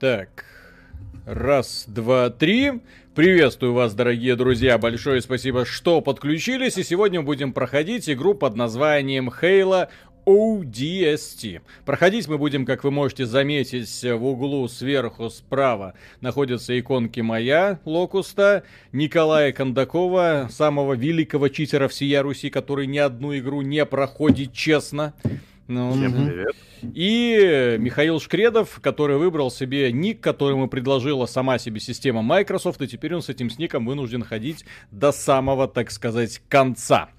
Так, раз, два, три. Приветствую вас, дорогие друзья. Большое спасибо, что подключились. И сегодня будем проходить игру под названием Halo ODST. Проходить мы будем, как вы можете заметить, в углу сверху справа находятся иконки моя, Локуста, Николая Кондакова, самого великого читера всея Руси, который ни одну игру не проходит честно. Ну, Всем привет. И Михаил Шкредов, который выбрал себе ник, который ему предложила сама себе система Microsoft, и теперь он с этим ником вынужден ходить до самого, так сказать, конца.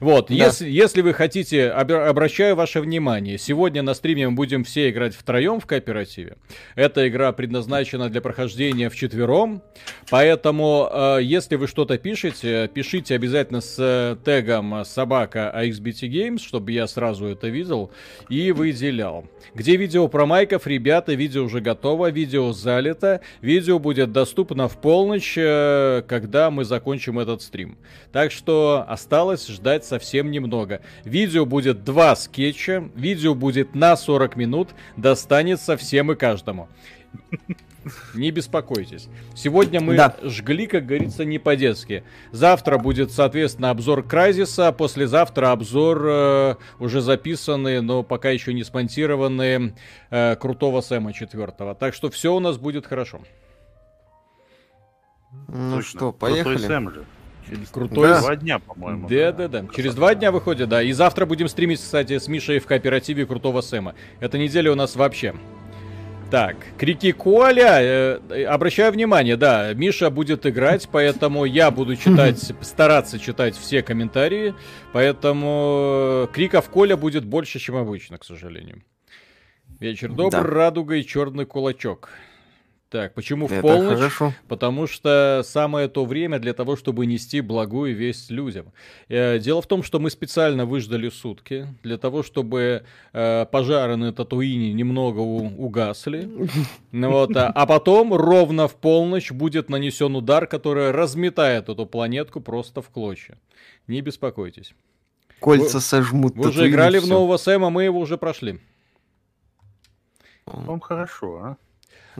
Вот, да. если, если вы хотите, обращаю ваше внимание, сегодня на стриме мы будем все играть втроем в кооперативе. Эта игра предназначена для прохождения вчетвером, поэтому э, если вы что-то пишете, пишите обязательно с э, тегом собака AXBT Games, чтобы я сразу это видел и выделял. Где видео про майков, ребята, видео уже готово, видео залито, видео будет доступно в полночь, э, когда мы закончим этот стрим. Так что осталось ждать совсем немного. Видео будет два скетча, видео будет на 40 минут, достанется всем и каждому. Не беспокойтесь. Сегодня мы да. жгли, как говорится, не по-детски. Завтра будет, соответственно, обзор Кразиса, послезавтра обзор э, уже записанный, но пока еще не смонтированный э, крутого Сэма четвертого. Так что все у нас будет хорошо. Ну Точно. что, поехали. Крутой Сэм же. Крутой. Да. Два дня, по-моему. Да, да, да. Через два дня выходит, да. И завтра будем стримить, кстати, с Мишей в кооперативе Крутого Сэма. Эта неделя у нас вообще. Так, крики Коля. Э, обращаю внимание, да, Миша будет играть, поэтому я буду читать, стараться читать все комментарии. Поэтому криков Коля будет больше, чем обычно, к сожалению. Вечер добр, да. радуга и черный кулачок. Так, почему в Это полночь? Хорошо. Потому что самое то время для того, чтобы нести благую весть людям. Э, дело в том, что мы специально выждали сутки для того, чтобы э, пожары на Татуине немного у- угасли. Ну вот, а, а потом ровно в полночь будет нанесен удар, который разметает эту планетку просто в клочья. Не беспокойтесь. Кольца вы, сожмут. Вы уже играли в нового Сэма, мы его уже прошли. Вам хорошо, а?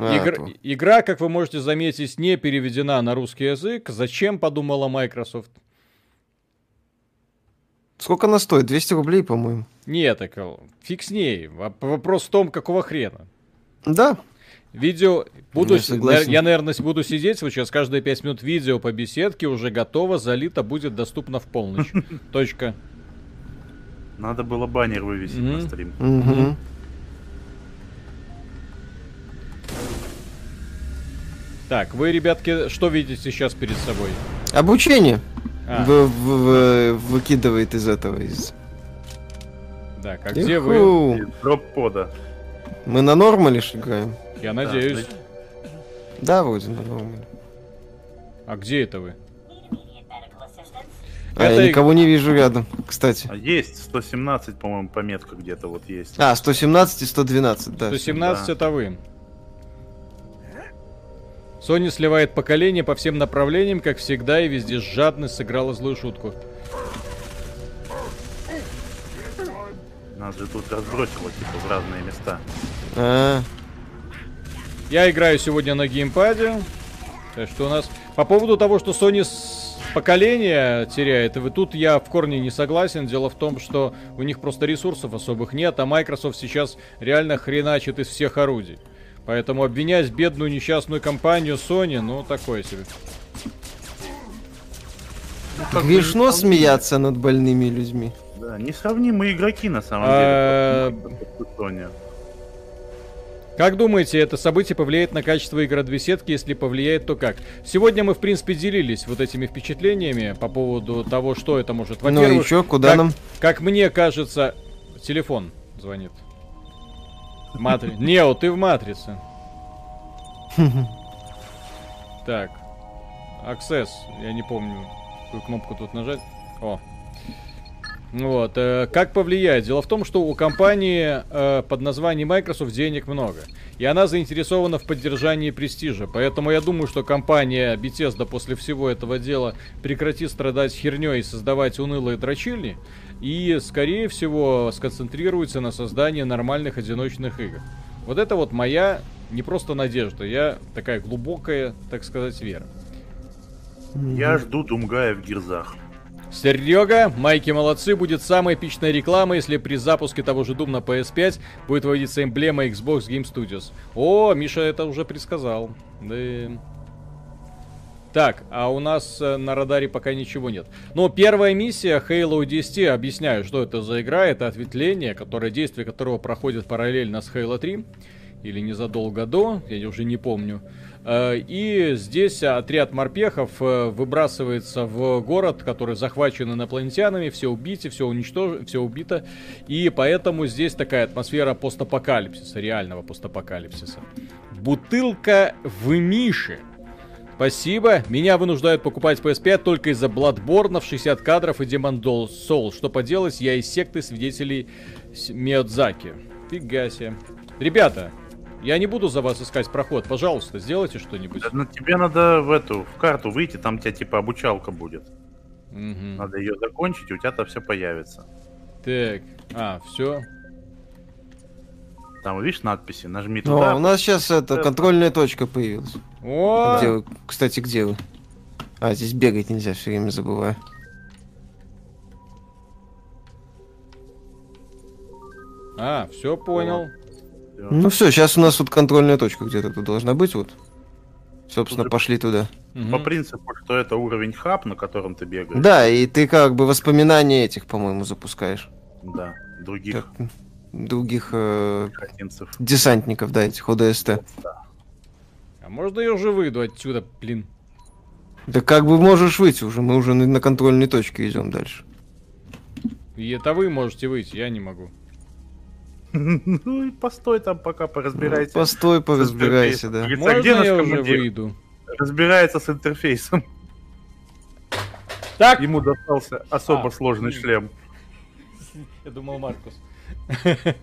А, Игр... Игра, как вы можете заметить, не переведена на русский язык. Зачем, подумала Microsoft? Сколько она стоит? 200 рублей, по-моему. Нет, так фиг с ней. Вопрос в том, какого хрена. Да. Видео... Буду, я, я, наверное, буду сидеть вот сейчас каждые 5 минут видео по беседке уже готово, залито, будет доступно в полночь. Точка. Надо было баннер вывесить на стрим. Так, вы, ребятки, что видите сейчас перед собой? Обучение. А. В, в, в, выкидывает из этого, из... Так, а где вы? Дроп-пода. Мы на нормале играем? Я надеюсь. Да, вроде на нормале. А где это вы? А это... я никого не вижу рядом, кстати. А есть 117, по-моему, пометка где-то вот есть. А, 117 и 112, да. 117 да. это вы. Sony сливает поколение по всем направлениям, как всегда, и везде жадность сыграла злую шутку. Нас же тут разбросило, типа, в разные места. А -а -а. Я играю сегодня на геймпаде. Так что у нас... По поводу того, что Sony поколение теряет, и тут я в корне не согласен. Дело в том, что у них просто ресурсов особых нет, а Microsoft сейчас реально хреначит из всех орудий. Поэтому обвинять бедную несчастную компанию Sony, ну, такое себе. Ну, Грешно смеяться над больными людьми. Да, несравнимые игроки на самом а, деле. Как думаете, это событие повлияет на качество игр две сетки? Если повлияет, то как? Сегодня мы, в принципе, делились вот этими впечатлениями по поводу того, что это может. Во-первых, ну и чё, куда как, нам? Как мне кажется, телефон звонит. Матри... Нео, ты в матрице. Так. Access. Я не помню, какую кнопку тут нажать. О. Вот. Э, как повлияет? Дело в том, что у компании э, под названием Microsoft денег много. И она заинтересована в поддержании престижа. Поэтому я думаю, что компания Bethesda после всего этого дела прекратит страдать херней и создавать унылые дрочильни. И, скорее всего, сконцентрируется на создании нормальных одиночных игр. Вот это вот моя не просто надежда, я такая глубокая, так сказать, вера. Я жду Думгая в Гирзах. Серега, майки молодцы, будет самая эпичная реклама, если при запуске того же Doom на PS5 будет выводиться эмблема Xbox Game Studios. О, Миша это уже предсказал. Да. Так, а у нас э, на радаре пока ничего нет. Но первая миссия Halo 10, объясняю, что это за игра, это ответвление, которое, действие которого проходит параллельно с Halo 3, или незадолго до, я уже не помню. Э, и здесь отряд морпехов э, выбрасывается в город, который захвачен инопланетянами, все убиты, все уничтожено, все убито. И поэтому здесь такая атмосфера постапокалипсиса, реального постапокалипсиса. Бутылка в Мише. Спасибо. Меня вынуждают покупать PS5 только из-за Bloodborne в 60 кадров и Demon Soul. Что поделать, я из секты свидетелей Миядзаки. Фига себе. Ребята, я не буду за вас искать проход. Пожалуйста, сделайте что-нибудь. Да, ну, тебе надо в эту, в карту выйти, там у тебя типа обучалка будет. Угу. Надо ее закончить, и у тебя-то все появится. Так, а, все. Там, видишь, надписи, нажми О, туда. у нас сейчас это Да. контрольная точка появилась. О, Где вы? Кстати, где вы? А, здесь бегать нельзя, все время забываю. а, все понял. Ну все, сейчас у нас вот контрольная точка где-то тут должна быть вот. Собственно, Тут пошли туда. По принципу, что это уровень хаб, на котором ты бегаешь. Да, и ты как бы воспоминания этих, по-моему, запускаешь. Да. Других Как других э, десантников, да, этих ОДСТ. А можно я уже выйду отсюда, блин? Да как бы можешь выйти уже, мы уже на контрольной точке идем дальше. И это вы можете выйти, я не могу. Ну и постой там, пока поразбирайся. Ну, Постой, поразбирайся, да. Говорится, Можно где наш я уже выйду? Разбирается с интерфейсом. Так! Ему достался особо А, сложный блин. шлем. Я думал, Маркус.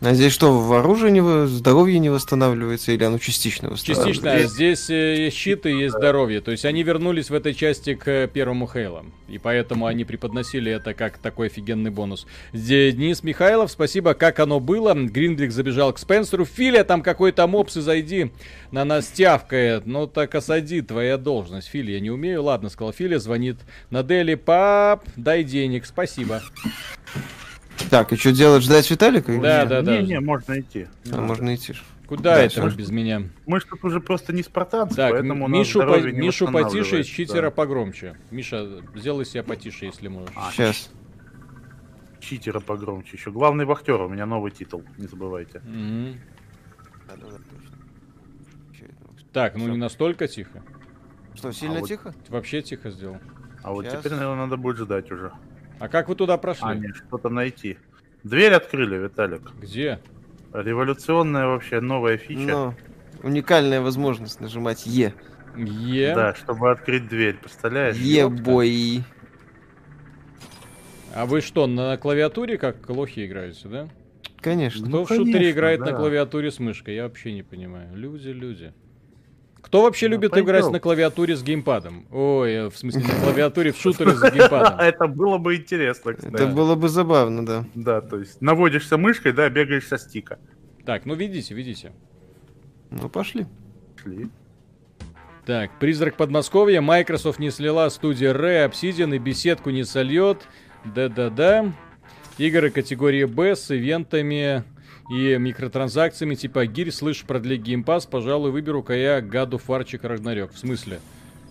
А здесь что, в оружии не здоровье не восстанавливается или оно частично восстанавливается? Частично. а Здесь э, есть щит и есть здоровье. То есть они вернулись в этой части к э, первому Хейлу. И поэтому они преподносили это как такой офигенный бонус. Де- Денис Михайлов, спасибо, как оно было. Гриндлик забежал к Спенсеру. Филя, там какой-то мопс, и зайди. На нас тявкает. Ну так осади, твоя должность. Филя, я не умею. Ладно, сказал Филя, звонит на Дели. Пап, дай денег, спасибо. Так, и что делать, ждать Виталика? Да, нет? да, да. Не-не, можно идти. А, можно идти. Куда Дальше. это без меня? Мы ж тут уже просто не спартанцы, Так, поэтому Мишу, по- не Мишу потише, читера да. погромче. Миша, сделай себя потише, если можешь. А, Сейчас. Читера погромче еще. Главный вахтер, у меня новый титул, не забывайте. Мгм. Так, ну не настолько тихо. Что, сильно А вот- тихо? Вообще тихо сделал. А вот Щас. теперь, наверное, надо будет ждать уже. А как вы туда прошли? А, нет, что-то найти. Дверь открыли, Виталик. Где? Революционная вообще новая фича. Ну, уникальная возможность нажимать Е. Е. Да, чтобы открыть дверь, представляешь? Е-бой. А вы что, на клавиатуре как лохи играете, да? Конечно. Кто Ну, в шутере конечно, играет на да. клавиатуре с мышкой? Я вообще не понимаю. Люди, люди. Кто вообще Ну, любит пойдем. играть на клавиатуре с геймпадом? Ой, в смысле, на клавиатуре в шутере с геймпадом. Это было бы интересно, кстати. Это было бы забавно, да. Да, то есть наводишься мышкой, да, бегаешь со стика. Так, ну видите, видите. Ну, пошли. Шли. Так, призрак Подмосковья, Microsoft не слила студия Ray, Obsidian и беседку не сольет. Да-да-да. Игры категории Б с ивентами и микротранзакциями типа гирь, слышь, продли геймпас, пожалуй, выберу-ка я гаду фарчик Рагнарёк. В смысле?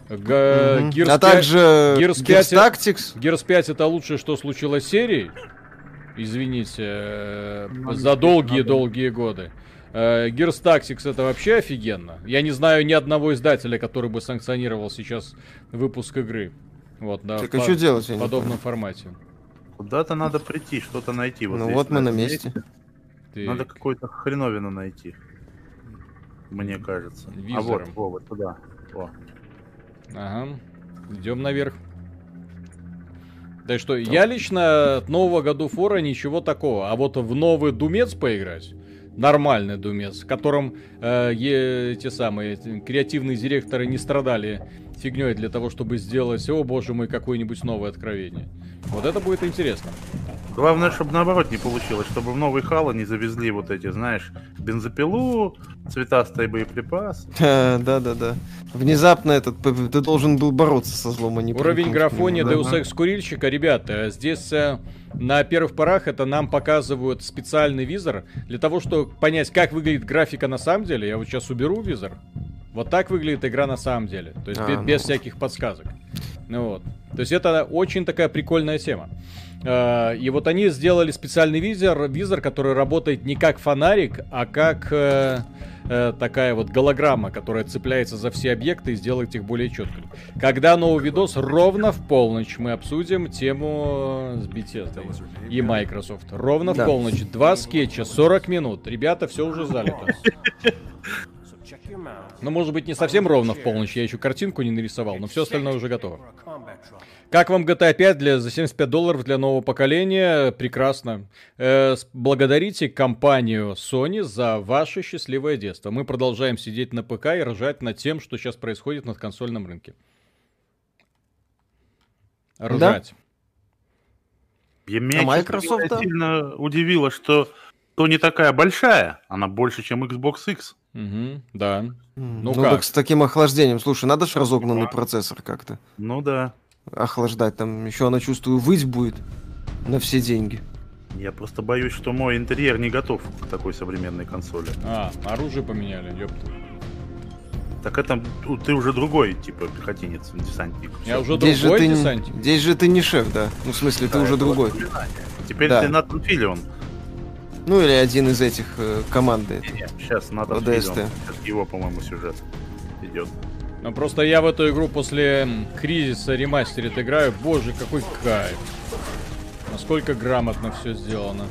Га- Мгм. Gears А 5 также Gears 5 Gears Tactics. Gears 5 это лучшее, что случилось с серией. Извините, э, Ну, за долгие-долгие годы. Э, Gears Tactics это вообще офигенно. Я не знаю ни одного издателя, который бы санкционировал сейчас выпуск игры. Вот, да, Так в а по- что делать? в подобном формате. Куда-то надо прийти, что-то найти. Ну здесь, вот мы на этом месте. Ты- Надо какую-то хреновину найти. Мне кажется. А Визором. вот, во, вот туда. О. Ага. Идем наверх. Да что, я лично от нового году фора ничего такого. А вот в новый Думец поиграть, нормальный Думец, в котором э, эти самые креативные директоры не страдали фигней для того, чтобы сделать, о боже мой, какое-нибудь новое откровение. Вот это будет интересно. Главное, чтобы наоборот не получилось, чтобы в новый Хало не завезли вот эти, знаешь, бензопилу, цветастые боеприпасы. Да-да-да. Внезапно этот, ты должен был бороться со злом, а не Уровень графония Deus Ex Курильщика, ребята, здесь э, на первых порах это нам показывают специальный визор для того, чтобы понять, как выглядит графика на самом деле. Я вот сейчас уберу визор. Вот так выглядит игра на самом деле. То есть а, без, ну... без всяких подсказок. Ну вот. То есть это очень такая прикольная тема. Э, и вот они сделали специальный визор, визор, который работает не как фонарик, а как э, э, такая вот голограмма, которая цепляется за все объекты и сделает их более четкими. Когда новый видос, ровно в полночь мы обсудим тему с Bethesda и Microsoft. Ровно да. в полночь. Два скетча, 40 минут. Ребята, все уже залито. Ну, может быть, не совсем ровно в полночь, я еще картинку не нарисовал, но все остальное уже готово. Как вам GTA 5 для, за 75 долларов для нового поколения? Прекрасно. Э, благодарите компанию Sony за ваше счастливое детство. Мы продолжаем сидеть на ПК и ржать над тем, что сейчас происходит на консольном рынке. Ржать. Да? Меня а Microsoft сильно удивило, что то не такая большая, она больше, чем Xbox X. Угу, да. Ну, ну как? так с таким охлаждением. Слушай, надо же разогнанный процессор как-то. Ну да. Охлаждать. Там еще она, чувствую, выть будет на все деньги. Я просто боюсь, что мой интерьер не готов к такой современной консоли. А, оружие поменяли, ёпта. Так это ты уже другой, типа, пехотинец, десантник. Я уже здесь другой же ты, десантник. Здесь же ты не шеф, да? Ну, в смысле, да, ты уже другой. Теперь да. ты Натан Филион. Ну или один из этих э, команды. Нет, сейчас надо ОДСТ. Его, по-моему, сюжет идет. Ну просто я в эту игру после кризиса ремастерит играю. Боже, какой кайф. Насколько грамотно все сделано.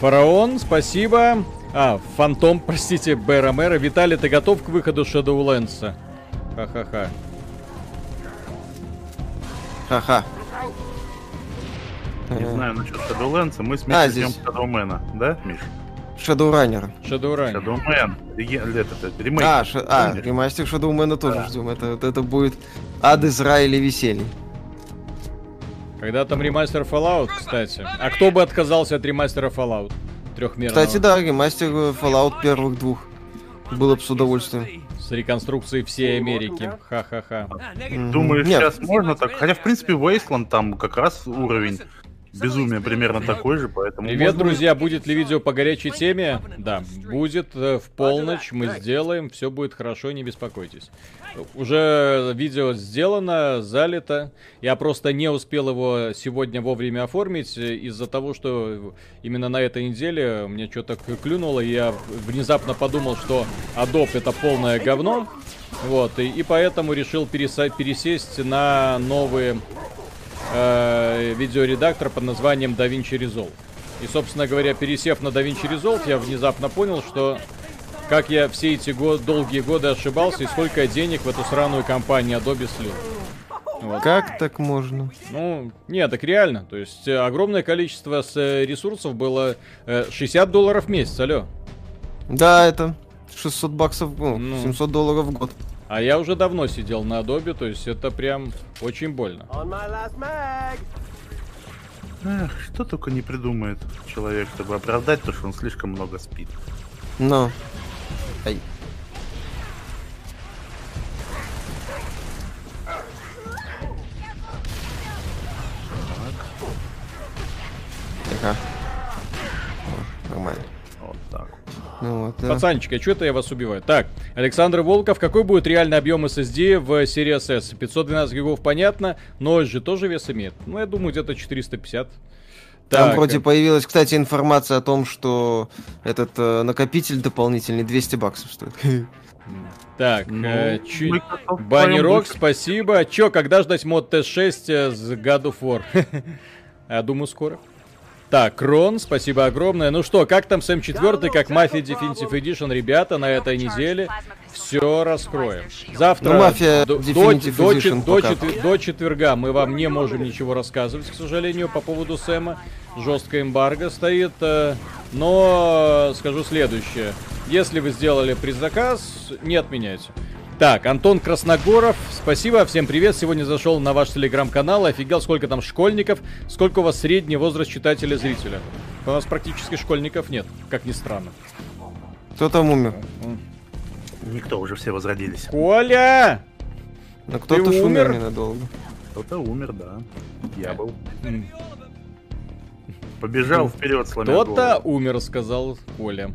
Фараон, спасибо. А, Фантом, простите, Бэра Виталий, ты готов к выходу Shadowlands? Ха-ха-ха. Ха-ха. Не знаю насчет Shadowlands, мы с Мишей а, ждем Shadowman, да, Миш? Shadowrunner. Shadowrunner. Shadowman. Это, это, ремейк. А, ш... а ремастер Shadowman тоже да. ждем. Это, это будет ад из рая или веселье. Когда там ремастер Fallout, кстати. А кто бы отказался от ремастера Fallout? Трехмерного. Кстати, да, ремастер Fallout первых двух. Было бы с удовольствием. С реконструкцией всей Америки. Ха-ха-ха. Нет. сейчас можно так? Хотя, в принципе, Wasteland там как раз уровень безумие примерно такой же, поэтому... Привет, можно... друзья, будет ли видео по горячей теме? Да, будет э, в полночь, мы сделаем, все будет хорошо, не беспокойтесь. Уже видео сделано, залито. Я просто не успел его сегодня вовремя оформить э, из-за того, что именно на этой неделе мне что-то клюнуло, и я внезапно подумал, что Adobe это полное говно. Вот, и, и поэтому решил пересесть на новые э, видеоредактор под названием DaVinci Resolve. И, собственно говоря, пересев на DaVinci Resolve, я внезапно понял, что как я все эти год, долгие годы ошибался и сколько денег в эту сраную компанию Adobe слил. Вот. Как так можно? Ну, нет, так реально. То есть э, огромное количество э, ресурсов было 60 э, долларов в месяц, алло. Да, это 600 баксов, ну, ну. 700 долларов в год. А я уже давно сидел на Adobe, то есть это прям очень больно. Эх, что только не придумает человек, чтобы оправдать то, что он слишком много спит. Но. Ай. Так. Нормально. Ну, вот, да. Пацанчики, а что это я вас убиваю? Так, Александр Волков, какой будет реальный объем SSD в серии S? 512 гигов понятно, но же тоже вес имеет. Ну, я думаю, где-то 450. Там так. вроде появилась, кстати, информация о том, что этот э, накопитель дополнительный 200 баксов стоит. Так, ну, э, чу... Банни Рок, спасибо. Чё, когда ждать мод Т6 э, с God of War? Я думаю, скоро. Так, Крон, спасибо огромное. Ну что, как там Сэм 4, как Мафия Definitive Edition, ребята, на этой неделе все раскроем. Завтра ну, Мафия до, до, до, до, до четверга мы вам не можем ничего рассказывать, к сожалению, по поводу Сэма. Жесткая эмбарго стоит, э, но скажу следующее. Если вы сделали предзаказ, не отменяйте. Так, Антон Красногоров, спасибо, всем привет. Сегодня зашел на ваш телеграм-канал, офигел, сколько там школьников, сколько у вас средний возраст читателя-зрителя. У нас практически школьников нет, как ни странно. Кто там умер? Никто, уже все возродились. Коля! Ну кто-то умер? умер ненадолго. Кто-то умер, да. Я был. Побежал вперед, сломя Кто-то умер, сказал Коля.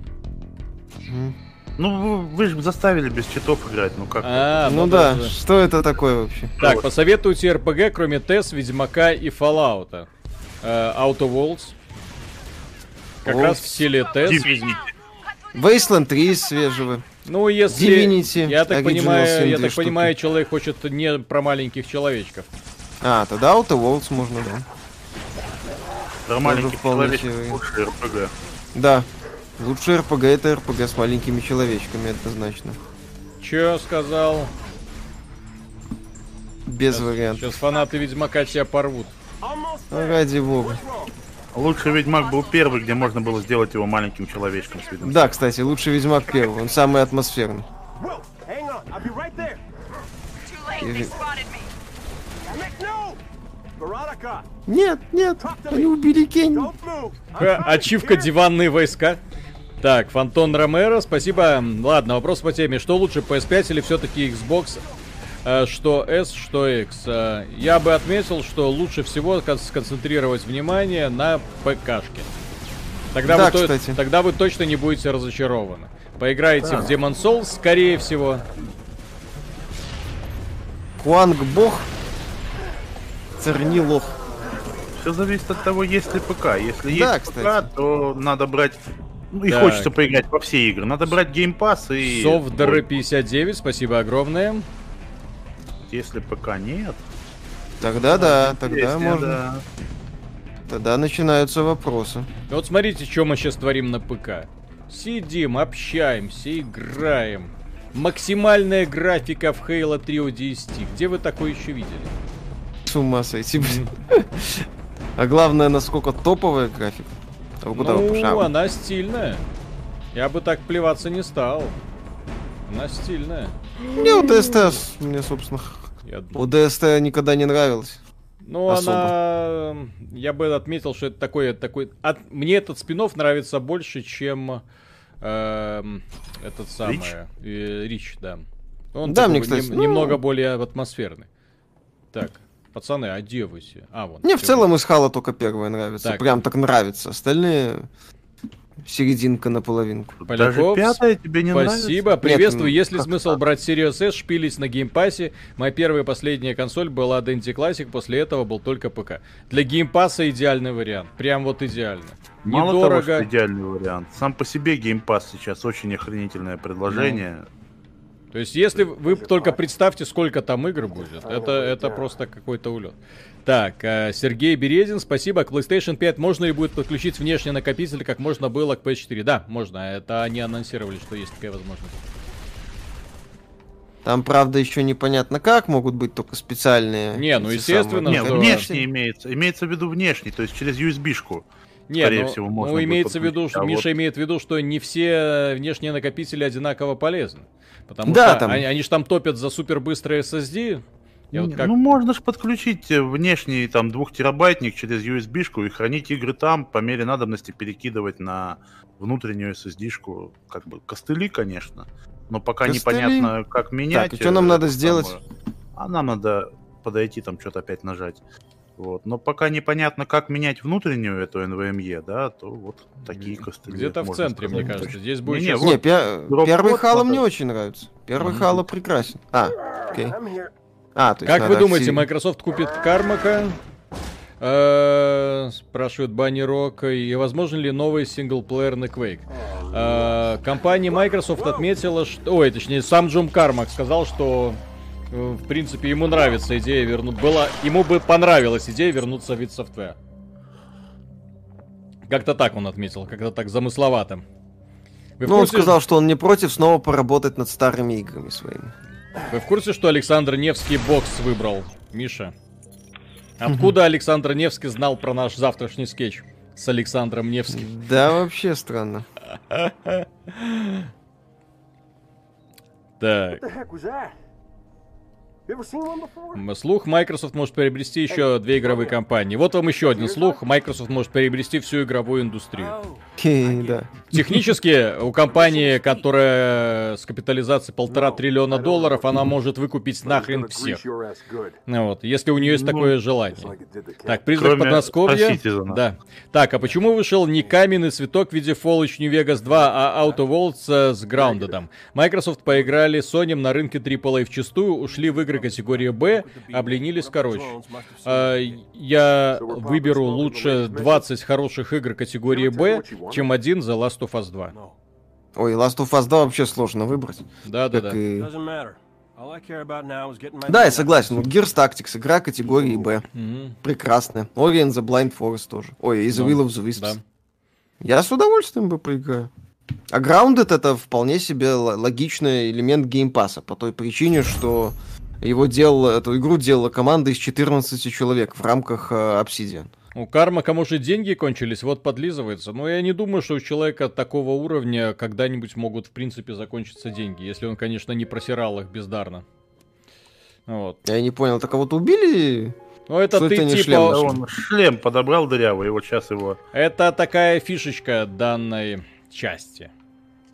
Ну, вы же заставили без читов играть, ну как? А, ну, ну да, даже... что это такое вообще? Так, вот. посоветуйте РПГ, кроме ТЭС, Ведьмака и Fallout. Э, Auto Worlds. Как Worlds. раз в стиле ТЭС. Wasteland 3 свежего. Ну, если... Divinity, я так понимаю, я так штуки. понимаю, человек хочет не про маленьких человечков. А, тогда Auto Worlds можно, да. Про маленьких человечков РПГ. Да, Лучший РПГ это РПГ с маленькими человечками, однозначно. Чё сказал? Без сейчас, вариантов. Сейчас фанаты Ведьмака тебя порвут. Ну, ради бога. Лучший Ведьмак был первый, где можно было сделать его маленьким человечком с видом. Да, кстати, лучший Ведьмак первый, он самый атмосферный. Нет, нет, они убили Кенни. Ачивка диванные войска. Так, Фантон Ромеро, спасибо. Ладно, вопрос по теме. Что лучше, PS5 или все-таки Xbox? Э, что S, что X. Э, я бы отметил, что лучше всего сконцентрировать внимание на ПКшке. Тогда, да, вы, то, тогда вы точно не будете разочарованы. Поиграете да. в Demon Souls, скорее всего. Хуанг Бог. Церни лох. Все зависит от того, есть ли ПК. Если да, есть кстати. ПК, то надо брать и так. хочется поиграть во все игры. Надо брать Game Pass и... Софтдр 59, спасибо огромное. Если ПК нет... Тогда да, тогда Если можно. Да. Тогда начинаются вопросы. Вот смотрите, что мы сейчас творим на ПК. Сидим, общаемся, играем. Максимальная графика в Halo 3 ODST. Где вы такое еще видели? С ума сойти, блин. А главное, насколько топовая графика. А куда ну, она стильная. Я бы так плеваться не стал. Она стильная. Мне у ДСТ, мне, собственно, я... у ДСТ никогда не нравилось. Ну, она... Я бы отметил, что это такой... такой... От... Мне этот спин нравится больше, чем э, этот самый... Рич? Э, Рич, да. Он да, мне, кстати, нем... ну... немного более атмосферный. Так, Пацаны, а где вы все? А, вон. Мне в целом из Halo только первая нравится. Так. Прям так нравится. Остальные серединка на половинку. Даже пятая тебе не Спасибо, нравится? приветствую. Нет, Если смысл так? брать Series S, шпилить на геймпассе, моя первая и последняя консоль была Dendy Classic, после этого был только ПК. Для геймпасса идеальный вариант. Прям вот идеально. Мало Недорого. того, что идеальный вариант. Сам по себе геймпасс сейчас очень охренительное предложение. Ну. То есть, если вы только представьте, сколько там игр будет, это, это просто какой-то улет. Так, э, Сергей Березин, спасибо. К PlayStation 5 можно ли будет подключить внешний накопитель, как можно было к PS4? Да, можно. Это они анонсировали, что есть такая возможность. Там, правда, еще непонятно как, могут быть только специальные. Не, ну естественно. Не, что... внешний имеется. Имеется в виду внешний, то есть через USB-шку. Нет, скорее ну, всего, можно ну имеется в виду, что а Миша вот... имеет в виду, что не все внешние накопители одинаково полезны. Потому да, что там... они, они же там топят за супер быстрый SSD. Я вот как... Ну, можно же подключить э, внешний там двухтерабайтник через USB-шку и хранить игры там, по мере надобности перекидывать на внутреннюю SSD-шку. Как бы костыли, конечно. Но пока костыли? непонятно, как менять. Так, и что нам надо сделать? А нам надо подойти, там что-то опять нажать. Вот. Но пока непонятно, как менять внутреннюю эту NVMe, да, то вот такие костыли. Где-то в центре, сказать. мне кажется. Здесь будет не, сейчас... не, пер... первый Halo мне очень нравится. Первый mm-hmm. Halo прекрасен. А, окей. А, то есть как вы думаете, Microsoft купит Кармака? Э, спрашивает Банни Рок. И возможно ли новый синглплеерный Quake? Э, компания Microsoft отметила, что... Ой, точнее, сам Джум Кармак сказал, что в принципе, ему нравится идея вернуть. Была, ему бы понравилась идея вернуться в вид софтвер. Как-то так он отметил, как-то так замысловато. Вы ну, курсе... он сказал, что он не против снова поработать над старыми играми своими. Вы в курсе, что Александр Невский бокс выбрал, Миша? Откуда Александр Невский знал про наш завтрашний скетч с Александром Невским? Да, вообще странно. Так. Слух, Microsoft может приобрести еще две игровые компании. Вот вам еще один слух, Microsoft может приобрести всю игровую индустрию. да. Технически у компании, которая с капитализацией полтора триллиона долларов, она может выкупить нахрен всех. Ну вот, если у нее есть такое желание. Так, призрак Кроме Подмосковья. Citizen. Да. Так, а почему вышел не каменный цветок в виде Fallout New Vegas 2, а Outer Worlds э, с Grounded? Microsoft поиграли с Sony на рынке AAA вчастую, ушли в игры категории Б, обленились короче. А, я выберу лучше 20 хороших игр категории Б, чем один The Last of Us 2. Ой, Last of Us 2 вообще сложно выбрать. Да-да-да. Как и- Да, я согласен. Вот Gears Tactics, игра категории Б. Прекрасная. Ori and the Blind Forest тоже. Ой, и The Ну, Will of the Wisps. Да. Я с удовольствием бы поиграю. А Grounded это вполне себе логичный элемент геймпаса, по той причине, что его делала, эту игру делала команда из 14 человек в рамках э, Obsidian. У Кармака, может, деньги кончились, вот подлизывается. Но я не думаю, что у человека такого уровня когда-нибудь могут, в принципе, закончиться деньги. Если он, конечно, не просирал их бездарно. Вот. Я не понял, так кого-то убили? Ну, это Что ты это не типа... шлем Да он шлем подобрал дырявый, и вот сейчас его... Это такая фишечка данной части.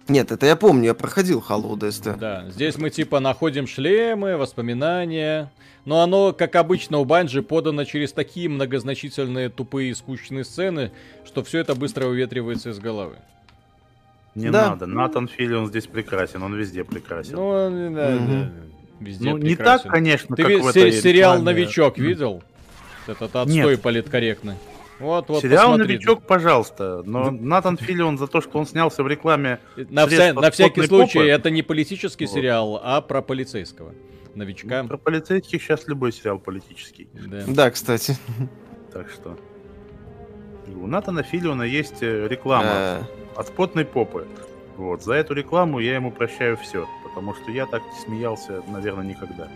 Нет, это я помню, я проходил Hollow DST. Да, здесь мы типа находим шлемы, воспоминания. Но оно, как обычно у Банжи, подано через такие многозначительные, тупые и скучные сцены, что все это быстро уветривается из головы. Не Да. надо. Натан Филлион здесь прекрасен, он везде прекрасен. Ну, он, да, да, везде Ну, не прекрасен. так, конечно, Ты как в этой сериал рекламе. «Новичок» видел? Этот отстой Нет. политкорректный. Вот, вот, Сериал посмотри. «Новичок», пожалуйста, но Натан Филлион за то, что он снялся в рекламе... На, вся- на всякий случай, попы. это не политический Вот. сериал, а про полицейского. Новичка. Про полицейских сейчас любой сериал политический. Да. Да, кстати. Так что... У Натана Филлиона есть э, реклама Э, от спотной попы. Вот, за эту рекламу я ему прощаю все, потому что я так не смеялся, наверное, никогда.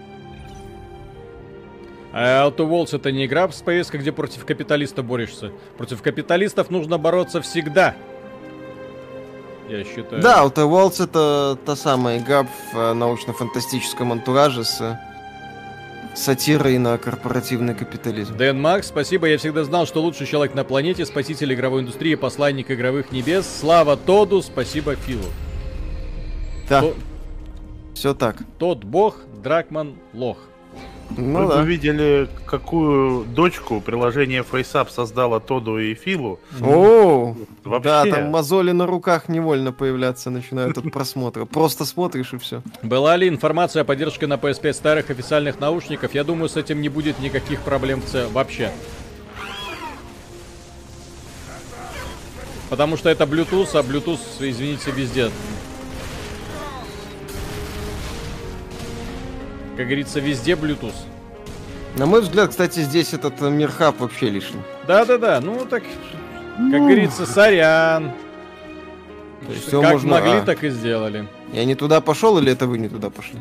А Outer Worlds это не игра с повесткой, где против капиталиста борешься. Против капиталистов нужно бороться всегда. Я считаю. Да, Outer Worlds это та самая игра в э, научно-фантастическом антураже с э, сатирой на корпоративный капитализм. Дэн Макс, спасибо. Я всегда знал, что лучший человек на планете, спаситель игровой индустрии, посланник игровых небес. Слава Тоду, спасибо Филу. Да, То- все так. Тот бог, Дракман, лох. Ну Вы да. бы видели, какую дочку приложение FaceApp создало Тоду и Филу. О, Вообще, да, там мозоли на руках невольно появляться начинают от просмотра. Просто смотришь и все. Была ли информация о поддержке на PS5 старых официальных наушников? Я думаю, с этим не будет никаких проблем вообще. Потому что это Bluetooth, а Bluetooth, извините, везде. Как говорится, везде Bluetooth. На мой взгляд, кстати, здесь этот э, мирхаб вообще лишний. Да-да-да, ну так, как говорится, сорян. То есть всё как можно- могли, а. так и сделали. Я не туда пошел или это вы не туда пошли?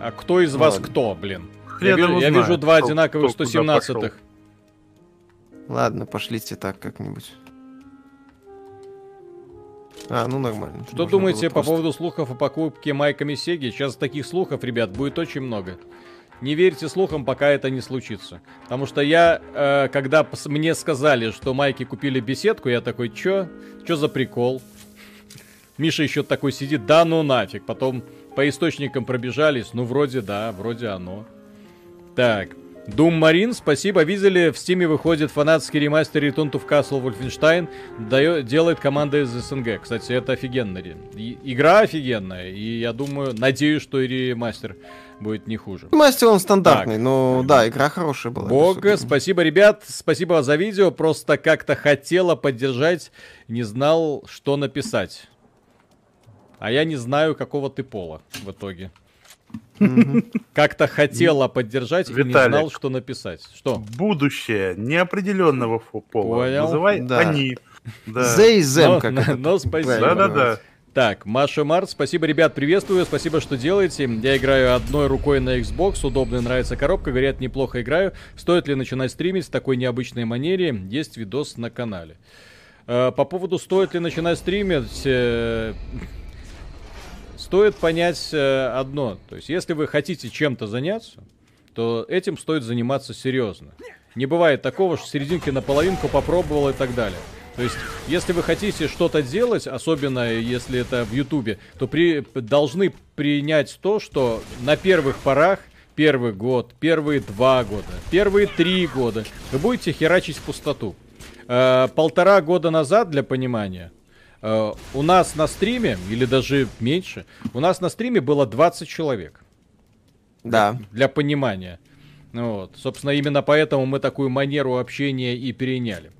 А кто из вас Ладно. кто, блин? хрен Я, вижу, я вижу два кто- одинаковых кто куда 117-х. пошел. Ладно, пошлите так как-нибудь. А, ну нормально. Что Можно думаете по просто- поводу слухов о покупке майками Сеги? Сейчас таких слухов, ребят, будет очень много. Не верьте слухам, пока это не случится. Потому что я, э, когда мне сказали, что майки купили беседку, я такой, чё? Чё за прикол? Миша еще такой сидит, да ну нафиг. Потом по источникам пробежались, ну вроде да, вроде оно. Так, Doom Marine, спасибо. Видели, в стиме выходит фанатский ремастер Return to Castle Wolfenstein. Дает, делает команда из СНГ. Кстати, это офигенно. И- игра офигенная. И я думаю, надеюсь, что и ремастер будет не хуже. Мастер он стандартный, но да, игра хорошая была. Бога, спасибо, ребят. Спасибо за видео. Просто как-то хотела поддержать, не знал, что написать. А я не знаю, какого ты пола в итоге. Как-то хотела поддержать и не знал, что написать. Что? Будущее неопределенного пола. Понял. Называй они. Но- как но- это но спасибо. Да-да-да. Так, Маша Март, спасибо, ребят, приветствую, спасибо, что делаете. Я играю одной рукой на Xbox, удобно, нравится коробка, говорят, неплохо играю. Стоит ли начинать стримить в такой необычной манере? Есть видос на канале. Э, По поводу стоит ли начинать стримить, э, стоит понять э, одно. То есть, если вы хотите чем-то заняться, то этим стоит заниматься серьезно. Не бывает такого, что серединки на половинку попробовал и так далее. То есть, если вы хотите что-то делать, особенно если это в Ютубе, то при, должны принять то, что на первых порах, первый год, первые два года, первые три года вы будете херачить в пустоту. Э, полтора года назад, для понимания, э, у нас на стриме, или даже меньше, у нас на стриме было 20 человек. Да. Для понимания. Ну Вот. Собственно, именно поэтому мы такую манеру общения и переняли.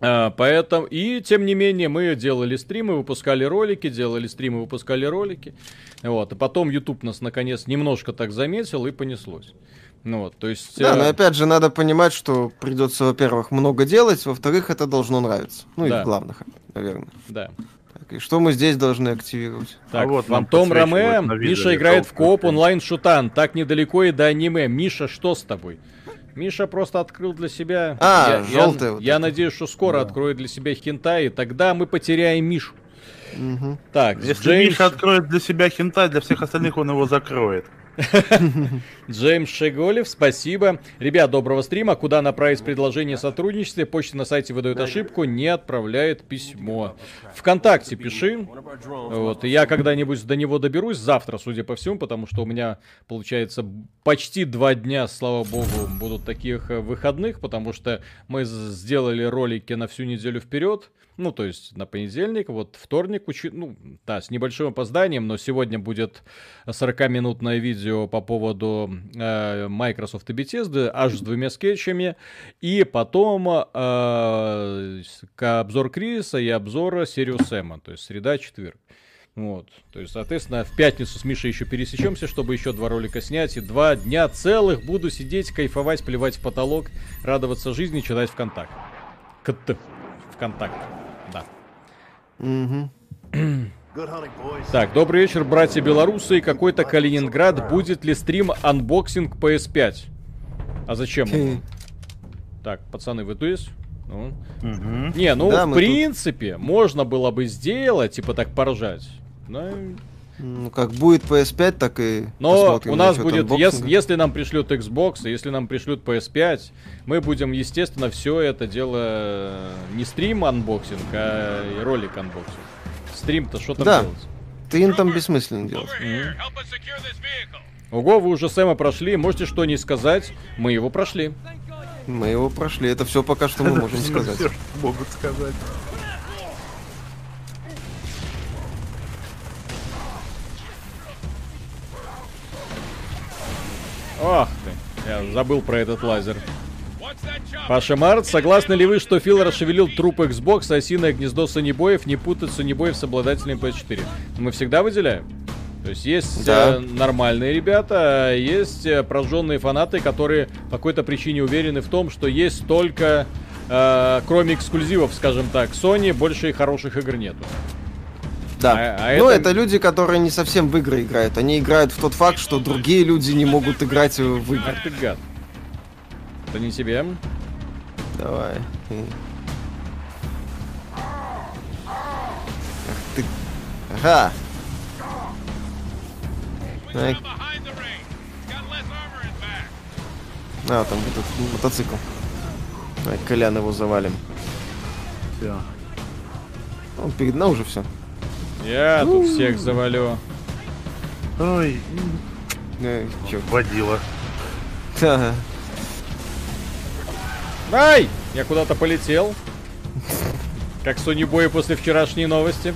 А, поэтому, и тем не менее, мы делали стримы, выпускали ролики, делали стримы, выпускали ролики. Вот. И потом YouTube нас наконец немножко так заметил и понеслось. Ну вот, то есть... Да, э, но опять же, надо понимать, что придется, во-первых, много делать, во-вторых, это должно нравиться. Ну, Да. и главных, наверное. Да. Так, и что мы здесь должны активировать? Так, А вот нам Фантом Роме, Миша играет в толстую кооп хрень. онлайн шутан, так недалеко и до аниме. Миша, что с тобой? Миша просто открыл для себя... А, я, желтая я, вот я надеюсь, что скоро откроет для себя хентай, и тогда мы потеряем Мишу. Мгм. Так, Если Джеймс, Миша откроет для себя хентай, для всех остальных он его закроет. Джеймс Шеголев, спасибо. Ребят, доброго стрима. Куда направить предложение о сотрудничестве? Почта на сайте выдает ошибку, не отправляет письмо. Вконтакте пиши. Вот, я когда-нибудь до него доберусь завтра, судя по всему, потому что у меня, получается, почти два дня, слава богу, будут таких э, выходных, потому что мы сделали ролики на всю неделю вперед. Ну, то есть на понедельник, вот вторник, учи... ну, да, с небольшим опозданием, но сегодня будет 40-минутное видео по поводу э, Microsoft и Bethesda, аж с двумя скетчами, и потом э, обзор Криса и обзор Serious Sam 'а, то есть среда-четверг. Вот, то есть, соответственно, в пятницу с Мишей еще пересечемся, чтобы еще два ролика снять, и два дня целых буду сидеть, кайфовать, плевать в потолок, радоваться жизни, читать ВКонтакт. КТ. ВКонтакт, Так, добрый вечер, братья белорусы и какой-то Калининград. Будет ли стрим анбоксинг PS5? А зачем? Так, пацаны, вы тут? Ну. Мгм. Не, ну, Да, в мы тут. принципе, можно было бы сделать, типа так поржать. Но, Ну, как будет PS5, так и но посмотрим у нас будет, ес- анбоксинга. если нам пришлют Xbox, если нам пришлют PS5, мы будем, естественно, все это дело э, не стрим анбоксинг, а и ролик анбоксинг. Стрим-то что там Да. делать? Ты им там бессмысленно делать. Ого, вы уже Сэма прошли, можете что не сказать? Мы его прошли. Мы его прошли, это все пока что мы можем сказать. могут сказать. Ах ты, я забыл про этот лазер. Паша Март, согласны ли вы, что Фил расшевелил труп Xbox, а осиное гнездо Сонибоев не путать Сонибоев с обладателями PS4? Мы всегда выделяем. То есть есть Да. э, нормальные ребята, а есть э, прожженные фанаты, которые по какой-то причине уверены в том, что есть только, э, кроме эксклюзивов, скажем так, Sony, больше и хороших игр нету. Да. А- а ну, это- это... люди, которые не совсем в игры играют. Они играют в тот факт, что другие люди не могут играть в игры. Ах ты гад. Это не тебе. Давай. Ах ты. Ага. Ай. А, там этот мотоцикл. Давай, Колян его завалим. Всё. Он перед нами уже все. Я тут всех завалю. Ой, Чё? водила. Ага. Ай! Я куда-то полетел. Как Boy после вчерашней новости.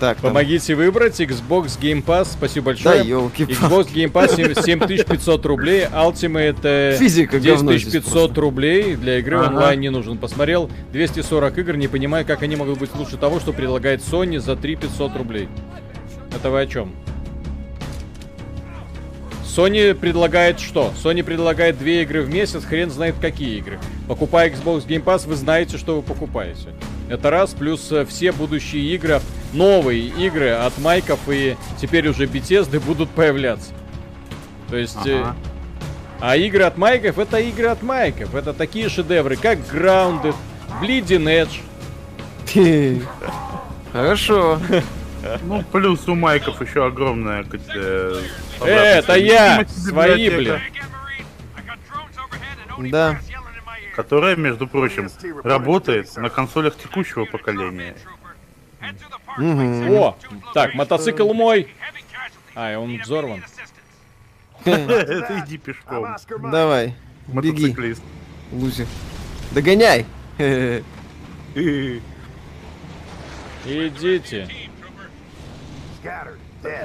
Так, там. Помогите выбрать Xbox Game Pass. Спасибо Да, большое. елки Xbox Game Pass семь- 7500 рублей. Ultimate э, Физика говно здесь 10500 рублей. Для игры Ага. онлайн не нужен. Посмотрел 240 игр. Не понимаю, как они могут быть лучше того, что предлагает Sony за 3500 рублей. Это вы о чем? Sony предлагает что? Sony предлагает две игры в месяц, хрен знает какие игры. Покупая Xbox Game Pass, вы знаете, что вы покупаете. Это раз, плюс э, все будущие игры, новые игры от Майков и теперь уже Bethesda будут появляться. То есть... э, Ага. а игры от Майков это игры от Майков. Это такие шедевры, как Grounded, Bleeding Edge. Хорошо. Ну, плюс у майков еще огромная... э, Э, это я! Свои, блин. Да. Которая, между прочим, работает на консолях текущего поколения. Мгм. О, так, мотоцикл мой. А, и он взорван. Это иди пешком. Давай, беги, Мотоциклист. лузер. Догоняй! Идите.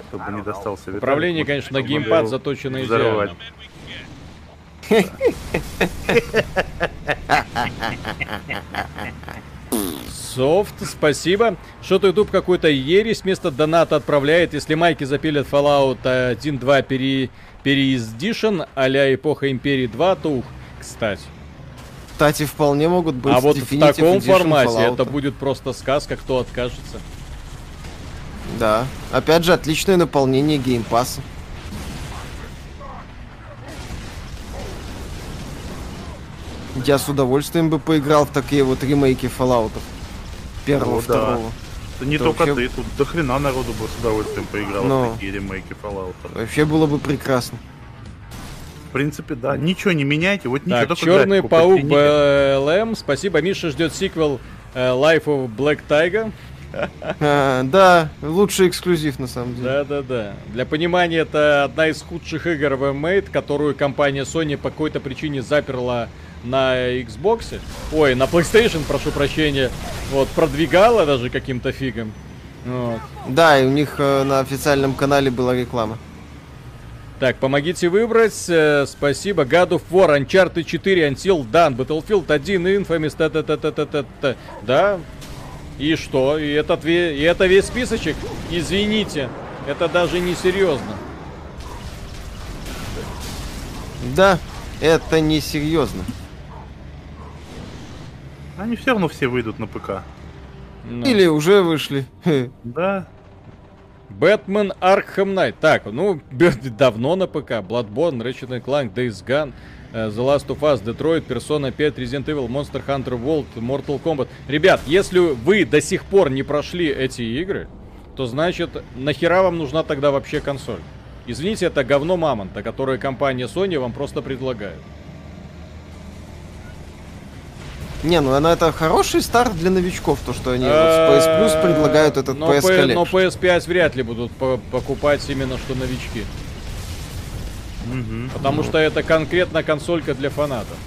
Чтобы не достался Управление, конечно, на геймпад заточено взорвать. идеально. Софт, спасибо. Что-то YouTube какой-то ересь вместо доната отправляет. Если майки запилят Fallout 1.2 пере... переиздишен а-ля эпоха Империи 2, то ух, кстати. Кстати, вполне могут быть а вот в таком формате Fallout. это будет просто сказка, кто откажется. Да. Опять же, отличное наполнение геймпаса. Я с удовольствием бы поиграл в такие вот ремейки Fallout. Первого, О, да. второго. Это не Это только вообще- ты, тут до хрена народу бы с удовольствием поиграл Ну. в такие ремейки Fallout. Вообще было бы прекрасно. В принципе, да. Ничего не меняйте, вот ничего, Так, Черный паук. БЛМ. Спасибо. Миша ждет сиквел э, Life of Black Tiger. А, да, лучший эксклюзив на самом деле. Да-да-да. Для понимания, это одна из худших игр в Made, которую компания Sony по какой-то причине заперла на Xbox. Ой, на PlayStation, прошу прощения. Вот, продвигала даже каким-то фигом. Вот. Да, и у них э, на официальном канале была реклама. Так, помогите выбрать. Э, спасибо. God of War, Uncharted 4, Until Dawn, Battlefield 1, Infamous, та та та та та та та Да. И что? И, этот, ве- и это весь списочек? Извините. Это даже не серьезно. Да, это не серьезно. Они все равно все выйдут на ПК. Ну. Или уже вышли. Да. Batman Arkham Knight. Так, ну, давно на ПК. Bloodborne, Ratchet Clank, Days Gone, э, The Last of Us, Detroit, Persona 5, Resident Evil, Monster Hunter World, Mortal Kombat. Ребят, если вы до сих пор не прошли эти игры, то значит, нахера вам нужна тогда вообще консоль? Извините, это говно мамонта, которое компания Sony вам просто предлагает. Не, ну она это хороший старт для новичков, то что они вот с PS Plus предлагают этот но PS Collection. Но PS5 вряд ли будут по- покупать именно что новички. Потому что это конкретно консолька для фанатов.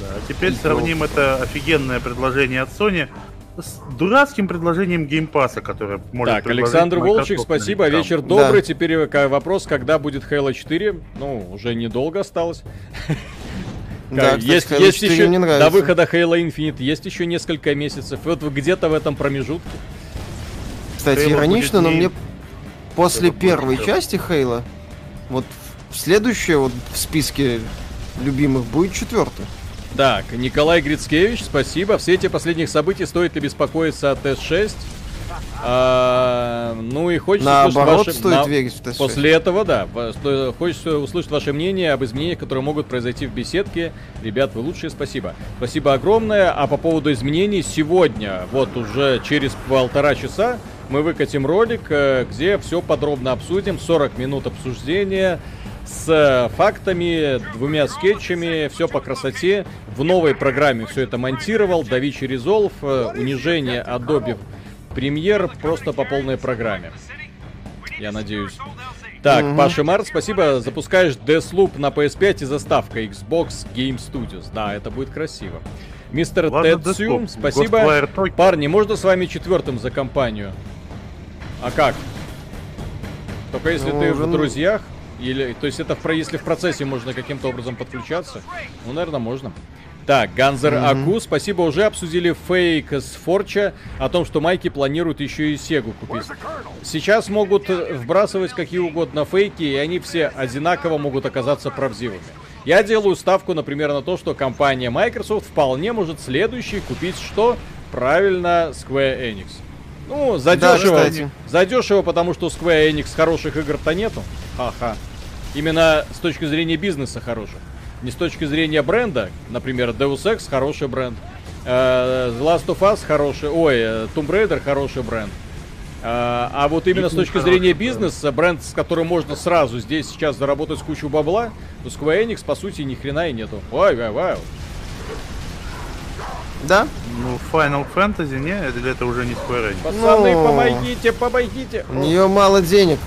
Да. А Теперь сравним это офигенное предложение от Sony с дурацким предложением геймпаса, которое может Так, Александр Волчек, спасибо. Вечер Да. добрый. Теперь э, вопрос, когда будет Halo 4? Ну, уже недолго осталось. Да, кстати, есть, Halo есть 4 еще мне до выхода Halo Infinite есть еще несколько месяцев. И вот где-то в этом промежутке. Кстати, Halo иронично, но не- мне после Halo первой Halo. части Хейла, вот следующая вот в списке любимых будет четвертая. Так, Николай Грицкевич, спасибо. В свете последних событий стоит ли беспокоиться о ТС-6? А, ну и хочется Наоборот, услышать стоит на- верить в ТС-6. После этого, да, хочется услышать ваше мнение об изменениях, которые могут произойти в беседке. Ребят, вы лучшие, спасибо. Спасибо огромное. А по поводу изменений, сегодня, вот уже через полтора часа, мы выкатим ролик, э, где все подробно обсудим. 40 минут обсуждения с э, фактами, двумя скетчами, все по красоте. В новой программе все это монтировал. DaVinci Resolve, э, унижение Adobe Premiere просто по полной программе. Я надеюсь. Так, Мгм. Паша Март, спасибо. Запускаешь Deathloop на PS5 и заставка Xbox Game Studios. Да, это будет красиво. Мистер Deathloop. спасибо. Парни, можно с вами четвертым за компанию? А как? Только если Ну, ты уже в друзьях, или, то есть это в, если в процессе можно каким-то образом подключаться, ну, наверное, можно. Так, Ганзер Мгм. Аку, спасибо, уже обсудили фейк с Форча о том, что Майки планируют еще и Сегу купить. Сейчас могут вбрасывать какие угодно фейки, и они все одинаково могут оказаться правдивыми. Я делаю ставку, например, на то, что компания Microsoft вполне может следующий купить что? Правильно, Square Enix. Ну, задешево. кстати. задешево, потому что Square Enix хороших игр-то нету. Ха-ха. Именно с точки зрения бизнеса хороших. Не с точки зрения бренда. Например, Deus Ex хороший бренд. Э, The Last of Us хороший. Ой, э, Tomb Raider хороший бренд. А, а вот именно с точки зрения бизнеса, бренд, с которым можно сразу здесь сейчас заработать кучу бабла, то Square Enix, по сути, ни хрена и нету. Ой, ой, ой. Да? Ну, Final Fantasy, не? Или это уже не Square Enix? Пацаны, Ну. помогите, помогите. У нее мало денег.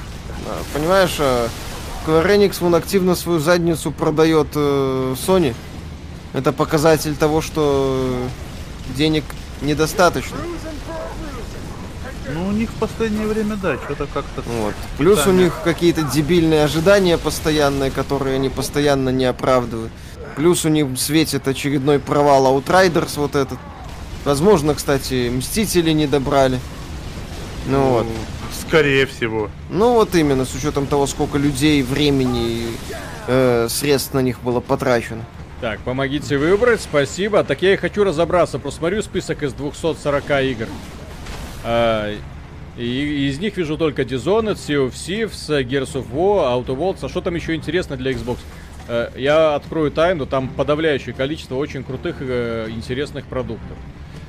Понимаешь, Square Enix, он активно свою задницу продает э, Sony. Это показатель того, что денег недостаточно. Ну, у них в последнее время, да, что-то как-то... Вот. Плюс у них какие-то дебильные ожидания постоянные, которые они постоянно не оправдывают. Плюс у них светит очередной провал Outriders вот этот. Возможно, кстати, Мстители не добрали. Ну вот. Скорее всего. Ну вот именно, с учетом того, сколько людей, времени и э, средств на них было потрачено. Так, помогите выбрать, спасибо. Так я и хочу разобраться. Просто смотрю список из 240 игр. А, и из них вижу только Dishonored, Sea of Thieves, Gears of War, Auto Worlds. А что там еще интересно для Xbox? Э, Я открою тайну, там подавляющее количество очень крутых э, интересных продуктов.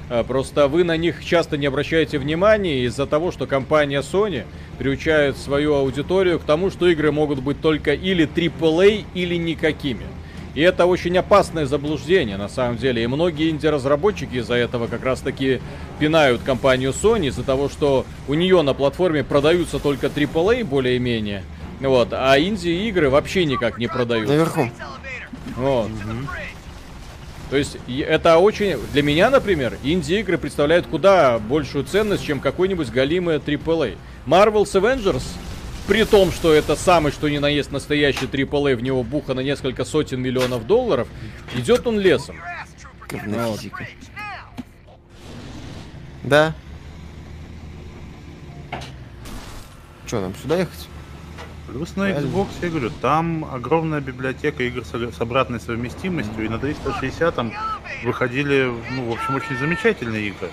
Э, Просто вы на них часто не обращаете внимания из-за того, что компания Sony приучает свою аудиторию к тому, что игры могут быть только или AAA, или никакими. И это очень опасное заблуждение, на самом деле. И многие инди-разработчики из-за этого как раз-таки пинают компанию Sony из-за того, что у нее на платформе продаются только AAA более-менее. Вот, а инди-игры вообще никак не продаются. Наверху. Вот. То есть это очень... Для меня, например, инди-игры представляют куда большую ценность, чем какой-нибудь галимый AAA. Marvel's Avengers, при том, что это самый, что ни на есть настоящий AAA, в него бухано несколько сотен миллионов долларов, идет он лесом. Говнофизика. Да. Че, нам сюда ехать? Плюс на. Xbox, я говорю, там огромная библиотека игр с, обратной совместимостью, и на 360 там выходили, ну, в общем, очень замечательные игры.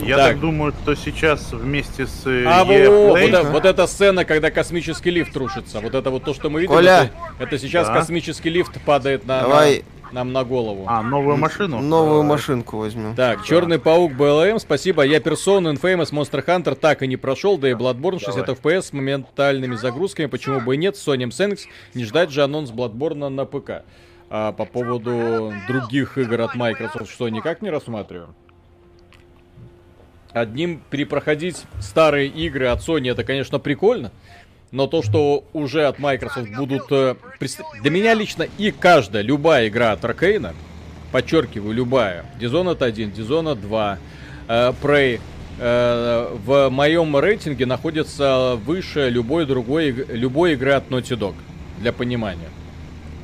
Я Так. так, думаю, что сейчас вместе с э, А Play- вот, вот эта сцена, когда космический лифт рушится. Вот это вот то, что мы видим. Коля! Это, это сейчас Да. космический лифт падает на, Давай. На- нам на голову. А, новую машину? Новую Э, машинку возьмем. Так, Черный паук БЛМ, спасибо. Я Persona, Infamous, Monster Hunter так и не прошел, да и Bloodborne 60 FPS с моментальными загрузками, почему бы и нет, Sony Senix не ждать же анонс Bloodborne на ПК. А по поводу других игр от Microsoft, что никак не рассматриваю. Одним перепроходить старые игры от Sony, это, конечно, прикольно. Но то, что уже от Microsoft будут... э, Для меня лично и каждая, любая игра от Аркейна, подчеркиваю, любая, Dishonored 1, Dishonored 2, э, Prey, э, в моем рейтинге находится выше любой другой, любой игры от Naughty Dog, для понимания.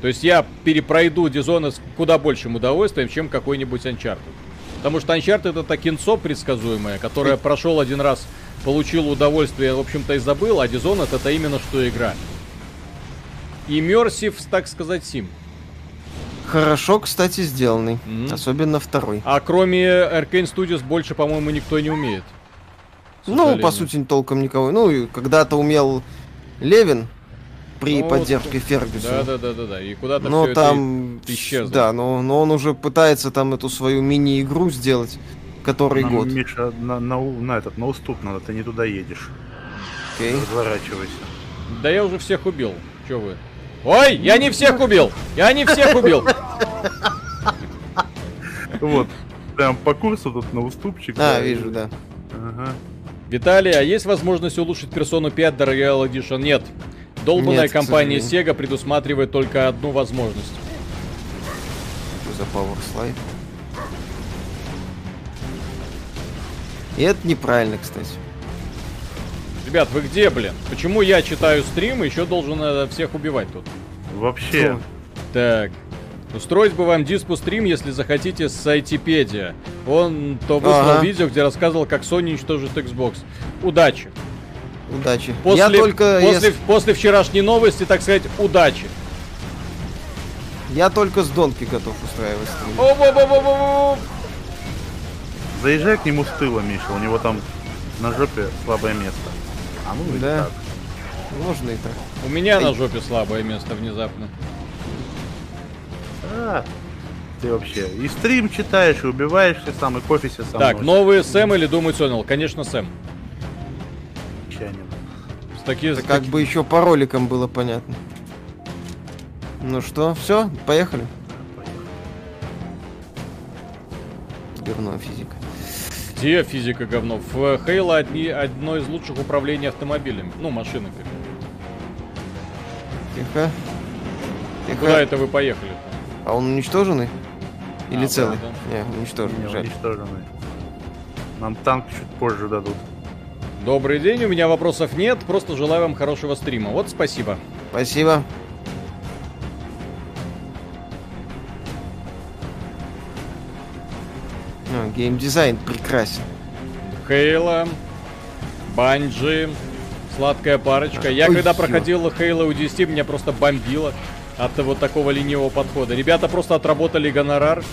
То есть я перепройду Dishonored с куда большим удовольствием, чем какой-нибудь Uncharted. Потому что Uncharted это кинцо предсказуемое, которое прошел один раз, получил удовольствие, в общем-то, и забыл, а Dishonored это именно что игра. Immersive, так сказать, сим. Хорошо, кстати, сделанный. Мгм. Особенно второй. А кроме Arkane Studios больше, по-моему, никто не умеет. Ну, по сути, толком никого. Ну, и когда-то умел Левин при Ну, поддержке Да, Фергюсона. да, да, да, да. И куда-то Но всё там, это и исчезло. да, но, но он уже пытается там эту свою мини-игру сделать, который нам, год. Миша, на, на, на этот, на уступ надо, ты не туда едешь. Окей. Разворачивайся. Да я уже всех убил. Че вы? Ой, я не всех убил! Я не всех убил! Вот, прям по курсу тут на уступчик. А, да, вижу, да. Ага. Виталий, а есть возможность улучшить персону 5 до Royal Edition? Нет. Долбанная Нет, компания. Sega предусматривает только одну возможность. Что за Power Slide? И это неправильно, кстати. Ребят, вы где, блин? Почему я читаю стрим и еще должен э, всех убивать тут? Вообще, Так. Устроить бы вам диспу стрим, если захотите, с Сайтипедия. Он то выслал Ага. видео, где рассказывал, как Sony уничтожит Xbox. Удачи. Удачи. После, Я только, после, ес- после вчерашней новости, так сказать, удачи. я только с Донки готов устраивать стрим. О-во-во-во-во-во. Заезжай к нему с тыла, Миша, у него там на жопе слабое место. А ну и Да. так. Можно и так. У меня на жопе слабое место внезапно. А, ты вообще и стрим читаешь, и убиваешься сам, и кофе себе сам Так, носишь. новые Сэм или Doom Eternal? Конечно, Сэм. англичанин. Такие, Это как бы еще по роликам было понятно. Ну что, все, поехали. Говно физика. Где физика говно? В Хейла одни, одно из лучших управлений автомобилями. Ну, машинами. Тихо. Тихо. Куда это вы поехали? А он уничтоженный? Или А, целый? да, Не, уничтоженный, Не жаль. уничтоженный. Нам танк чуть позже дадут. Добрый день, у меня вопросов нет, просто желаю вам хорошего стрима. Вот спасибо. Спасибо. Геймдизайн прекрасен. Хейла, Банджи, сладкая парочка. Я Ой, когда проходил Хейла у 10, меня просто бомбило от вот такого ленивого подхода. Ребята просто отработали гонорар.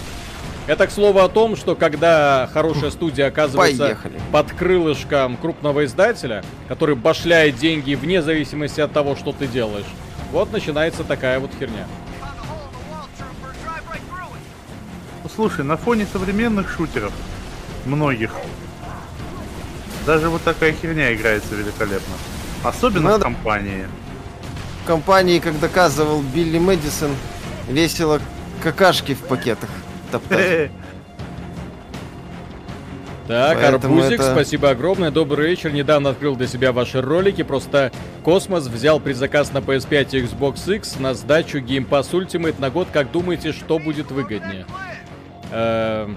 Это, к слову, о том, что когда хорошая студия оказывается Поехали. под крылышком крупного издателя, который башляет деньги вне зависимости от того, что ты делаешь, вот начинается такая вот херня. Слушай, на фоне современных шутеров, многих, даже вот такая херня играется великолепно. Особенно Надо- в компании. В компании, как доказывал Билли Мэдисон, весело какашки в пакетах топтать. Так, Поэтому Арбузик, это- спасибо огромное, добрый вечер. Недавно открыл для себя ваши ролики, просто Космос взял предзаказ на PS5 и Xbox X на сдачу Game Pass Ultimate на год. Как думаете, что будет выгоднее? Эм,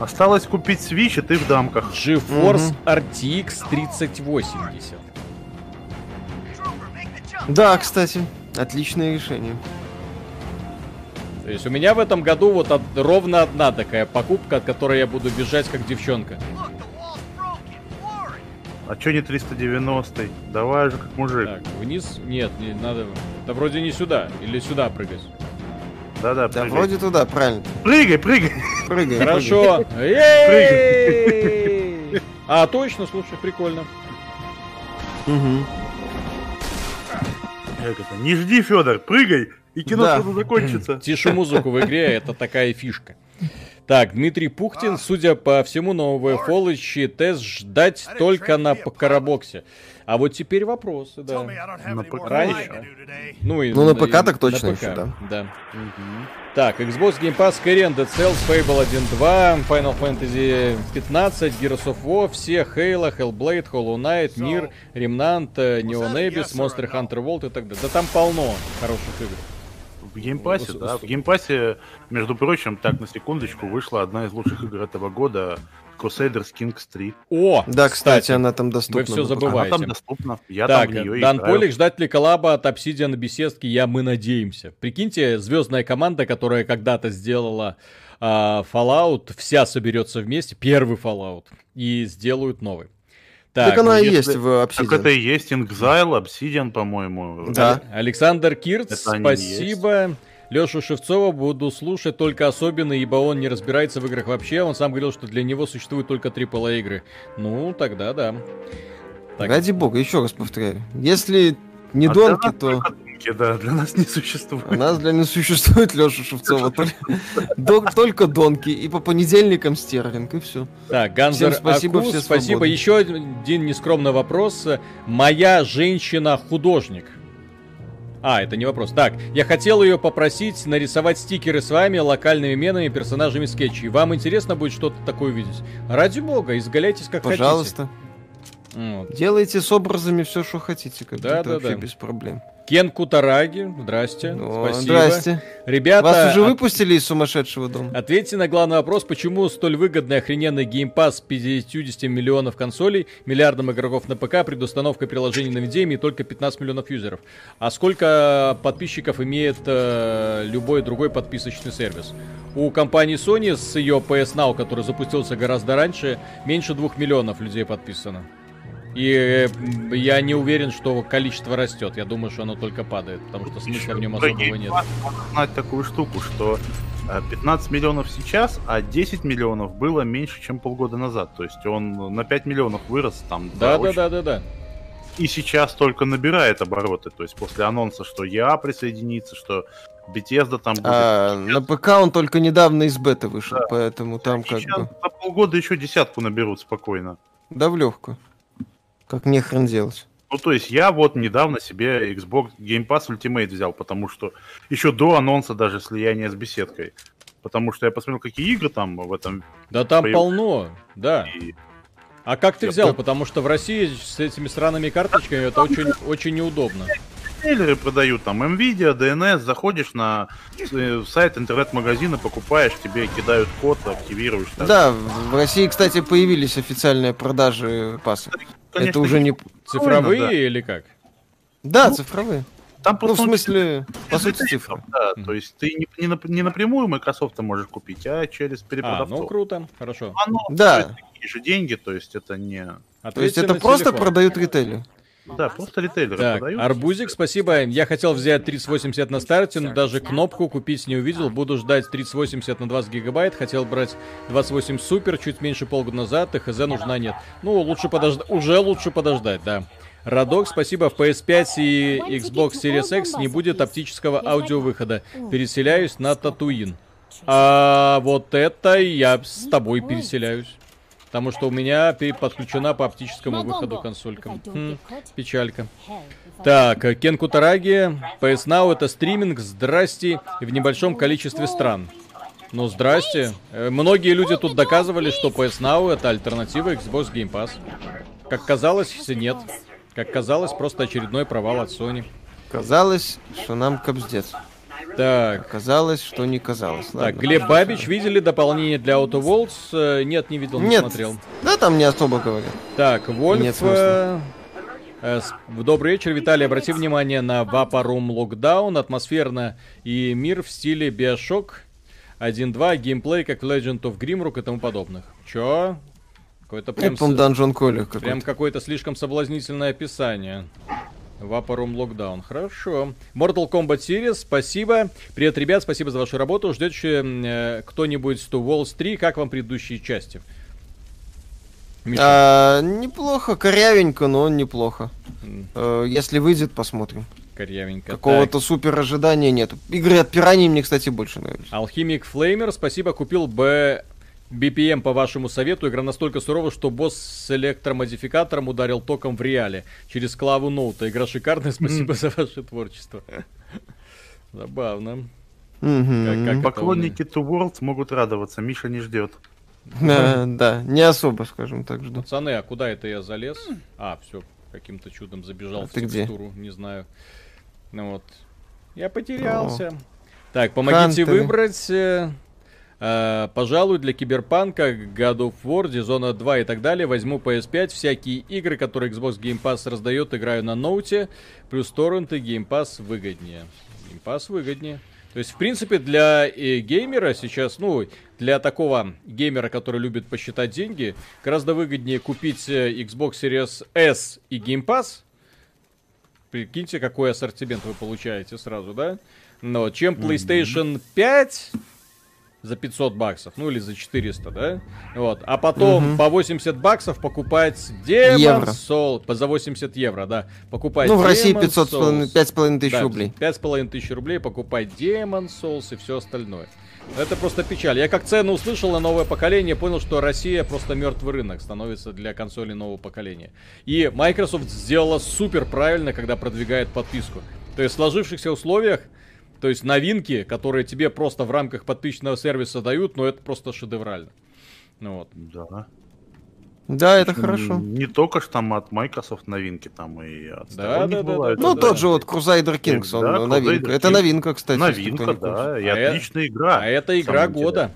Осталось купить Switch, и ты в дамках. GeForce RTX 3080. Да, кстати, отличное решение. То есть у меня в этом году вот од- ровно одна такая покупка, от которой я буду бежать как девчонка. А чё не 390 Давай же как мужик. Так, вниз? Нет, не надо. Да вроде не сюда. Или сюда прыгать. Да-да, Да, прыгай. вроде туда, правильно. Прыгай, прыгай! Прыгай. Хорошо. Ей! А, точно, слушай, прикольно. прыгай. Мгм. Как это? Не жди, Федор, прыгай, и кино Да. сразу закончится. Тише музыку в игре, это такая фишка. Так, Дмитрий Пухтин, судя по всему, нового Fallout тест ждать только на карабоксе. А вот теперь вопросы, да. На ПК Раньше. еще. Ну, и Ну, на ПК так точно на ПК, еще, да. да. Мгм. Так, Xbox Game Pass, Skyrim, Dead Cells, Fable 1.2, Final Fantasy 15, Gears of War, все, Halo, Hellblade, Hollow Knight, Mir, Remnant, э, Neon Abyss, Monster Hunter World и так далее. Да там полно хороших игр. В геймпассе, да. В геймпассе, между прочим, так на секундочку, вышла одна из лучших игр этого года Crusaders Kings 3. О, Да, кстати, она там доступна. Вы все забываете. Она там доступна. Я так, там в нее Дан играю. Полик, ждать ли коллаба от Obsidian беседки, я мы надеемся. Прикиньте, звездная команда, которая когда-то сделала а, Fallout, вся соберется вместе, первый Fallout, и сделают новый. Так, она и есть в Так Obsidian. это и есть inXile, Obsidian, по-моему. Да. Александр Кирц, спасибо. Лешу Шевцова буду слушать только особенно, ибо он не разбирается в играх вообще. Он сам говорил, что для него существуют только AAA игры. Ну, тогда да. Так, Ради бога, еще раз повторяю. Если не А то донки, да, для нас не существует. у нас для не существует Леша Шевцова. Только- донки. И по понедельникам стерлинг, и все. Так, Ганзер спасибо, все спасибо. Еще один нескромный вопрос. Моя женщина художник. А, это не вопрос. Так, я хотел ее попросить нарисовать стикеры с вами, локальными менами, персонажами скетчей. Вам интересно будет что-то такое увидеть? Ради бога, изгаляйтесь как Пожалуйста. хотите. Вот. Делайте с образами все, что хотите. Как бы Да, да, вообще да. без проблем. Кен Кутараги, здрасте. О, спасибо. Здрасте. Ребята, Вас уже от- выпустили из сумасшедшего дома? Ответьте на главный вопрос, почему столь выгодный охрененный геймпас с 50 миллионов консолей, миллиардом игроков на ПК, предустановкой приложений на видео и только 15 миллионов юзеров. А сколько подписчиков имеет э, любой другой подписочный сервис? У компании Sony с ее PS Now, который запустился гораздо раньше, меньше 2 миллионов людей подписано. И э, я не уверен, что количество растет. Я думаю, что оно только падает, потому что смысла в нем особого нет. надо знать такую штуку, что э, 15 миллионов сейчас, а 10 миллионов было меньше, чем полгода назад. То есть он на 5 миллионов вырос там. Да, да, очень- да, да, да. И сейчас только набирает обороты. То есть после анонса, что я присоединится, что Bethesda там будет. А, на ПК он только недавно из беты вышел, поэтому там как Сейчас бы... за полгода еще десятку наберут спокойно. Да в легкую. Как не хрен делать. Ну, то есть я вот недавно себе Xbox Game Pass Ultimate взял, потому что еще до анонса даже слияния с беседкой. Потому что я посмотрел, какие игры там в этом... Да там Появ- полно, да. и- А как ты Я взял? прям- Потому что в России с этими странными карточками это очень, очень неудобно. Трейлеры продают там Nvidia, DNS, заходишь на э, сайт интернет-магазина, покупаешь, тебе кидают код, активируешь. так. Да, в России, кстати, появились официальные продажи пасса. Конечно, Это уже не... Цифровые да. или как? Да, Ну, цифровые. Там Ну, в просто смысле, по сути, цифры. Да, Мгм. то есть ты не, не, не напрямую Microsoft можешь купить, а через А, перепродавцов. ну круто, хорошо. Оно Да. стоит такие же деньги, то есть это не... То есть это просто продают ритейлер. Да, просто ритейлеры Так, продают. Арбузик, спасибо. Я хотел взять 3080 на старте, но даже кнопку купить не увидел. Буду ждать 3080 на 20 гигабайт. Хотел брать 28 супер чуть меньше полгода назад. И хз нужна нет. Ну, лучше подождать. Уже лучше подождать, да. Радок, спасибо. В PS5 и Xbox Series X не будет оптического аудиовыхода. Переселяюсь на Татуин. А вот это я с тобой переселяюсь. Потому что у меня подключена по оптическому выходу консолька. Хм, печалька. Так, Кен Кутараги, PS Now это стриминг, здрасте, и в небольшом количестве стран. Ну, здрасте. Э, Многие люди тут доказывали, что PS Now это альтернатива Xbox Game Pass. Как казалось, нет. Как казалось, просто очередной провал от Sony. Казалось, что нам капздец. Так, Казалось, что не казалось. так, Ладно. Глеб Бабич, видели дополнение для Auto Worlds? Э, Нет, не видел, не Нет. смотрел. Да, там не особо говорят. Так, Вольф... Нет смысла. э, э, с- Добрый вечер, Виталий. Обрати внимание на Room Lockdown. Атмосферно и мир в стиле Bioshock 1.2. Геймплей, как в Legend of Grimrock и тому подобных. Чё? Какой-то прям, Это, с- Данжон какой-то. прям какое-то слишком соблазнительное описание. Room Lockdown. Хорошо. Mortal Kombat Series, спасибо. Привет, ребят, спасибо за вашу работу. Ждете э, кто-нибудь Two Walls 3? Как вам предыдущие части? А, неплохо, корявенько, но неплохо. М. Э, Если выйдет, посмотрим. Корявенько. Какого-то супер ожидания нет. Игры от пираний мне, кстати, больше нравились. Алхимик Флеймер, спасибо, купил Б... BPM по вашему совету. Игра настолько сурова, что босс с электромодификатором ударил током в реале через клаву ноута. Игра шикарная, спасибо за ваше творчество. Забавно. Как- Поклонники Two Worlds могут радоваться, Миша не ждет. Да, да, не особо, скажем так, жду. Пацаны, а куда это я залез? А, все, каким-то чудом забежал А в ты где? текстуру, не знаю. Ну вот. Я потерялся. Так, помогите Хантеры. выбрать. э, э, пожалуй, для Киберпанка, God of War, Dishonored 2 и так далее возьму PS5. Всякие игры, которые Xbox Game Pass раздает, играю на ноуте. Плюс торренты, Game Pass выгоднее. Game Pass выгоднее. То есть, в принципе, для э, геймера сейчас, ну, для такого геймера, который любит посчитать деньги, гораздо выгоднее купить э, Xbox Series S и Game Pass. Прикиньте, какой ассортимент вы получаете сразу, да? Но чем PlayStation 5 за 500 баксов, ну или за 400, да? Вот. А потом Мгм. по 80 баксов покупать Demon Евро. Soul, за 80 евро, да. Покупать Ну, в России Demon's 500, Souls. 5,5 тысяч Да, рублей. Пять с половиной тысяч рублей покупать Demon Souls и все остальное. Это просто печаль. Я как цену услышал на новое поколение, понял, что Россия просто мертвый рынок становится для консолей нового поколения. И Microsoft сделала супер правильно, когда продвигает подписку. То есть в сложившихся условиях, то есть новинки, которые тебе просто в рамках подписчного сервиса дают, но это просто шедеврально. Ну вот. Да. Да, это хорошо. Не только ж там от Microsoft новинки, там и от Да, да, да, бывают. да, Ну, да. тот же вот Crusader Kings, он Да, новинка. Crusader Это новинка, кстати. Новинка, да, и А отличная игра. А это игра года.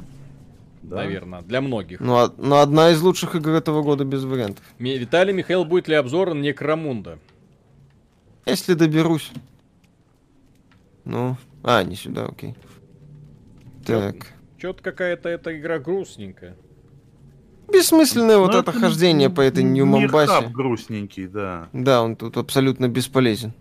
Да. наверное, для многих. Ну, а- ну, одна из лучших игр этого года без вариантов. Ми- Виталий Михаил, будет ли обзор на Некромунда? Если доберусь. Ну, а, не сюда, окей. Так. Чё-то какая-то эта игра грустненькая. Бессмысленное вот Ну, это хождение по этой хаб грустненький, да. Да, он тут абсолютно бесполезен.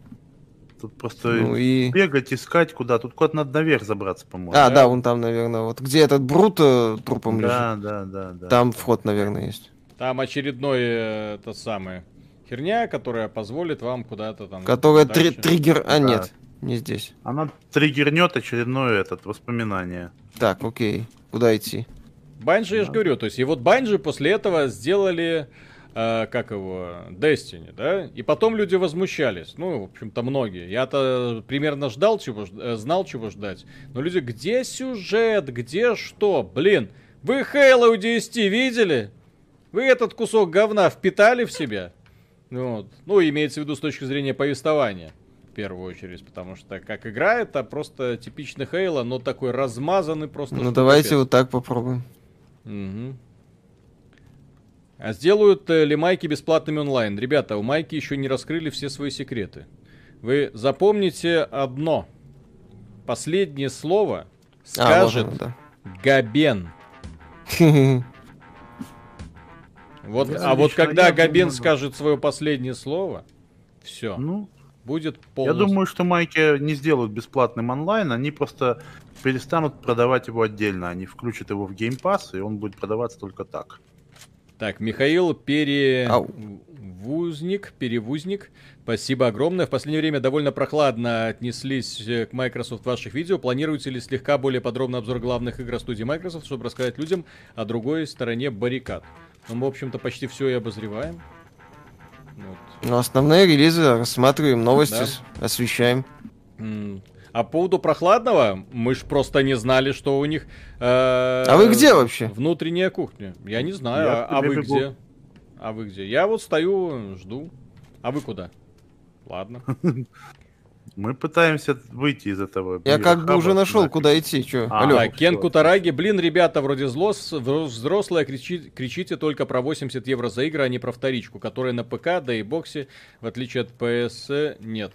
Тут просто Ну и... бегать, искать куда. Тут куда-то надо наверх забраться, по-моему. А, да. да, он там, наверное, вот где этот Брут э, трупом лежит. да, да, да, да. Там вход, наверное, есть. Там очередной э, это самое херня, которая позволит вам куда-то там. Которая три- дальше. триггер... А, Да. нет, не здесь. Она триггернет очередное этот воспоминание. Так, окей. Куда идти? Банжи, я же говорю, то есть и вот Банжи после этого сделали э, как его, Destiny, да? И потом люди возмущались. Ну, в общем-то, многие. Я-то примерно ждал чего, э, знал, чего ждать. Но люди, где сюжет, где что? Блин, вы Halo DST видели? Вы этот кусок говна впитали в себя? Вот. Ну, имеется в виду с точки зрения повествования в первую очередь, потому что как игра это просто типичный Хейла, но такой размазанный просто. Ну давайте капец. вот так попробуем. Угу. А сделают э, ли майки бесплатными онлайн? Ребята, у майки еще не раскрыли все свои секреты. Вы запомните одно. Последнее слово скажет а, вот да. Габен. Вот, а вот когда Габен скажет свое последнее слово, все. Ну, будет полностью... Я думаю, что майки не сделают бесплатным онлайн, они просто перестанут продавать его отдельно. Они включат его в Game Pass, и он будет продаваться только так. Так, Михаил Перевузник, Перевузник, спасибо огромное. В последнее время довольно прохладно отнеслись э, к Microsoft ваших видео. Планируете ли слегка более подробный обзор главных игр студии Microsoft, чтобы рассказать людям о другой стороне баррикад? Ну, мы, в общем-то, почти все и обозреваем. Вот. Ну, основные релизы рассматриваем, новости да. освещаем. А по поводу прохладного, мы ж просто не знали, что у них... Э, а вы где вообще? Внутренняя кухня. Я не знаю. Я а, а вы бегу. где? А вы где? Я вот стою, жду. А вы куда? Ладно. Мы пытаемся выйти из этого. Я как бы уже нашел, куда идти. Чё? А, Алло. Кен Кутараги, блин, ребята, вроде злос, взрослые, кричи, кричите только про 80 евро за игры, а не про вторичку, которая на ПК, да и боксе, в отличие от PS, нет.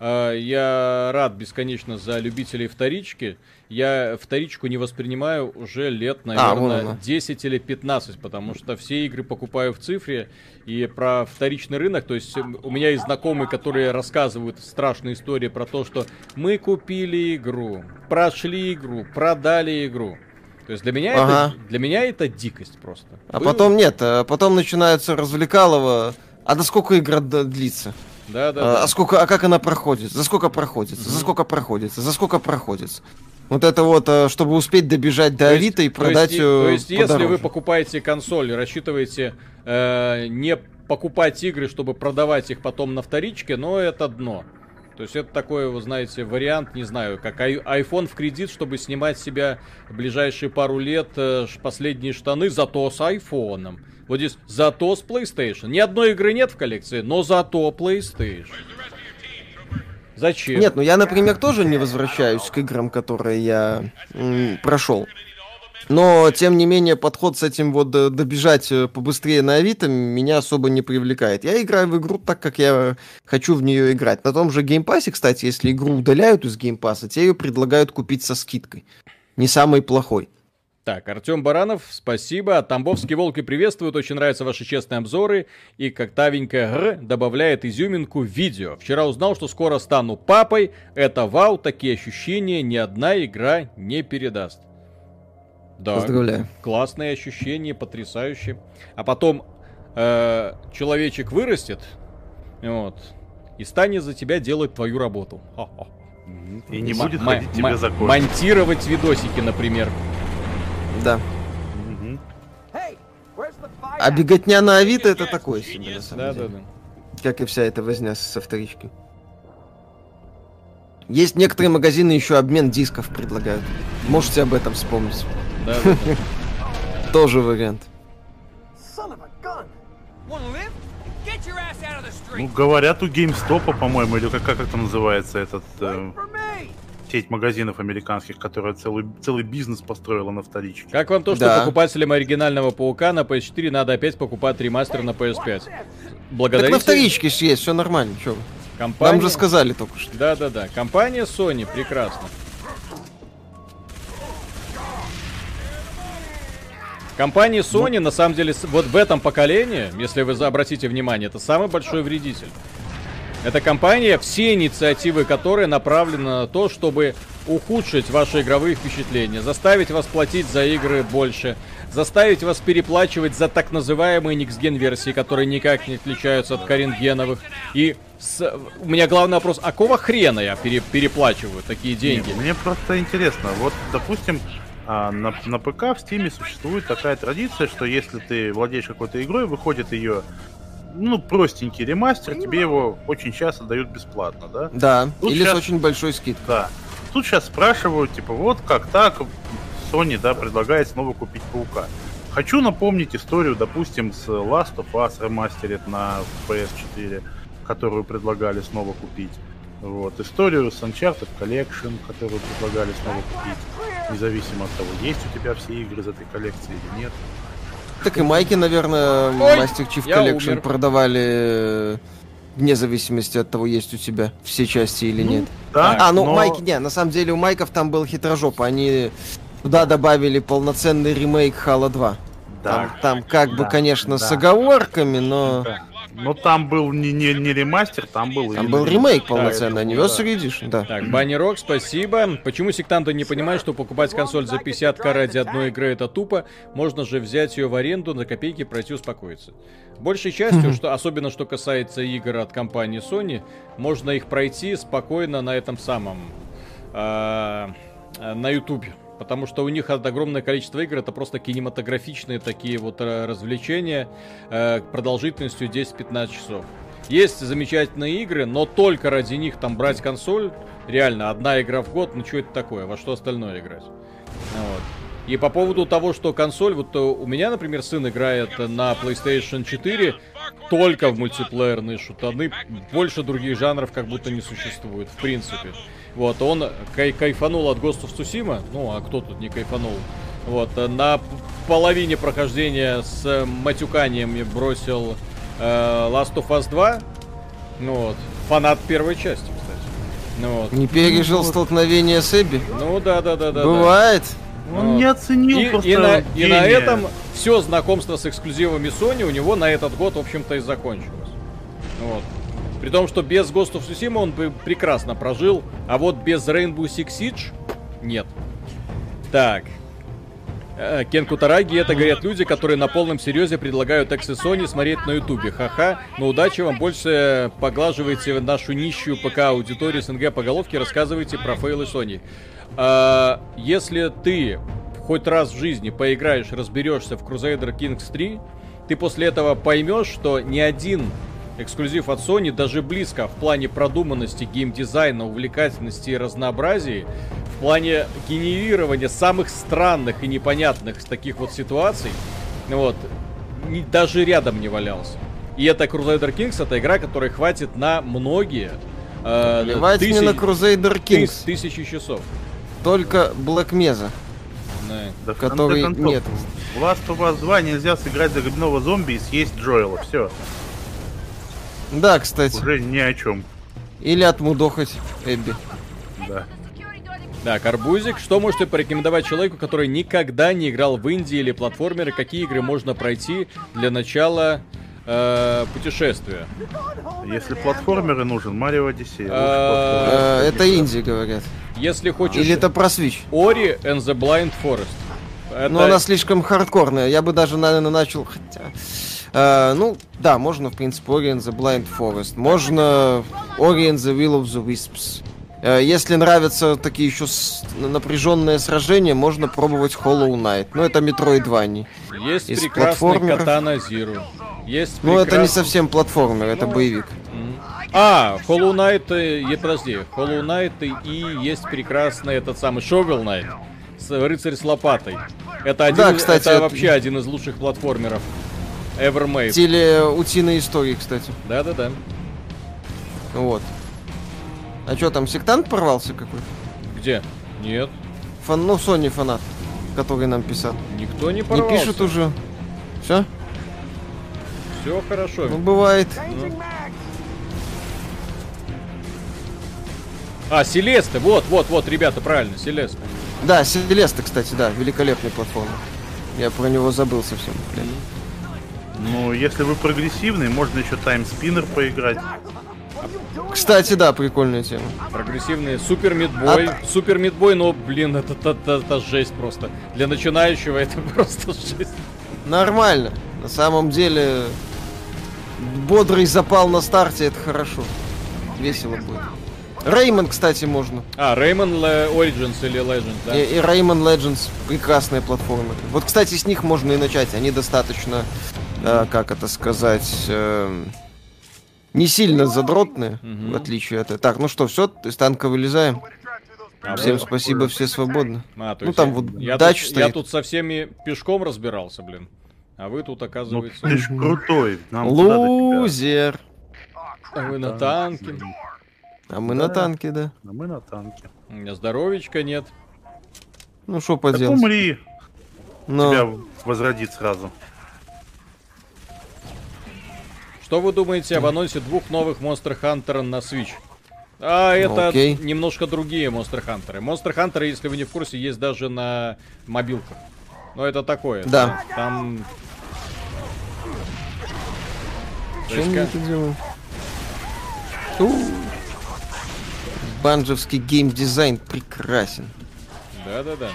А, я рад бесконечно за любителей вторички. Я вторичку не воспринимаю уже лет, наверное, а, 10 или 15, потому что все игры покупаю в цифре. И про вторичный рынок, то есть у меня есть знакомые, которые рассказывают страшные истории про то, что мы купили игру, прошли игру, продали игру. То есть для меня, ага. это, для меня это дикость просто. А Был... потом нет, а потом начинается развлекалово. А до сколько игра длится? Да, да, а, да. А сколько, а как она проходит? За сколько проходит? За сколько проходит? За сколько проходит? Вот это вот, э, чтобы успеть добежать до Авито и продать ее. То есть, то есть если вы покупаете консоль, рассчитываете э, не покупать игры, чтобы продавать их потом на вторичке, но это дно. То есть это такой, вы знаете, вариант, не знаю, как iPhone в кредит, чтобы снимать себя в ближайшие пару лет э, последние штаны, зато с айфоном. Вот здесь зато с PlayStation. Ни одной игры нет в коллекции, но зато PlayStation. Зачем? Нет, ну я, например, тоже не возвращаюсь к играм, которые я м, прошел. Но, тем не менее, подход с этим вот добежать э, побыстрее на Авито меня особо не привлекает. Я играю в игру так, как я хочу в нее играть. На том же геймпассе, кстати, если игру удаляют из геймпасса, те ее предлагают купить со скидкой. Не самый плохой. Так, Артем Баранов, спасибо. Тамбовские волки приветствуют, очень нравятся ваши честные обзоры. И как тавенькая Г добавляет изюминку в видео. Вчера узнал, что скоро стану папой. Это вау, такие ощущения ни одна игра не передаст. Да, Поздравляю. классные ощущения, потрясающие. А потом э, человечек вырастет, вот, и станет за тебя делать твою работу. И не будет ходить тебе за кожу. Монтировать видосики, например. Да. А беготня на Авито это такое себе, на самом да, деле. Да, да. Как и вся эта возня со вторичкой. Есть некоторые магазины еще обмен дисков предлагают. Можете об этом вспомнить. Да, да, да. Тоже вариант. Ну, говорят, у GameStop, по-моему, или как, как это называется, этот... Э, сеть магазинов американских, которая целый, целый бизнес построила на вторичке. Как вам то, что да. покупателям оригинального Паука на PS4 надо опять покупать ремастер на PS5? Благодарите... Так на вторичке есть, все нормально, что Компания... Нам же сказали только что. Да-да-да, компания Sony, прекрасно. Компания Sony, ну... на самом деле, вот в этом поколении, если вы обратите внимание, это самый большой вредитель. Эта компания, все инициативы которой направлены на то, чтобы ухудшить ваши игровые впечатления, заставить вас платить за игры больше, заставить вас переплачивать за так называемые Никсген версии, которые никак не отличаются от карингеновых. И с... у меня главный вопрос, а какого хрена я пере... переплачиваю такие деньги? Нет, мне просто интересно, вот, допустим, А на, на ПК в Стиме существует такая традиция, что если ты владеешь какой-то игрой, выходит ее ну, простенький ремастер, тебе его очень часто дают бесплатно, да? Да, Тут или щас- с очень большой скидкой. Да. Тут сейчас спрашивают, типа, вот как так Sony, да, предлагает снова купить Паука. Хочу напомнить историю, допустим, с Last of Us Remastered на PS4, которую предлагали снова купить. Вот. Историю с Uncharted Collection, которую предлагали снова купить, независимо от того, есть у тебя все игры из этой коллекции или нет. Так и майки, наверное, Ой, Master Chief Collection умер. продавали э, вне зависимости от того, есть у тебя все части или нет. Да, а, ну но- майки, не, на самом деле у майков там был хитрожопа. Они туда добавили полноценный ремейк Хала 2. Да. Там, там как бы, Да, конечно, с оговорками, но. Но там был не, не, не ремастер, там был там был ремейк Да, полноценный, это- Anniversary Edition, да. Так, Банни Рок, спасибо. Почему сектанты не понимают, что покупать консоль за 50к ради одной игры это тупо? Можно же взять ее в аренду, на копейки пройти успокоиться. Большей частью, что, особенно что касается игр от компании Sony, можно их пройти спокойно на этом самом... а, на Ютубе. Потому что у них огромное количество игр это просто кинематографичные такие вот э, развлечения э, продолжительностью 10-15 часов. Есть замечательные игры, но только ради них там брать консоль, реально, одна игра в год, ну что это такое, во что остальное играть? Вот. И по поводу того, что консоль, вот э, у меня, например, сын играет на PlayStation 4 только в мультиплеерные шутаны, больше других жанров как будто не существует, в принципе. Вот, он кай- кайфанул от Ghost of Tsushima, ну а кто тут не кайфанул? Вот, на половине прохождения с матюканием я бросил э, Last of Us 2, ну вот, фанат первой части, кстати. Ну вот. Не пережил столкновение с Эбби? Ну да, да, да, да. да. Бывает. Он Вот. не оценил И, просто и на, и на этом все знакомство с эксклюзивами Sony у него на этот год, в общем-то, и закончилось. Вот. При том, что без Ghost of Tsushima он бы прекрасно прожил, а вот без Rainbow Six Siege нет. Так. Э, Кен Кутараги, это говорят люди, которые на полном серьезе предлагают эксы Sony смотреть на ютубе. Ха-ха, но удачи вам, больше поглаживайте нашу нищую ПК аудиторию СНГ по головке, рассказывайте про фейлы Sony. А, если ты хоть раз в жизни поиграешь, разберешься в Crusader Kings 3, ты после этого поймешь, что ни один эксклюзив от Sony даже близко в плане продуманности, геймдизайна, увлекательности и разнообразии, в плане генерирования самых странных и непонятных таких вот ситуаций, вот, ни- даже рядом не валялся. И это Crusader Kings, это игра, которая хватит на многие э, Плевать мне на тысяч- Crusader тыс- Kings. тысячи часов. Только Black Mesa. Да. Который концов, нет. В Last of Us 2 нельзя сыграть за грибного зомби и съесть Джоэла. Все, Да, кстати. уже ни о чем. Или отмудохать Эбби. Да. Так, Арбузик, что можете порекомендовать человеку, который никогда не играл в Индии или платформеры? Какие игры можно пройти для начала э, путешествия? Если платформеры нужен, Марио Одиссей. А, Э, Это инди, говорят. Если хочешь Или это про Switch. Ori and the Blind Forest. Это... Но она слишком хардкорная. Я бы даже, наверное, начал... Хотя... Э, ну, да, можно, в принципе, Ori and the Blind Forest. Можно Ori and the Will of the Wisps. Э, Если нравятся такие еще с- напряженные сражения, можно пробовать Hollow Knight. Ну, это Metroidvania. Есть из прекрасный. Катана Зиру. Есть Ну, это не совсем платформер, это боевик. А, Hollow Knight, э, е- подожди, Hollow Knight и- есть прекрасный этот самый Shovel Knight, с, рыцарь с лопатой. Это, один, Да, кстати, это это- вообще один из лучших платформеров ever made. Теле утиной истории, кстати. Да-да-да. Вот. А что там, сектант порвался какой-то? Где? Нет, Фан, ну, Sony фанат, который нам писал. никто не Не порвался. пишет уже. Все? Все хорошо. Ну, бывает. А, Селеста, вот, вот, вот, ребята, правильно, Селеста. Да, Селеста, кстати, да, великолепная платформа. Я про него забыл совсем. блин. Ну, если вы прогрессивный, можно еще таймспиннер поиграть. Кстати, да, прикольная тема. Прогрессивный Супер Мидбой. А- Супер Мидбой, но, блин, это, это, это- это жесть просто. Для начинающего это просто жесть. Нормально. На самом деле, бодрый запал на старте это хорошо. Весело будет. Реймон, кстати, можно. А, Le- Origins или Legends, да? И, Rayman Legends прекрасные платформы. Вот, кстати, с них можно и начать. Они достаточно, как это сказать, эм, не сильно задротные, Мгм. в отличие от... Так, ну что, все, из танка вылезаем. А Всем вы- спасибо, все свободны. А, то Ну, там я- вот я, дач тут, стоит. я тут со всеми пешком разбирался, блин. А вы тут, Ну, оказывается, ты ж крутой. Нам? Лузер. а вы на танке. А мы на Да. танке, да. А мы на танке. У меня здоровичка нет. Ну, что Так поделать. умри, Но... тебя возродит сразу. Что вы думаете об анонсе двух новых Monster Hunter на Switch? А, это Окей. немножко другие Monster Hunter. Monster Hunter, если вы не в курсе, есть даже на мобилках. Но это такое. Да. Там... Чем это. Банджевский геймдизайн прекрасен. Да-да-да.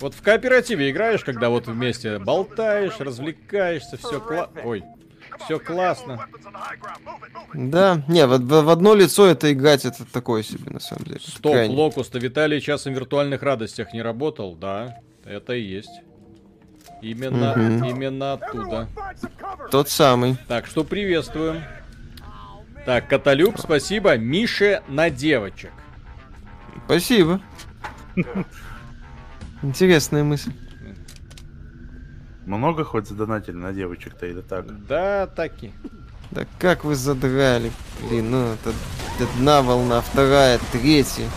Вот в кооперативе играешь, когда вот вместе болтаешь, развлекаешься, все кла... Ой, все классно. Да, не, в, в- в одно лицо это играть, это такое себе, на самом деле. Стоп, Крайне. Локуста, Виталий часом в виртуальных радостях не работал? Да, это и есть. Именно, Мгм. именно оттуда. Тот самый. Так, что приветствуем. Так, Каталюб, спасибо. Мише на девочек. Спасибо. Интересная мысль. Много хоть задонатили на девочек-то или так? Да, таки. Да как вы задрали, блин, ну это одна волна, вторая, третья.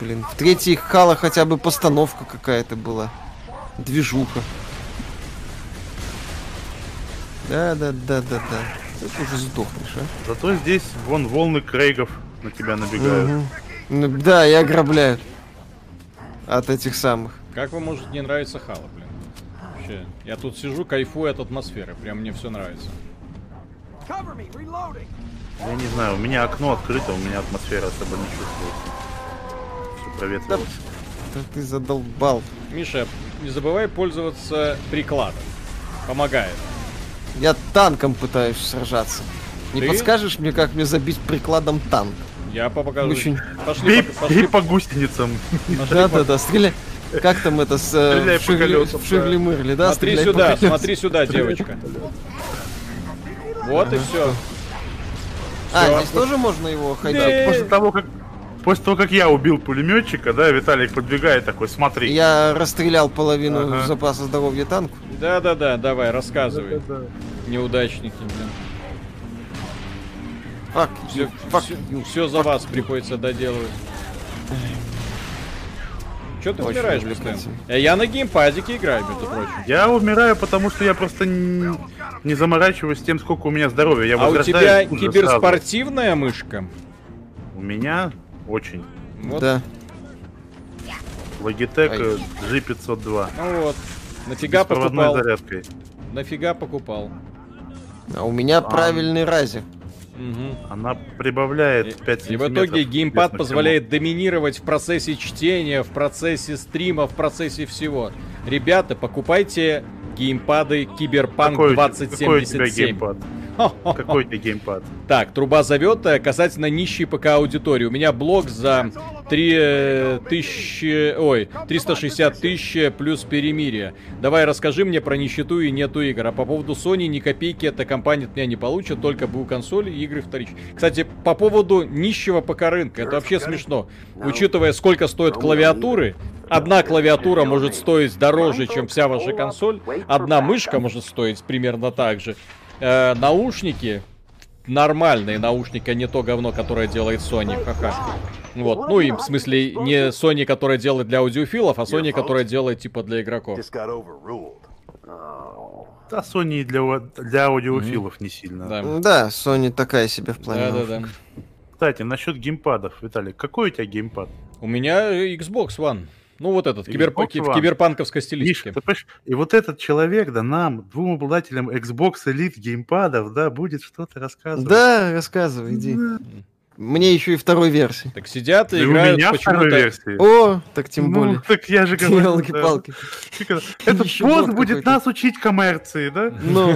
Блин, в третьей Хала хотя бы постановка какая-то была. Движуха. Да, да, да, да, да. Ты уже сдохнешь, а? Зато здесь вон волны крейгов на тебя набегают. Мгм. Ну, да, и ограбляют. От этих самых. Как вам может не нравиться Хала, блин? Вообще, я тут сижу, кайфую от атмосферы. Прям мне все нравится. Я не знаю, у меня окно открыто, у меня атмосфера особо не чувствуется. Все проветривалось. Да ты задолбал. Миша, не забывай пользоваться прикладом. Помогает. Я танком пытаюсь сражаться. Не Ты? подскажешь мне, как мне забить прикладом танк? Я покажу. Очень. Пошли, Бей, пок- бей пошли, по гусеницам. Да, да, да, стреляй. Как там это с э, по Шигли-Мырли, да? Смотри по сюда, смотри сюда, девочка. Вот и все. А, здесь тоже можно его Да, ходить? после того, как после того, как я убил пулеметчика, да, Виталик подбегает такой, смотри. Я расстрелял половину Ага. запаса здоровья танку. Да-да-да, давай, рассказывай. Неудачники, блин. Фак, Все, фак. за вас приходится доделывать. Че ты Очень умираешь постоянно? Э, Я на геймпадике играю, между прочим. Я умираю, потому что я просто н- не заморачиваюсь тем, сколько у меня здоровья. Я А у тебя киберспортивная мышка? сразу. У меня очень. Вот. Да. Logitech Ай. э, G502. Ну вот. Нафига покупал? зарядкой. Нафига покупал? А у меня правильный рази. Мгм. Она прибавляет 5 И в итоге геймпад позволяет доминировать в процессе чтения, в процессе стрима, в процессе всего. Ребята, покупайте геймпады Киберпанк какой, у тебя- какой у тебя 2077. геймпад? Какой тебя геймпад? Так, труба зовет э, касательно нищей ПК аудитории. У меня блог за 3 тысячи, ой, 360 тысяч плюс перемирие. Давай расскажи мне про нищету и нету игр. А по поводу Sony ни копейки эта компания от меня не получит, только был консоли и игры вторичные. Кстати, по поводу нищего ПК рынка, это вообще смешно. Учитывая, сколько стоят клавиатуры, одна клавиатура может стоить дороже, чем вся ваша консоль, одна мышка может стоить примерно так же. Э, наушники нормальные наушники, а не то говно, которое делает Sony, ха-ха. Вот, ну и в смысле не Sony, которая делает для аудиофилов, а Sony, которая делает типа для игроков. Да, Sony для, для аудиофилов не сильно. Да. Да, Sony такая себе в плане. Да, да, да. Кстати, насчет геймпадов, Виталик, какой у тебя геймпад? У меня Xbox One. Ну вот этот, Xbox киберпа- ки- в киберпанковской стилистике. и вот этот человек, да, нам, двум обладателям Xbox Elite геймпадов, да, будет что-то рассказывать. Да, рассказывай, иди. Мне еще и второй версии. Так сидят и у играют меня второй почему-то... версии. О, так тем Ну, более. так я же говорю. да. Елки-палки. Этот босс бот будет нас учить коммерции, да? Ну.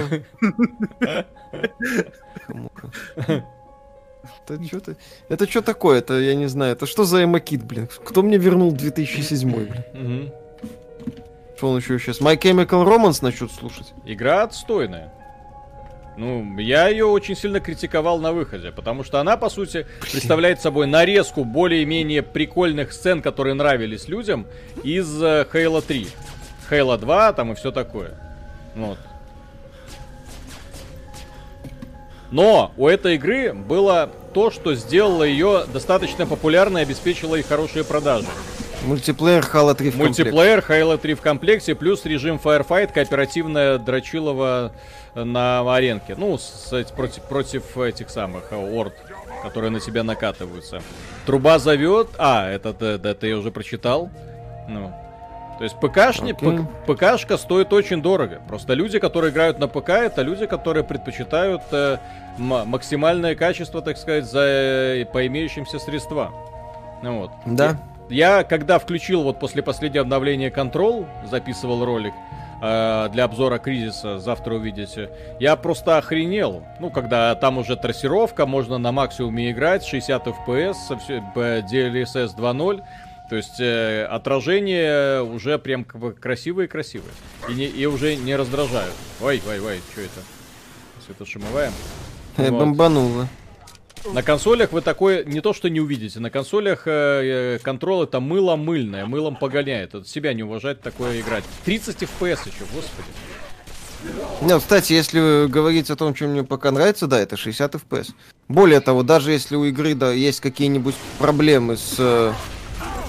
Это что ты? Это что такое? Это я не знаю. Это что за эмокит, блин? Кто мне вернул 2007, блин? Что он еще сейчас? My Chemical Romance начнет слушать? Игра отстойная. Ну, я ее очень сильно критиковал на выходе, потому что она, по сути, представляет собой нарезку более-менее прикольных сцен, которые нравились людям, из э, Halo 3. Halo 2 там и все такое. Вот. Но у этой игры было то, что сделало ее достаточно популярной и обеспечило ей хорошие продажи. Мультиплеер Halo 3 в комплекте. Мультиплеер Halo 3 в комплекте, плюс режим Firefight, кооперативная дрочилова на аренке. Ну, с, эти- против, против этих самых э, орд, которые на тебя накатываются. Труба зовет. А, это, это, это я уже прочитал. Ну. То есть ПКшни. ПК ПКшка стоит очень дорого. Просто люди, которые играют на ПК, это люди, которые предпочитают э, максимальное качество, так сказать, за э, по имеющимся средствам. Ну вот. Да. Я, когда включил вот после последнего обновления Control, записывал ролик э, для обзора кризиса, завтра увидите, я просто охренел. Ну, когда там уже трассировка, можно на максимуме играть, 60 FPS, DLSS 2.0. То есть э, отражение уже прям красивые-красивые. И, не- и уже не раздражают. Ой, ой, ой, что это? Светошумовая. Э, Вот. Бомбануло. На консолях вы такое не то что не увидите. На консолях э, э, контрол это мыло мыльное, мылом погоняет. Это себя не уважать такое играть. 30 FPS еще, господи. Не, кстати, если говорить о том, что мне пока нравится, да, это 60 FPS. Более того, даже если у игры да, есть какие-нибудь проблемы с э,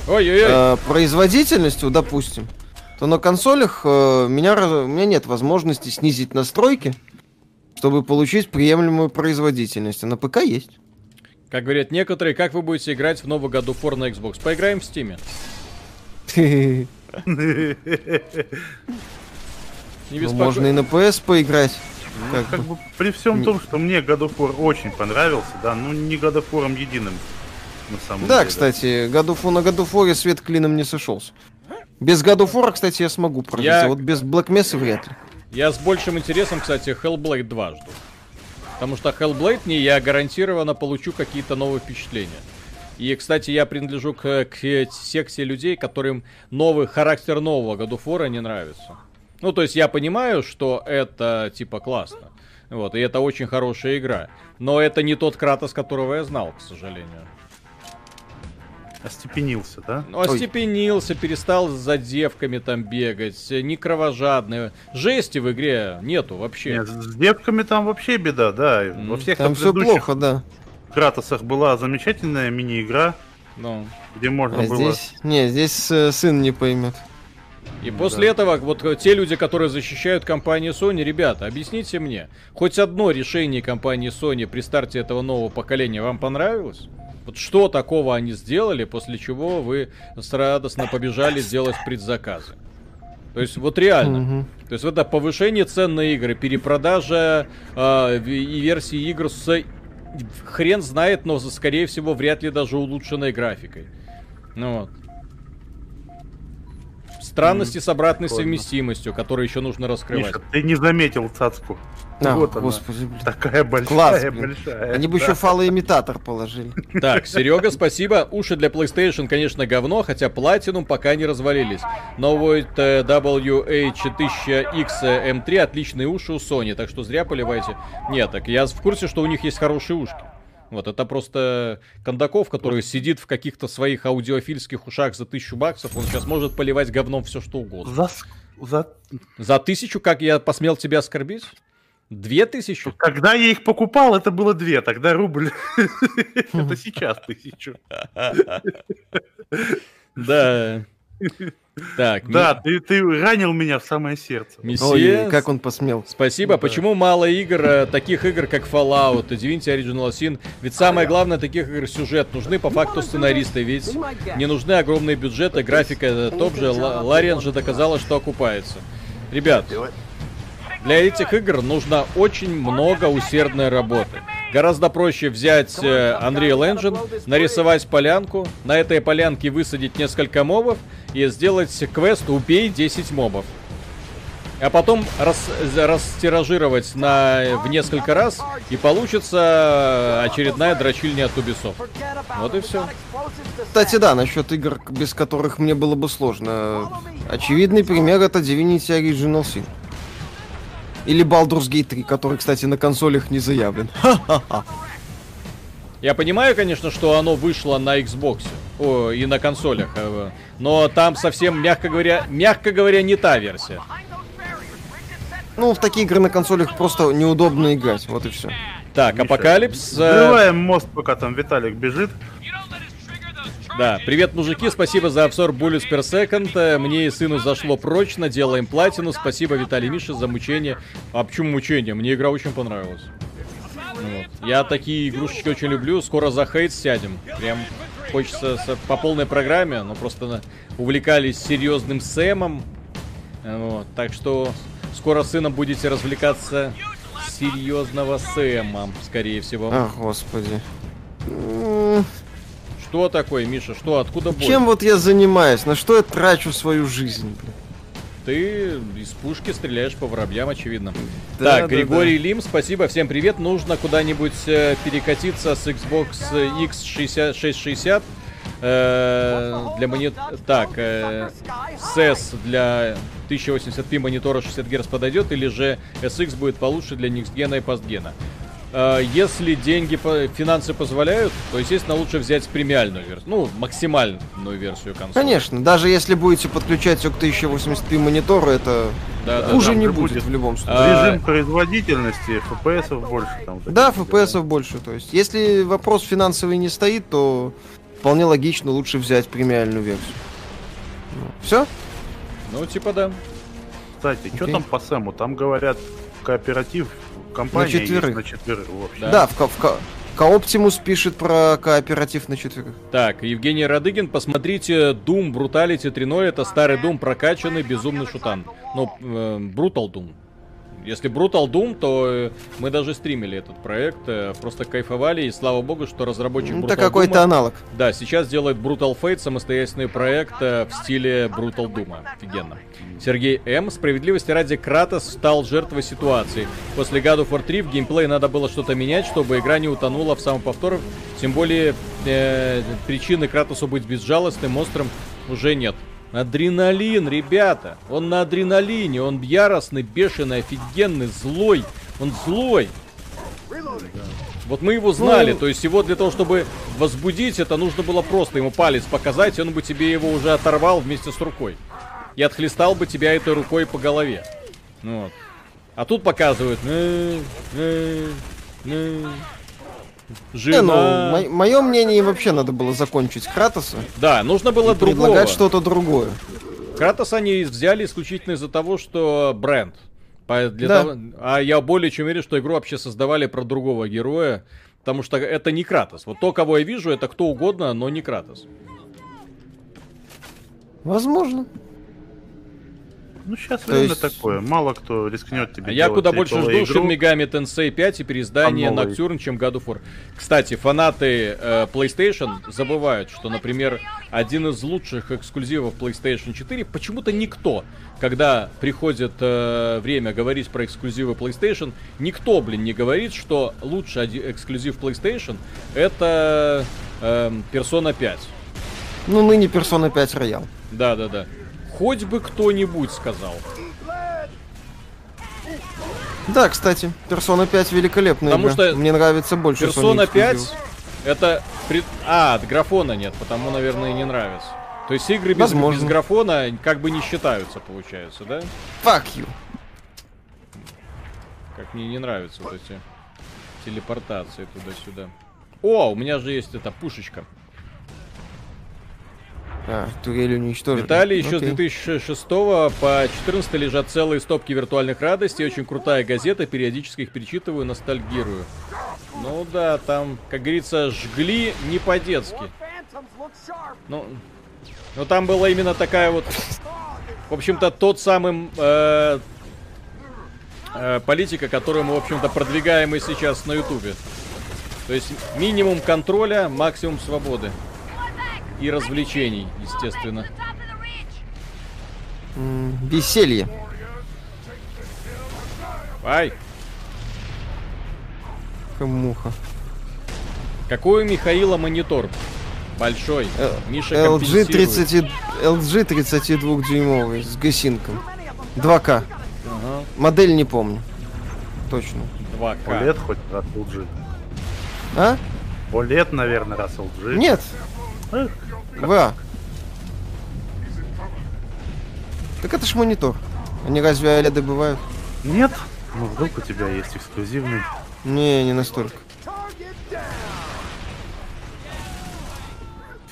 Ой-ой-ой. э, производительностью, допустим, то на консолях э, меня, у меня нет возможности снизить настройки, чтобы получить приемлемую производительность. А на ПК есть. Как говорят некоторые, как вы будете играть в новый году For на Xbox? Поиграем в Steam. Не Ну, Можно и на PS поиграть. Ну, Как как бы. бы при всем Не- том, что мне God of War очень понравился, да, ну не God of War единым на самом Да, деле. кстати, War- на War свет клином не сошелся. Без War, кстати, я смогу пройти, Я- а вот без Black Mesa вряд ли. Я с большим интересом, кстати, Hellblade 2 жду. Потому что Hellblade не я гарантированно получу какие-то новые впечатления. И, кстати, я принадлежу к, к секции людей, которым новый характер нового War не нравится. Ну, то есть я понимаю, что это типа классно. Вот, и это очень хорошая игра. Но это не тот Кратос, которого я знал, к сожалению. Остепенился, да? Ну, остепенился, перестал за девками там бегать, не кровожадный. Жести в игре нету вообще. Нет, с девками там вообще беда, да. Во всех Там все предыдущих плохо, да. Кратосах была замечательная мини-игра, Ну. где можно А было... здесь... Не, здесь э, сын не поймет. И Ну после да. этого, вот э, те люди, которые защищают компанию Sony, ребята, объясните мне, хоть одно решение компании Sony при старте этого нового поколения вам понравилось? Вот что такого они сделали, после чего вы радостно побежали делать предзаказы? То есть вот реально. Мгм. То есть это повышение цен на игры, перепродажа э, и версии игр с хрен знает, но скорее всего вряд ли даже улучшенной графикой. Ну вот. Странности с обратной прикольно. совместимостью, которые еще нужно раскрывать. Миша, ты не заметил цацку. А, вот она. господи, блин. Такая большая, Класс, блин. большая. Они бы Да. еще фалоимитатор положили. Так, Серега, спасибо. Уши для PlayStation, конечно, говно, хотя Platinum пока не развалились. Новый э, WH1000X M3 отличные уши у Sony, так что зря поливайте. Нет, так я в курсе, что у них есть хорошие ушки. Вот, это просто Кондаков, который сидит в каких-то своих аудиофильских ушах за тысячу баксов, он сейчас может поливать говном все что угодно. За, за- За тысячу, как я посмел тебя оскорбить? Две тысячи? Когда я их покупал, это было две, тогда рубль. Это сейчас тысячу. Да. Так, Да, ты, ты ранил меня в самое сердце. Месье, Ой, как он посмел. Спасибо. Ну да. Почему мало игр, э, таких игр, как Fallout, Divinity Original Sin? Ведь самое главное таких игр сюжет. Нужны по факту сценаристы, ведь не нужны огромные бюджеты, графика э, топ же. Ла- Лариан же доказала, что окупается. Ребят, для этих игр нужно очень много усердной работы. Гораздо проще взять э, Unreal Engine, нарисовать полянку, на этой полянке высадить несколько мобов и сделать квест «Убей 10 мобов». А потом рас, растиражировать на, в несколько раз, и получится очередная дрочильня от Ubisoft. Вот и все. Кстати, да, насчет игр, без которых мне было бы сложно. Очевидный пример это Divinity Original Sin. Или Baldur's Gate 3, который, кстати, на консолях не заявлен. Я понимаю, конечно, что оно вышло на Xbox о, и на консолях, э, но там совсем, мягко говоря, мягко говоря, не та версия. Ну, в такие игры на консолях просто неудобно играть, вот и все. Так, Миша, Апокалипс. э, Взрываем мост, пока там Виталик бежит. Да, привет, мужики, спасибо за обзор Bullets per Second. Э, Мне и сыну зашло прочно, делаем платину. Спасибо, Виталий Миша, за мучение. А почему мучение? Мне игра очень понравилась. Вот. Я такие игрушечки очень люблю. Скоро за хейт сядем. Прям хочется по полной программе, но просто увлекались серьезным Сэмом. Э, Вот. Так что скоро сыном будете развлекаться серьезного Сэма, скорее всего. Ах, господи. Что такое, Миша? Что? Откуда боль? Чем вот я занимаюсь? На что я трачу свою жизнь? блин? Ты из пушки стреляешь по воробьям, очевидно. Да, так, да, Григорий Лим, спасибо, всем привет. Нужно куда-нибудь э, перекатиться с Xbox X660 э, для монит... Так, э, SES для 1080p монитора 60 Гц подойдет, или же SX будет получше для Никсгена и Постгена. Э, Если деньги, финансы позволяют, то, естественно, лучше взять премиальную версию. Ну, максимальную версию консоли. Конечно, даже если будете подключать все к 1080p монитору, это Да, да, хуже там не будет будет. в любом случае. А, Режим производительности, FPS больше там. Да, FPS больше. То есть, если вопрос финансовый не стоит, то вполне логично лучше взять премиальную версию. Все? Ну, типа да. Кстати, что Окей. там по Сэму? Там говорят, кооператив компания На четверых. есть на четверых. в общем. Да. Да, в, ко- в, ко- Кооптимус пишет про кооператив на четверых. Так, Евгений Радыгин, посмотрите Doom Brutality 3.0, это старый Doom прокачанный, безумный шутан. Ну, э, Brutal Doom. Если Brutal Doom, то э, мы даже стримили этот проект, э, просто кайфовали, и слава богу, что разработчик Ну, Brutal Это какой-то Doom'а- аналог. Да, сейчас делает Brutal Fate, самостоятельный проект э, в стиле Brutal Doom. Офигенно. Сергей М. Справедливости ради, Кратос стал жертвой ситуации. После God of War 3 в геймплее надо было что-то менять, чтобы игра не утонула в самоповторах. Тем более, э, причины Кратосу быть безжалостным монстром уже нет. Адреналин, ребята. Он на адреналине. Он яростный, бешеный, офигенный, злой. Он злой. Вот мы его знали, Ну, то есть его для того, чтобы возбудить, это нужно было просто ему палец показать, и он бы тебе его уже оторвал вместе с рукой. И отхлестал бы тебя этой рукой по голове. Ну Вот. А тут показывают. «Э, э, э, Не, ну, Жена. мое мнение, вообще надо было закончить Кратоса Да, нужно было и предлагать другого. что-то другое. Кратос они взяли исключительно из-за того, что бренд. По- Для Да. того... А я более чем уверен, что игру вообще создавали про другого героя. Потому что это не Кратос. Вот то, кого я вижу, это кто угодно, но не Кратос. Возможно. Ну, сейчас То время есть- такое. Мало кто рискнет тебе А я куда больше жду игру. Shin Megami Tensei 5 и переиздание новый? Nocturne, чем God of War. Кстати, фанаты э, PlayStation забывают, что, например, один из лучших эксклюзивов PlayStation 4 почему-то никто, когда приходит э, время говорить про эксклюзивы PlayStation, никто, блин, не говорит, что лучший оди- эксклюзив PlayStation это эм, Persona 5. Ну, ныне Persona 5 Royal. Да-да-да. Хоть бы кто-нибудь сказал. Да, кстати, Persona 5 великолепная Потому игра. что Мне нравится больше Persona Sony 5 эксклюзивов. это... пред- А, от графона нет, потому, наверное, и не нравится. То есть игры без, Возможно. без графона как бы не считаются, получается, да? Fuck you. Как мне не нравятся вот эти телепортации туда-сюда. О, у меня же есть эта пушечка. А, турель уничтожили. Виталий, еще с Окей. 2006 по 14 лежат целые стопки виртуальных радостей. Очень крутая газета, периодически их перечитываю, ностальгирую. Ну да, там, как говорится, жгли не по-детски. Ну, ну там была именно такая вот, в общем-то, тот самый э, э, политика, которую мы, в общем-то, продвигаем и сейчас на Ютубе. То есть минимум контроля, максимум свободы. И развлечений, естественно. М, Веселье. Ай, Муха. какой у Михаила монитор? Большой. Э, Миша LG, компенсирует. 30, LG 32-дюймовый с гасинком. 2К. Ага, Модель не помню. Точно. 2К. OLED хоть раз LG. А? OLED, наверное, раз LG. Нет. Эх, ВА. Так это ж монитор. Они разве OLED бывают? Нет? Ну, вдруг у тебя есть эксклюзивный. Не, не настолько.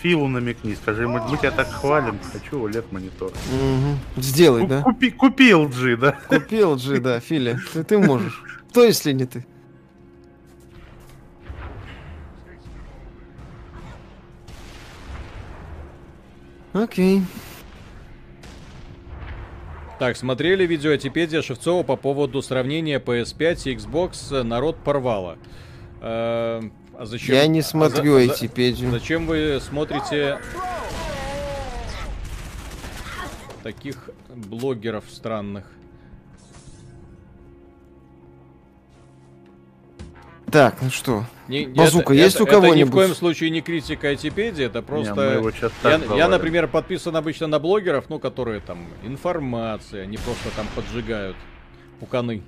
Филу намекни, скажи, мы, мы тебя так хвалим, хочу OLED монитор. Мгм. Сделай, Ку- да? Купи, купи LG, да? Купил G, да, Филя. Ты, ты можешь. Кто, если не ты? Окей. Так, смотрели видеотипедия Шевцова по поводу сравнения PS5 и Xbox. Народ порвало. Э, А зачем? Я не а смотрю а за- эти педи. Зачем вы смотрите таких блогеров странных? Так, ну что? Не- Базука это- есть это- у Это ни в кого-нибудь? коем случае не критика Айтипедии, это Не, просто... щас Я, я, например, подписан обычно на блогеров, ну, которые там информация, они просто там поджигают пуканы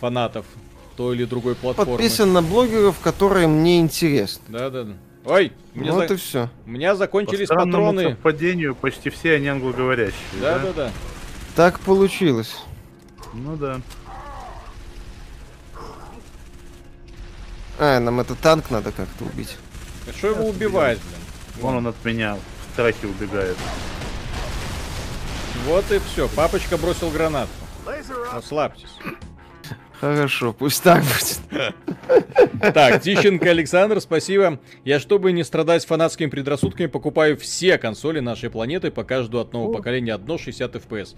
фанатов той или другой платформы. Подписан на блогеров, которые мне интересны. Да, да, да. Ой, у меня, вот за- и все. у меня По закончились странному патроны. совпадению почти все они англоговорящие. Да, да, да. Так получилось. Ну да. А, нам этот танк надо как-то убить. А Что его убивать, блин? Вон он от меня в страхе убегает. Вот и все. Папочка бросил гранату. Расслабьтесь. Хорошо, пусть так будет. Так, Тищенко Александр, спасибо. Я, чтобы не страдать фанатскими предрассудками, покупаю все консоли нашей планеты по каждому от нового поколения одно 60 FPS.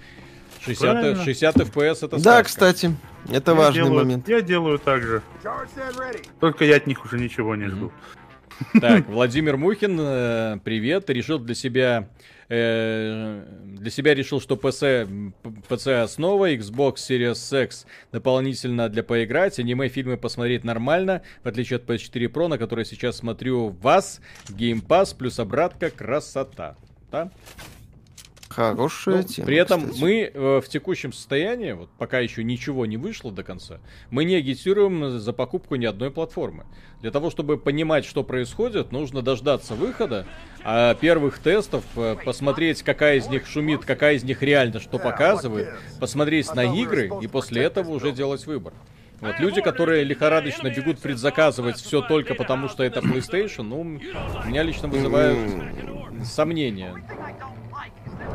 60, Правильно. 60 FPS это Да, сказка. кстати, это Я важный делаю- момент. Я делаю так же. Только я от них уже ничего не жду. Так, Владимир Мухин, э, привет. Решил для себя э, для себя решил, что PC, PC основа, Xbox Series X дополнительно для поиграть, аниме, фильмы посмотреть нормально, в отличие от PS4 Pro, на который сейчас смотрю вас, Game Pass плюс обратка, красота. Да? Хорошая Ну, тема. при этом кстати. мы э, в текущем состоянии, вот пока еще ничего не вышло до конца, мы не агитируем за покупку ни одной платформы. Для того, чтобы понимать, что происходит, нужно дождаться выхода, а первых тестов, э, посмотреть, какая из них шумит, какая из них реально что показывает, посмотреть на игры и после этого уже делать выбор. Вот люди, которые лихорадочно бегут предзаказывать все только потому, что это PlayStation, ну, меня лично вызывают сомнения.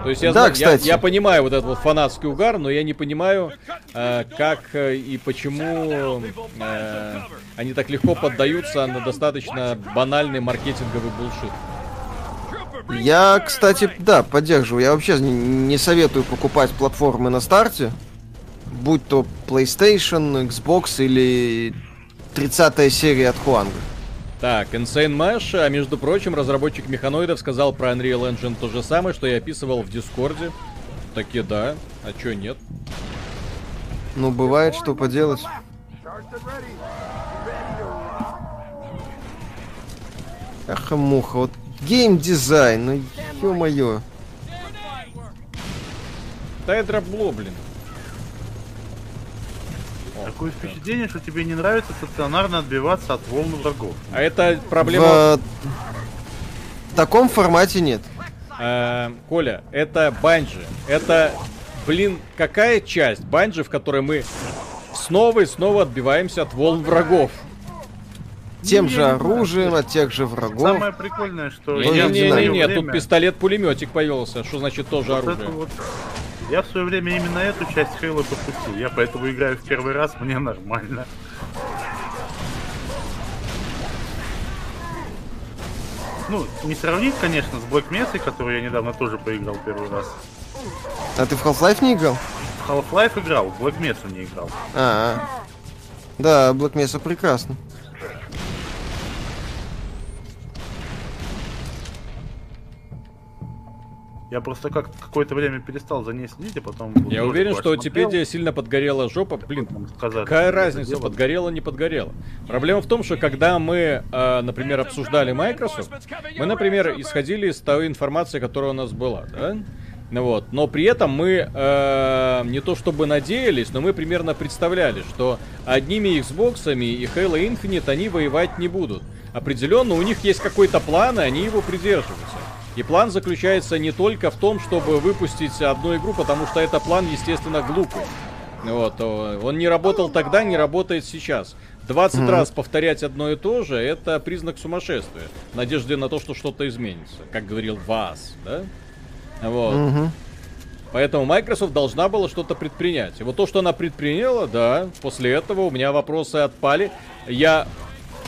То есть я, Да, зна- я- кстати. я понимаю вот этот вот фанатский угар, но я не понимаю, э, как э, и почему э, они так легко поддаются на достаточно банальный маркетинговый булшит. Я, кстати, да, поддерживаю. Я вообще не, не советую покупать платформы на старте. Будь то PlayStation, Xbox или 30 серия от Хуанга. Так, Insane Mesh, а между прочим, разработчик механоидов сказал про Unreal Engine то же самое, что я описывал в Дискорде. Таки да, а чё нет? Ну, бывает, что поделать. Ах, муха, вот геймдизайн, ну ё-моё. Да это блин. Такое впечатление, что тебе не нравится стационарно отбиваться от волн врагов. А это проблема... В в таком формате нет. Э, Коля, это банджи. Это, блин, какая часть банджи, в которой мы снова и снова отбиваемся от волн врагов? Тем же не знаю, оружием, от тех же врагов. Самое прикольное, что... Не-не-не, тут пистолет-пулеметик появился. Что значит тоже вот это оружие? вот- Я в свое время именно эту часть Хейла пропустил. Я поэтому играю в первый раз, мне нормально. Ну, не сравнить, конечно, с Black Mesa, который я недавно тоже поиграл первый раз. А ты в Half-Life не играл? В Half-Life играл, в Black Mesa не играл. А, -а. да, Black Mesa прекрасно. Я просто как какое-то время перестал за ней следить, а потом... Я уверен, что Типедия сильно подгорела жопа. Блин, сказали, какая разница, дело. подгорела, не подгорела. Проблема в том, что когда мы, э, например, обсуждали Microsoft, мы, например, исходили из той информации, которая у нас была, да? Ну вот. Но при этом мы э, не то чтобы надеялись, но мы примерно представляли, что одними Xbox и Halo Infinite они воевать не будут. Определенно у них есть какой-то план, и они его придерживаются. И план заключается не только в том, чтобы выпустить одну игру, потому что это план, естественно, глупый. Вот, он не работал тогда, не работает сейчас. 20 mm-hmm. раз повторять одно и то же, это признак сумасшествия. Надежде на то, что что-то изменится. Как говорил Вас, да? Вот. Угу. Поэтому Microsoft должна была что-то предпринять. И вот то, что она предприняла, да, после этого у меня вопросы отпали. Я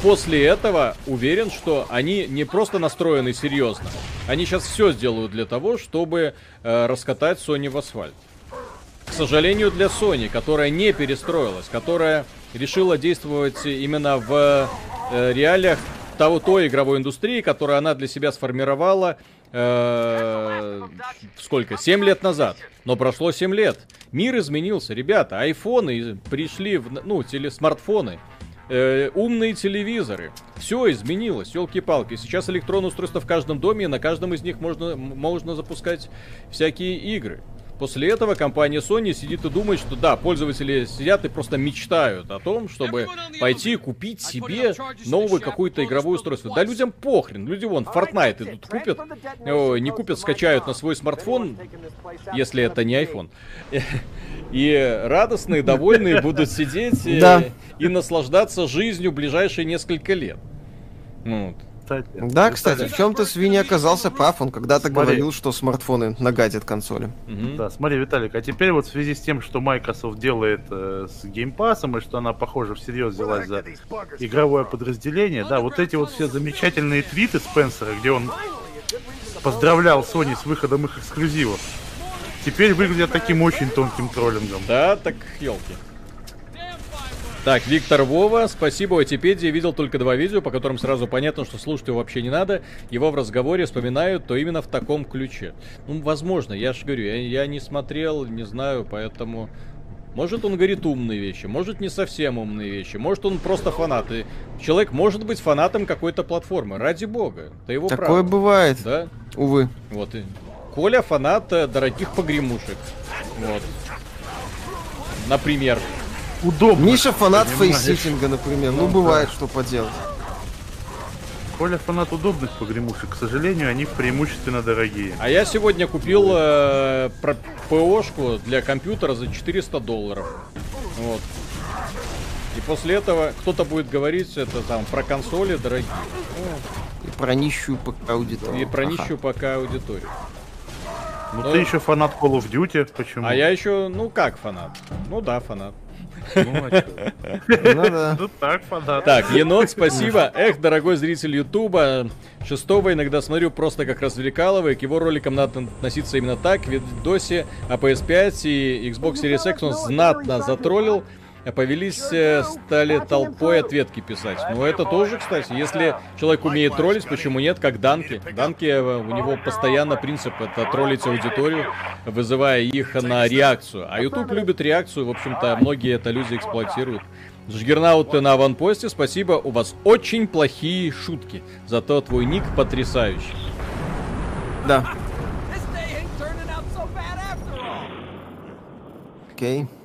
после этого уверен, что они не просто настроены серьезно. Они сейчас все сделают для того, чтобы э, раскатать Sony в асфальт. К сожалению для Sony, которая не перестроилась, которая решила действовать именно в э, реалиях того той игровой индустрии, которую она для себя сформировала э, сколько? 7 лет назад. Но прошло 7 лет. Мир изменился, ребята. Айфоны пришли, в, ну, теле, смартфоны. Э, умные телевизоры. Все изменилось, елки-палки. Сейчас электронные устройства в каждом доме, и на каждом из них можно, можно запускать всякие игры. После этого компания Sony сидит и думает, что да, пользователи сидят и просто мечтают о том, чтобы пойти купить себе новое какое-то игровое устройство. Да людям похрен, люди вон Fortnite идут купят, о, не купят, скачают на свой смартфон, если это не iPhone. И радостные, довольные будут сидеть и, да. и наслаждаться жизнью ближайшие несколько лет. Вот кстати. Да, кстати, в чем-то Свиньи оказался прав. Он когда-то говорил, что смартфоны нагадят консоли. Угу. Да, смотри, Виталик, а теперь вот в связи с тем, что Microsoft делает э, с геймпасом, и что она, похоже, всерьез взялась за игровое подразделение, да, вот эти вот все замечательные твиты Спенсера, где он поздравлял Sony с выходом их эксклюзивов, теперь выглядят таким очень тонким троллингом. Да, так елки. Так, Виктор Вова, спасибо Ватипедии. Видел только два видео, по которым сразу понятно, что слушать его вообще не надо. Его в разговоре вспоминают, то именно в таком ключе. Ну, возможно, я же говорю, я, я не смотрел, не знаю, поэтому... Может, он говорит умные вещи, может, не совсем умные вещи, может, он просто фанат. И человек может быть фанатом какой-то платформы, ради бога. Это его Такое право. бывает. Да? Увы. Вот. И Коля фанат э, дорогих погремушек. Вот. Например удобно. Миша фанат фейситинга, например. Ну, ну бывает, да. что поделать. Коля фанат удобных погремушек. К сожалению, они преимущественно дорогие. А я сегодня купил э, ПОшку для компьютера за 400 долларов. Вот. И после этого кто-то будет говорить это там про консоли дорогие. И про нищую ПК аудиторию. И про ага. нищую ПК аудиторию. Ну, ну ты еще фанат Call of Duty, почему? А я еще, ну как фанат? Ну да, фанат. Ну, а ну да. Ну так, фанат. Так, енот, спасибо. Эх, дорогой зритель Ютуба, шестого иногда смотрю просто как развлекалово, и к его роликам надо относиться именно так. В видосе о PS5 и Xbox Series X он знатно затроллил повелись, э, стали толпой ответки писать. Ну, это тоже, кстати, если человек умеет троллить, почему нет, как Данки. Данки, э, у него постоянно принцип это троллить аудиторию, вызывая их на реакцию. А YouTube любит реакцию, в общем-то, многие это люди эксплуатируют. Жгернаут на аванпосте, спасибо, у вас очень плохие шутки, зато твой ник потрясающий. Да. Окей. Okay.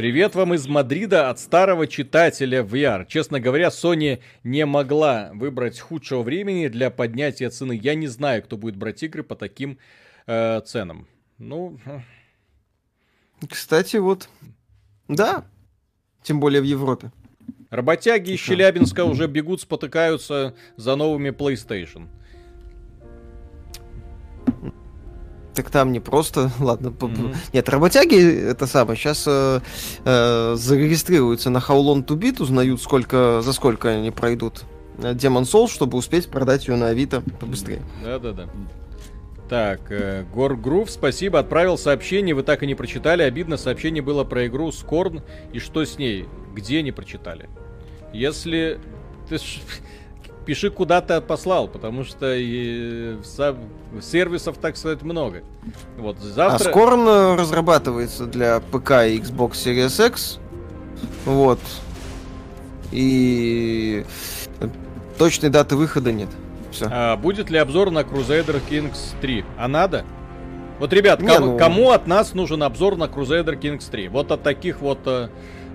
Привет вам из Мадрида от старого читателя VR. Честно говоря, Sony не могла выбрать худшего времени для поднятия цены. Я не знаю, кто будет брать игры по таким э, ценам. Ну... Кстати, вот... Да. Тем более в Европе. Работяги из Челябинска уже бегут, спотыкаются за новыми PlayStation. Так там не просто, ладно, mm-hmm. нет, работяги это самое, сейчас э, э, зарегистрируются на How Long to Beat, узнают, сколько, за сколько они пройдут Demon Souls, чтобы успеть продать ее на Авито побыстрее. Да-да-да. Так, э, Гор Грув, спасибо, отправил сообщение, вы так и не прочитали, обидно, сообщение было про игру Скорн, и что с ней, где не прочитали? Если... Ты. Пиши, куда ты послал, потому что и сервисов, так сказать, много. Вот завтра... А Скорн э, разрабатывается для ПК и Xbox Series X. Вот. И точной даты выхода нет. Все. А будет ли обзор на Crusader Kings 3? А надо? Вот, ребят, Не, кому, ну- кому от нас нужен обзор на Crusader Kings 3? Вот от таких вот...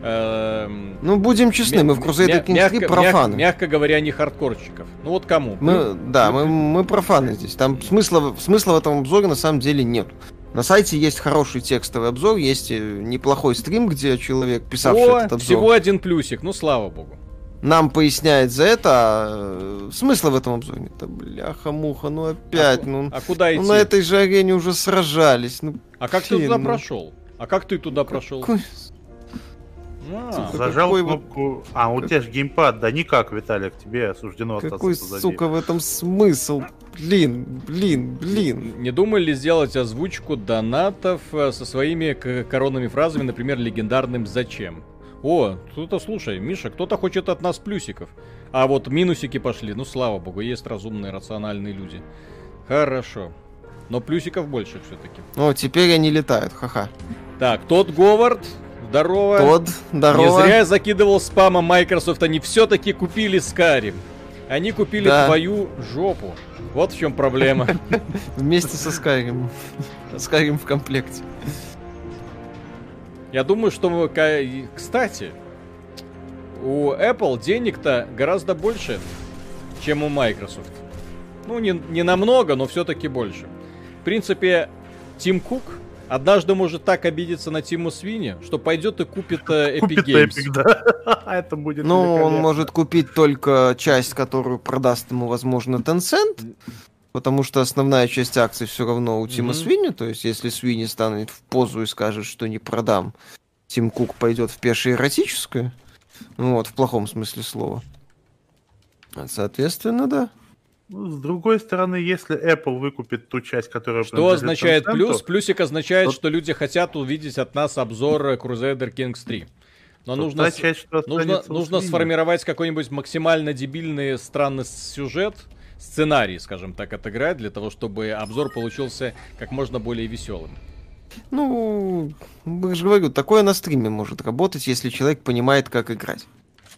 э, эм, Ну, будем честны, мы в Crusader Kings 3 мягко- профаны. мягко- мягко говоря, не хардкорчиков. Ну вот кому? Мы, да, мы, мы профаны здесь. Там смысла, в- смысла в этом обзоре на самом деле нет. На сайте есть хороший текстовый обзор, есть э, неплохой стрим, где человек, писавший О, этот обзор, всего один плюсик, ну слава богу. нам поясняет за это, а э, смысла в этом обзоре нет. Да бляха-муха, ну опять, а, ну, а куда идти? ну на этой же арене уже сражались. Ну, А как ты блин, туда ну. прошел? А как ты туда прошел? какой- А, Сука, Зажал какой кнопку... А, у тебя же геймпад. Да никак, Виталик, тебе суждено Какой, остаться позади. сука, в этом смысл? Блин, блин, блин. Не думали ли сделать озвучку донатов э, со своими коронными фразами, например, легендарным «Зачем?». О, кто-то, слушай, Миша, кто-то хочет от нас плюсиков. А вот минусики пошли, ну слава богу, есть разумные, рациональные люди. Хорошо. Но плюсиков больше все-таки. О, теперь они летают, ха-ха. Так, тот Говард, здорово. Тод, здорово. Не зря я закидывал спамом Microsoft, они все-таки купили Skyrim. Они купили Да. твою жопу. Вот в чем проблема. Вместе со Skyrim. Skyrim в комплекте. Я думаю, что мы... Кстати, у Apple денег-то гораздо больше, чем у Microsoft. Ну, не, не намного, но все-таки больше. В принципе, Тим Кук однажды может так обидеться на Тиму Свини, что пойдет и купит э, Epic Купит Games. Epic, да. Это будет Ну, он может купить только часть, которую продаст ему, возможно, Tencent. Потому что основная часть акций все равно у Тима. Свини. То есть, если Свини станет в позу и скажет, что не продам, Тим Кук пойдет в пешеэротическую. Ну вот, в плохом смысле слова. А, Соответственно, да. Ну, С другой стороны, если Apple выкупит ту часть, которая Что означает плюс? Плюсик означает, Вот- что люди хотят увидеть от нас обзор Crusader Kings 3. Но то нужно, часть, что нужно, нужно сформировать какой-нибудь максимально дебильный странный сюжет, сценарий, скажем так, отыграть, для того, чтобы обзор получился как можно более веселым. Ну, я же говорю, такое на стриме может работать, если человек понимает, как играть.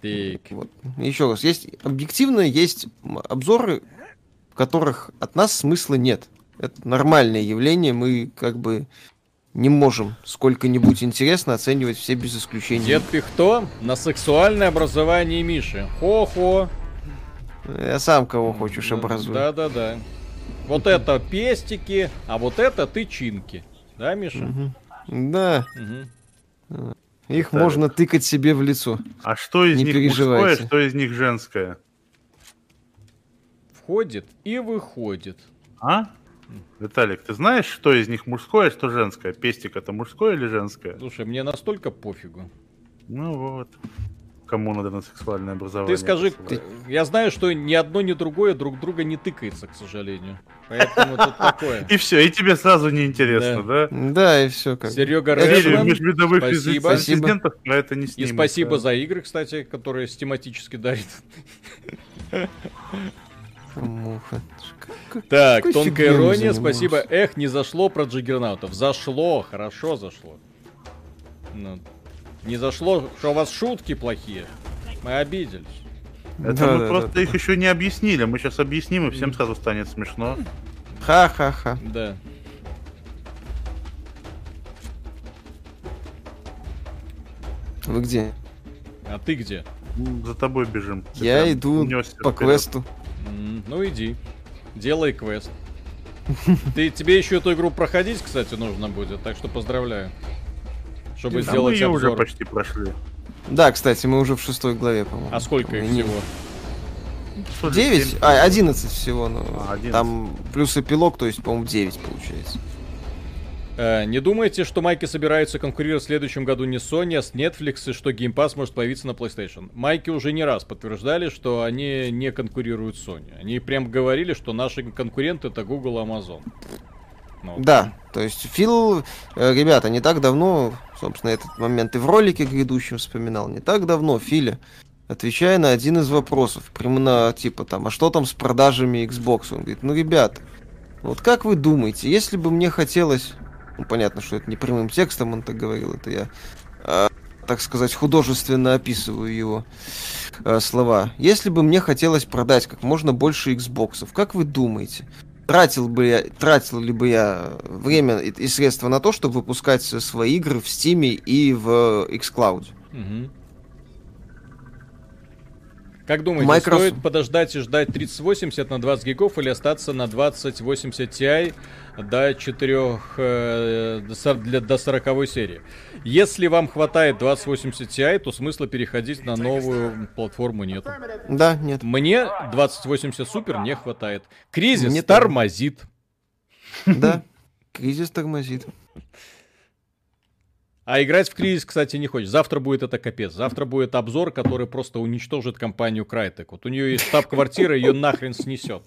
Так, Вот. Еще раз, есть объективно есть обзоры, которых от нас смысла нет. Это нормальное явление, мы как бы не можем сколько-нибудь интересно оценивать все без исключения. Дед Пихто на сексуальное образование Миши. Хо-хо. Я сам кого хочешь образую. Да-да-да. Вот это пестики, а вот это тычинки. Да, Миша? Мгм. Да, Мгм. их Так. можно тыкать себе в лицо. А что из Не них мужское, что из них женское? Входит и выходит. А? Виталик, ты знаешь, что из них мужское, а что женское? Пестик это мужское или женское? Слушай, мне настолько пофигу. Ну вот. Кому надо на сексуальное образование? Ты скажи, посылать? я знаю, что ни одно, ни другое друг друга не тыкается, к сожалению. Поэтому тут такое. И все, и тебе сразу неинтересно, да? Да, и все как. Серега Рэшман. спасибо. про это не И спасибо да. за игры, кстати, которые тематически дарит. Муха. Так, какой тонкая ирония, спасибо. Эх, не зашло про джиггернаутов. Зашло, хорошо зашло. Ну, не зашло, что у вас шутки плохие. Мы обиделись. Это Да, мы да, просто да, их еще не объяснили. Мы сейчас объясним, и всем сразу станет смешно. Ха-ха-ха. Да. Вы где? А ты где? За тобой бежим. Я прям иду по вперед. квесту. Ну иди. Делай квест. Ты, тебе еще эту игру проходить, кстати, нужно будет, так что поздравляю. Чтобы А мы сделать ее уже обзор. почти прошли. Да, кстати, мы уже в шестой главе, по-моему. А сколько их Не- всего? Девять? А, одиннадцать всего, но А, 11. там плюс эпилог, то есть, по-моему, девять получается. Э, не думаете, что майки собираются конкурировать в следующем году не Sony, а с Netflix, и что Game Pass может появиться на PlayStation? Майки уже не раз подтверждали, что они не конкурируют с Sony. Они прям говорили, что наши конкуренты это Google и Amazon. Ну. Да, то есть Фил, э, ребята, не так давно, собственно, этот момент и в ролике грядущем вспоминал, не так давно Филя отвечая на один из вопросов, прямо на типа там, а что там с продажами Xbox? Он говорит, ну, ребята, вот как вы думаете, если бы мне хотелось, ну, понятно, что это не прямым текстом он так говорил, это я, а, так сказать, художественно описываю его а, слова. Если бы мне хотелось продать как можно больше Xbox, как вы думаете, тратил бы я, тратил ли бы я время и, и средства на то, чтобы выпускать свои игры в Steam и в xCloud? Мгм. Как думаете, Microsoft- стоит подождать и ждать 3080 на 20 гигов или остаться на 2080 Ti до 4 э, для, до 40 серии? Если вам хватает 2080 Ti, то смысла переходить на новую платформу нету. Да, нет. Мне 2080 Super не хватает. Кризис Мне тормозит. Да. Кризис тормозит. А играть в кризис, кстати, не хочешь. Завтра будет это капец. Завтра будет обзор, который просто уничтожит компанию Crytek. Вот у нее есть штаб-квартира, ее нахрен снесет.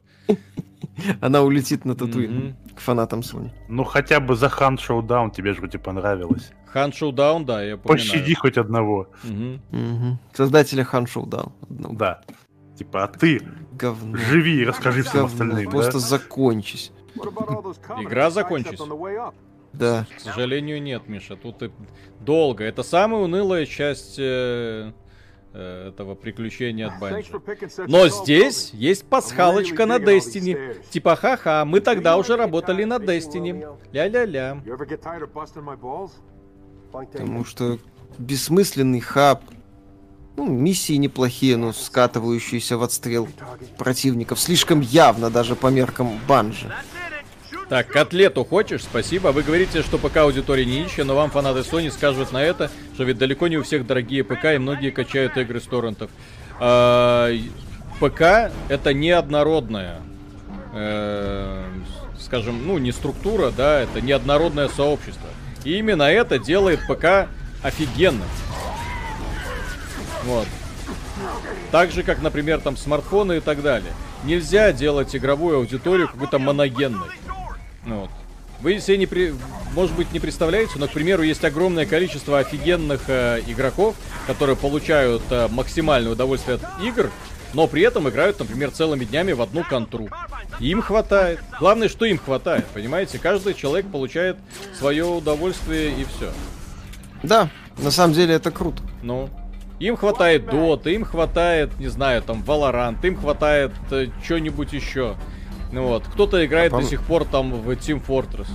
Она улетит на Татуин Мгм. к фанатам Sony. Ну хотя бы за Хан Шоудаун тебе же вроде понравилось. Хан Шоудаун, да, я помню. Пощади хоть одного. Мгм. Создателя Хан Шоудаун. Да. Типа, а ты Говно. живи и расскажи всем Говно. остальным, да? Просто закончись. Игра закончится? Да. К сожалению, нет, Миша. Тут и долго. Это самая унылая часть э, э, этого приключения от Банжи. Но здесь есть пасхалочка на Destiny. Типа, ха-ха, мы тогда уже работали на Destiny. Ля-ля-ля. Потому что бессмысленный хаб. Ну, миссии неплохие, но скатывающиеся в отстрел противников. Слишком явно даже по меркам банжи. Так, котлету хочешь? Спасибо. Вы говорите, что ПК аудитория не ищет, но вам фанаты Sony скажут на это, что ведь далеко не у всех дорогие ПК, и многие качают игры с торрентов. А, ПК это неоднородная, э, скажем, ну не структура, да, это неоднородное сообщество. И именно это делает ПК офигенным. Вот. Так же, как, например, там смартфоны и так далее. Нельзя делать игровую аудиторию какой-то моногенной. Ну Вот. Вы себе не при... может быть, не представляете, но, к примеру, есть огромное количество офигенных э, игроков, которые получают э, максимальное удовольствие от игр, но при этом играют, например, целыми днями в одну контру. И им хватает. Главное, что им хватает, понимаете? Каждый человек получает свое удовольствие и все. Да, на самом деле это круто. Ну, им хватает Dota, им хватает, не знаю, там, Valorant, им хватает э, что-нибудь еще. Ну вот, кто-то играет А пом- до сих пор там в Team Fortress.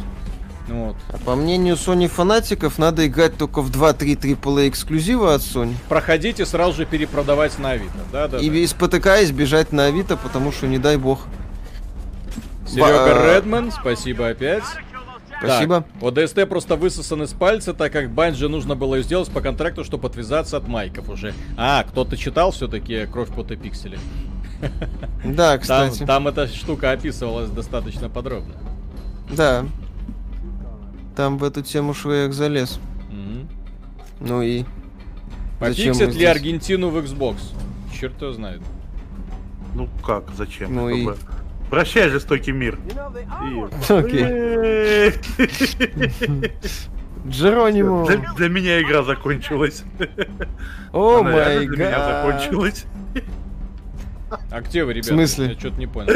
Ну вот. А по мнению Sony фанатиков, надо играть только в 2-3 AAA эксклюзива от Sony. Проходите сразу же перепродавать на Авито. Да, да, И да. из ПТК избежать на Авито, потому что не дай бог. Серега Ба- Редман, спасибо опять. Спасибо. Так, ОДСТ просто высосан из пальца, так как Банже нужно было сделать по контракту, чтобы отвязаться от майков уже. А, кто-то читал все-таки «Кровь, пот и пиксели»? Да, Там, кстати. там эта штука описывалась достаточно подробно. Да. Там в эту тему Шрек залез. Мгм. Ну и... Пофиксит ли здесь? Аргентину в Xbox? Черт его знает. Ну как, зачем? Ну и- Прощай, жестокий мир. Окей. Джеронимо. Для, для меня игра закончилась. О май для меня гад. закончилась. А где вы, ребята? смысле? Я что-то не понял.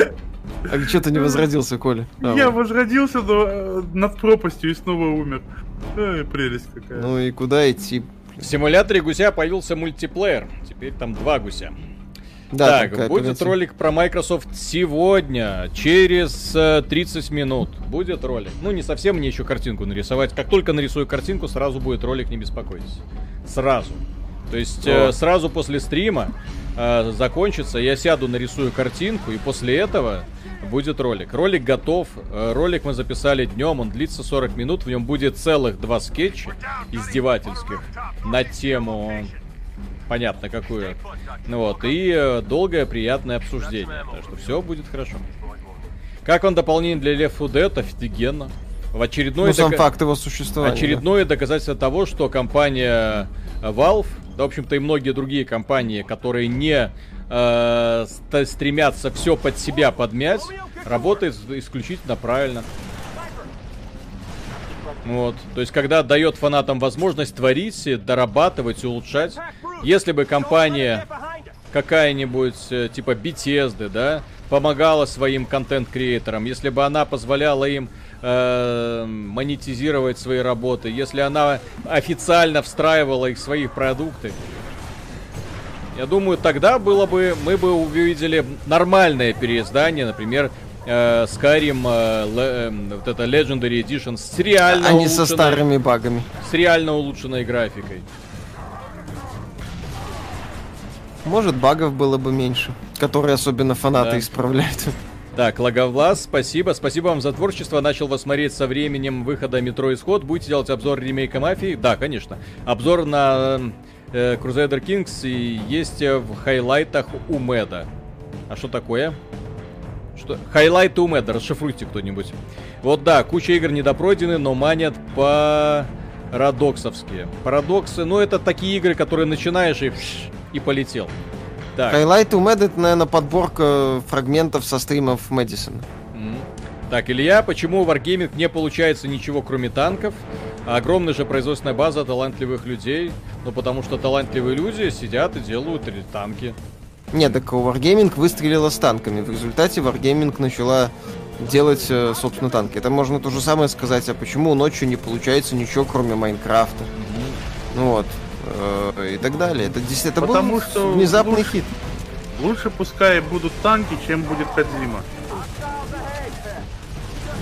А что ты не возродился, Коля? А, Я вот. возродился но, э, над пропастью и снова умер. Ай, прелесть какая. Ну и куда идти? В симуляторе гуся появился мультиплеер. Теперь там два гуся. Да, так, будет операция. ролик про Microsoft сегодня, через э, 30 минут. Будет ролик. Ну, не совсем мне еще картинку нарисовать. Как только нарисую картинку, сразу будет ролик, не беспокойтесь. Сразу. То есть э, сразу после стрима э, закончится, я сяду, нарисую картинку, и после этого будет ролик. Ролик готов. Э, Ролик мы записали днем, он длится 40 минут. В нем будет целых два скетча издевательских на тему понятно какую. Ну вот, и э, долгое приятное обсуждение. Так что все будет хорошо. Как он дополнение для Left 4 Dead? Офигенно. В очередной Ну, сам дока- факт его существования. Очередное доказательство того, что компания Valve, да, в общем-то, и многие другие компании, которые не э, ст- стремятся все под себя подмять, работает исключительно правильно. Вот. То есть, когда дает фанатам возможность творить, и дорабатывать, улучшать. Если бы компания какая-нибудь э, типа Bethesda, да, помогала своим контент-креаторам, если бы она позволяла им э, монетизировать свои работы, если она официально встраивала их в свои продукты, я думаю, тогда было бы, мы бы увидели нормальное переиздание, например, э, Skyrim, э, э, вот это Legendary Edition с реально А не со улучшенной- старыми багами. с реально улучшенной графикой. Может, багов было бы меньше, которые особенно фанаты Да. исправляют. Так, Логовлас, спасибо. Спасибо вам за творчество. Начал вас смотреть со временем выхода Метро Исход. Будете делать обзор ремейка Мафии? Да, конечно. Обзор на э, Crusader Kings и есть в хайлайтах у Мэда. А что такое? Что? Хайлайты у Мэда, расшифруйте кто-нибудь. Вот да, куча игр недопройдены, но манят по парадоксовские. Парадоксы, ну это такие игры, которые начинаешь и, и полетел. Так. Хайлайты у Мэд это, наверное, подборка фрагментов со стримов Мэдисона. Так, Илья, почему у Wargaming не получается ничего, кроме танков? Огромная же производственная база талантливых людей. Ну, потому что талантливые люди сидят и делают танки. Нет, так Wargaming выстрелила с танками. В результате Wargaming начала делать, э, собственно, танки. Это можно то же самое сказать, а почему ночью не получается ничего, кроме Майнкрафта. Ну вот. Э, И так далее. Это, здесь- это Потому был что внезапный лучше- хит. Лучше пускай будут танки, чем будет Кадзима.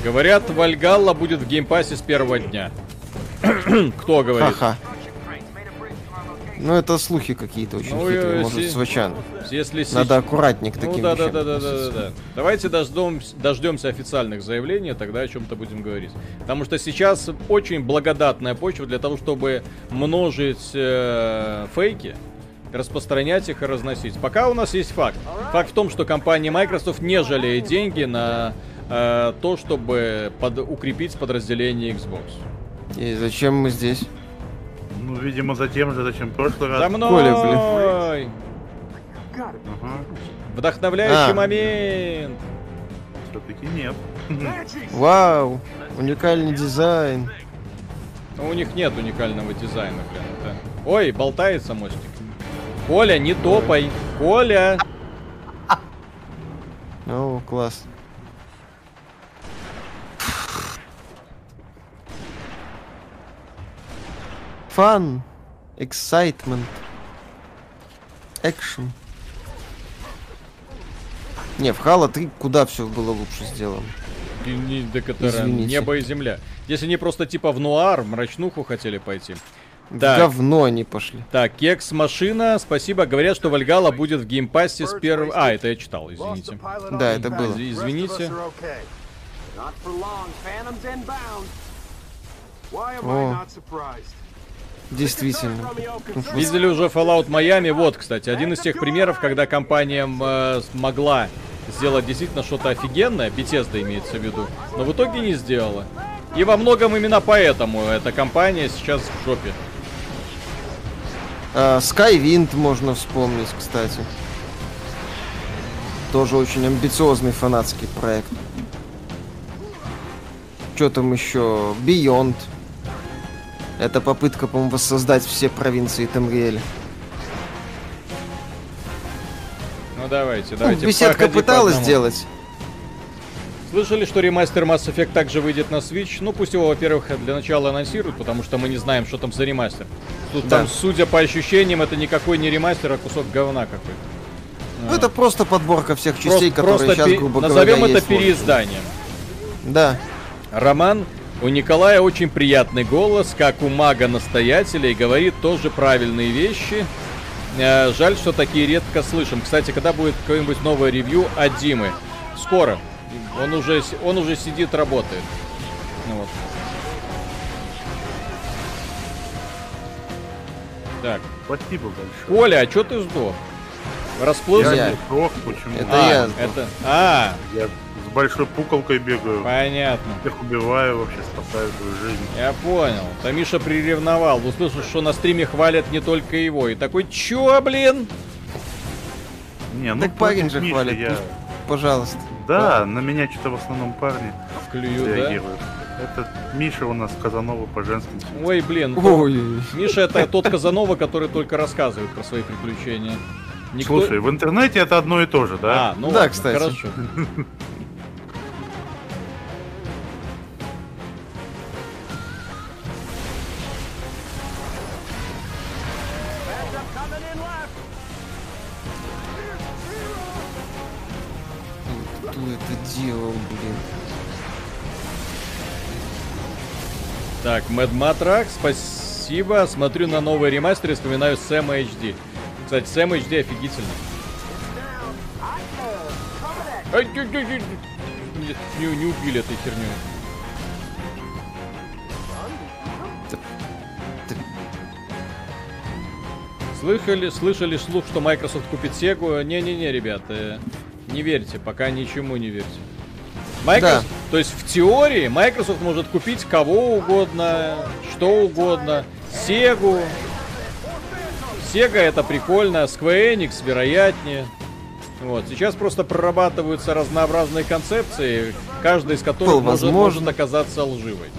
Говорят, Вальгалла будет в Game Pass е с первого дня. Кто говорит? Ха-ха. Ну, это слухи какие-то очень Ну, хитрые, может, си- свачан. Если си- Надо аккуратнее к Ну таким да, да, вещам да, да, да, да, да. Давайте дождемся, дождемся официальных заявлений, тогда о чем-то будем говорить. Потому что сейчас очень благодатная почва для того, чтобы множить э, фейки, распространять их и разносить. Пока у нас есть факт. Факт в том, что компания Microsoft не жалеет деньги на э, то, чтобы под- укрепить подразделение Xbox. И зачем мы здесь? Ну, видимо, за тем же, зачем в прошлый раз. За мной! Ага. Вдохновляющий А. момент! Все-таки нет. Вау, уникальный дизайн. У них нет уникального дизайна, блин. это- Ой, болтается мостик. Коля, не топай! Коля! О, класс. Fun, excitement, экшен. Не, в Halo 3 куда все было лучше сделано. И не- Извините. небо и земля. Если не просто типа в нуар, мрачнуху хотели пойти. В Так. говно они пошли. Так, кекс машина, спасибо. Говорят, что Вальгала будет в Game Pass е с первого... А, это я читал, извините. Да, это было. Из- Извините. О. Действительно. Видели уже Fallout Miami? Вот, кстати, один из тех примеров, когда компания э, смогла сделать действительно что-то офигенное, Bethesda имеется в виду, но в итоге не сделала. И во многом именно поэтому эта компания сейчас в жопе. А, Skywind можно вспомнить, кстати. Тоже очень амбициозный фанатский проект. Что там еще? Beyond. Это попытка, по-моему, воссоздать все провинции Тамриэля. Ну давайте, Ну, давайте. беседка проходи по пыталась сделать. Слышали, что ремастер Mass Effect также выйдет на Switch? Ну, пусть его, во-первых, для начала анонсируют, потому что мы не знаем, что там за ремастер. Тут Да. там, судя по ощущениям, это никакой не ремастер, а кусок говна какой-то. Ну, это просто подборка всех частей, Просто, которые просто сейчас, грубо назовем говоря, это есть переизданием. Да. Роман, у Николая очень приятный голос, как у мага-настоятеля, и говорит тоже правильные вещи. Э, жаль, что такие редко слышим. Кстати, когда будет какое-нибудь новое ревью от Димы? Скоро. Он уже, он уже сидит, работает. Ну вот. Так, Спасибо большое. Коля, а чё ты сдох? Расплылся? Я- сдох, почему? Это а, я сдох. это... А, Я с большой пуколкой бегаю. понятно. Всех убиваю, вообще спасаю твою жизнь. Я понял. Там Миша приревновал. Услышал, что на стриме хвалят не только его. И такой, чё, блин? Не, ну Так парень же Миши хвалит, я- Пожалуйста. Да, на меня что-то в основном парни Клюют, да? реагируют. Это Миша у нас Казанова по женским. Ой, блин. Ой, Миша это тот Казанова, который только рассказывает про свои приключения. Никто... Слушай, в интернете это одно и то же, да? А, ну Да, ладно, кстати. Хорошо. Так, Мэд Матрак, спасибо. Смотрю на новый ремастер и вспоминаю Сэма HD. Кстати, Сэм HD офигительно. Ай. Не, не- не убили этой херню. Слыхали, слышали слух, что Microsoft купит Sega? Не-не-не, ребята, не верьте, пока ничему не верьте. Microsoft, то есть в теории Microsoft может купить кого угодно, что угодно, Sega. Sega это прикольно, Square Enix вероятнее. Вот, сейчас просто прорабатываются разнообразные концепции, каждая из которых может, возможно. может оказаться лживой.